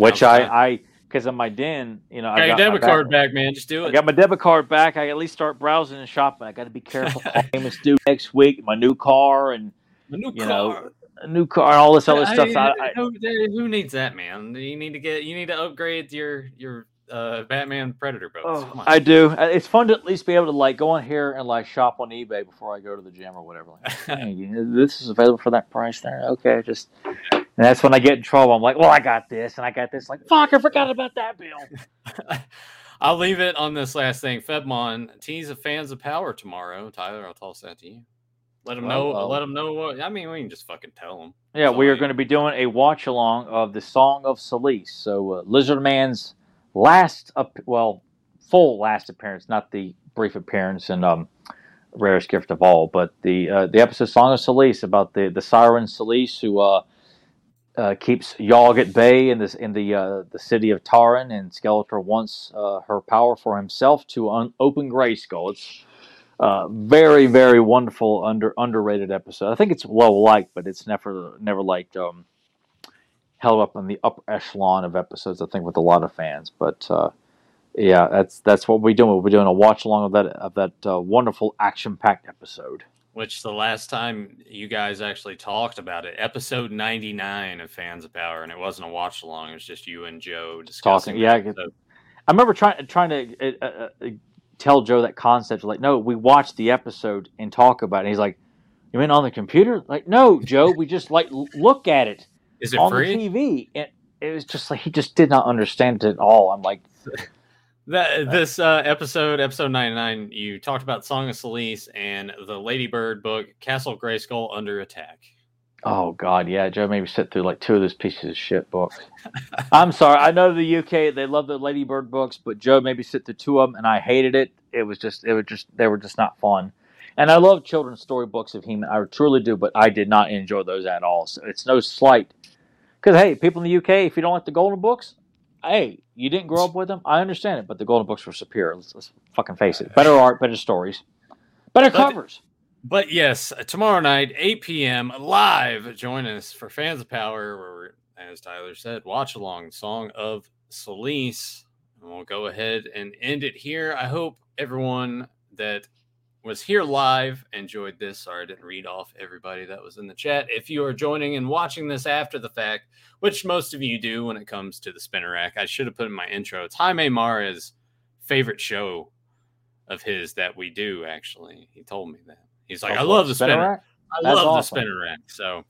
Which Sounds I. I because of my den, you know, Got I got my debit back- card back, man. Just do it. I got my debit card back. I at least start browsing and shopping. I got to be careful. Payments due next week. My new car and A new you know, car. a new car and all this other I- stuff. I, I, who, who needs that, man? You need to get. You need to upgrade your your uh, Batman Predator boats. Oh, I do. Uh, It's fun to at least be able to like go on here and like shop on eBay before I go to the gym or whatever. Like, hey, this is available for that price there. Okay, just and that's when I get in trouble. I'm like, well, I got this and I got this. Like, fuck, I forgot about that bill. I'll leave it on this last thing. Febmon, tease the fans of power tomorrow. Tyler, I'll toss that to you. Let them know. Well, let them know what. I mean, we can just fucking tell them. Yeah, we are going to be doing a watch along of the Song of Solace. So uh, Lizard Man's last, up, well, full last appearance, not the brief appearance and um, Rarest Gift of All, but the uh, the episode Song of Solace about the the siren Solace who uh, uh, keeps Yogg at bay in this in the uh, the city of Taran, and Skeletor wants uh, her power for himself to un- open Grayskull. It's uh, very very wonderful under underrated episode. I think it's well liked, but it's never never like um, held up in the upper echelon of episodes. I think with a lot of fans, but uh, yeah, that's that's what we're doing. We're doing a watch along of that of that uh, wonderful action packed episode. Which the last time you guys actually talked about it, episode 99 of Fans of Power, and it wasn't a watch along, it was just you and Joe discussing. Talking, yeah. I, I remember trying trying to uh, uh, uh, tell Joe that concept. Like, no, we watched the episode and talk about it. And he's like, "You mean on the computer?" Like, no, Joe, we just like look at it is it on free? the TV. And it was just like he just did not understand it at all. I'm like, That, this uh, episode, episode 99, you talked about Song of Solace and the Ladybird book, Castle Grayskull Under Attack. oh god, yeah, Joe made me sit through like two of those pieces of shit books. I'm sorry. I know the UK they love the Ladybird books, but Joe made me sit through two of them, and I hated it. It was just, it was just, they were just not fun. And I love children's story books of He-Man. I truly do, but I did not enjoy those at all. So it's no slight, because hey, people in the UK, if you don't like the Golden books, hey, you didn't grow up with them. I understand it, but the Golden books were superior. Let's, let's fucking face it. Better art, better stories, better But- covers. But yes, tomorrow night, 8 p.m., live. Join us for Fans of Power, where, as Tyler said, watch along Song of Solace. And we'll go ahead and end it here. I hope everyone that was here live enjoyed this. Sorry, I didn't read off everybody that was in the chat. If you are joining and watching this after the fact, which most of you do when it comes to the spinner rack, I should have put in my intro. It's Jaime Mara's favorite show of his that we do, actually. He told me that. He's like, I love the spinner. rack? I That's love the spinner rack. So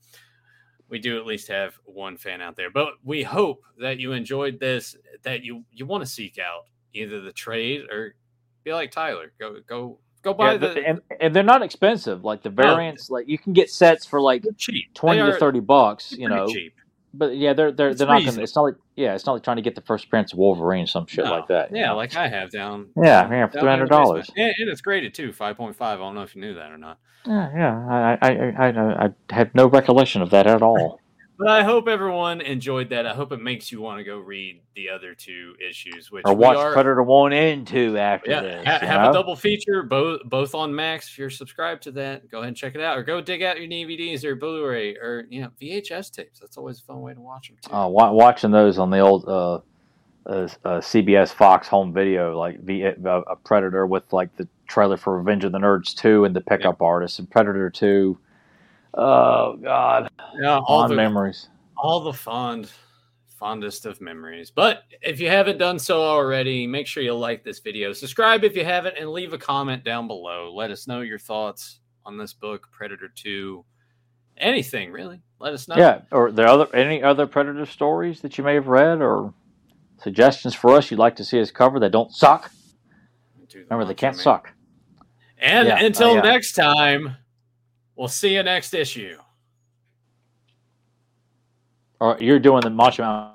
we do at least have one fan out there. But we hope that you enjoyed this, that you you want to seek out either the trade or be like Tyler. Go go go buy Yeah, the, the- and, and they're not expensive. Like the variants, like you can get sets for like cheap. twenty They to thirty bucks. You know, cheap. but yeah, they're they're It's they're not gonna. It's not like yeah, it's not like trying to get the first appearance of Wolverine, some shit No. like that. Yeah, know? like I have down. Yeah, yeah, for in the $300. And, and it's graded too, five point five. I don't know if you knew that or not. yeah, yeah. I I I, I, I have no recollection of that at all. But I hope everyone enjoyed that. I hope it makes you want to go read the other two issues, which or watch are, Predator One and Two after Yeah, this. ha- have know? a double feature, both both on Max. If you're subscribed to that, go ahead and check it out, or go dig out your DVDs or Blu-ray or you know VHS tapes. That's always a fun way to watch them too. Uh, wa- watching those on the old uh, uh, uh, CBS Fox home video, like the uh, a Predator with like the trailer for Revenge of the Nerds two and the pickup artist and Predator two. Oh God, yeah, all fond the memories. all the fond fondest of memories. But if you haven't done so already, make sure you like this video, subscribe if you haven't, and leave a comment down below. Let us know your thoughts on this book, Predator Two. Anything really? Let us know. Yeah, or there other any other Predator stories that you may have read or suggestions for us you'd like to see us cover that don't suck? Do the Remember, they can't Man. suck. And Yeah, until uh, yeah. next time, we'll see you next issue. Or you're doing the Macho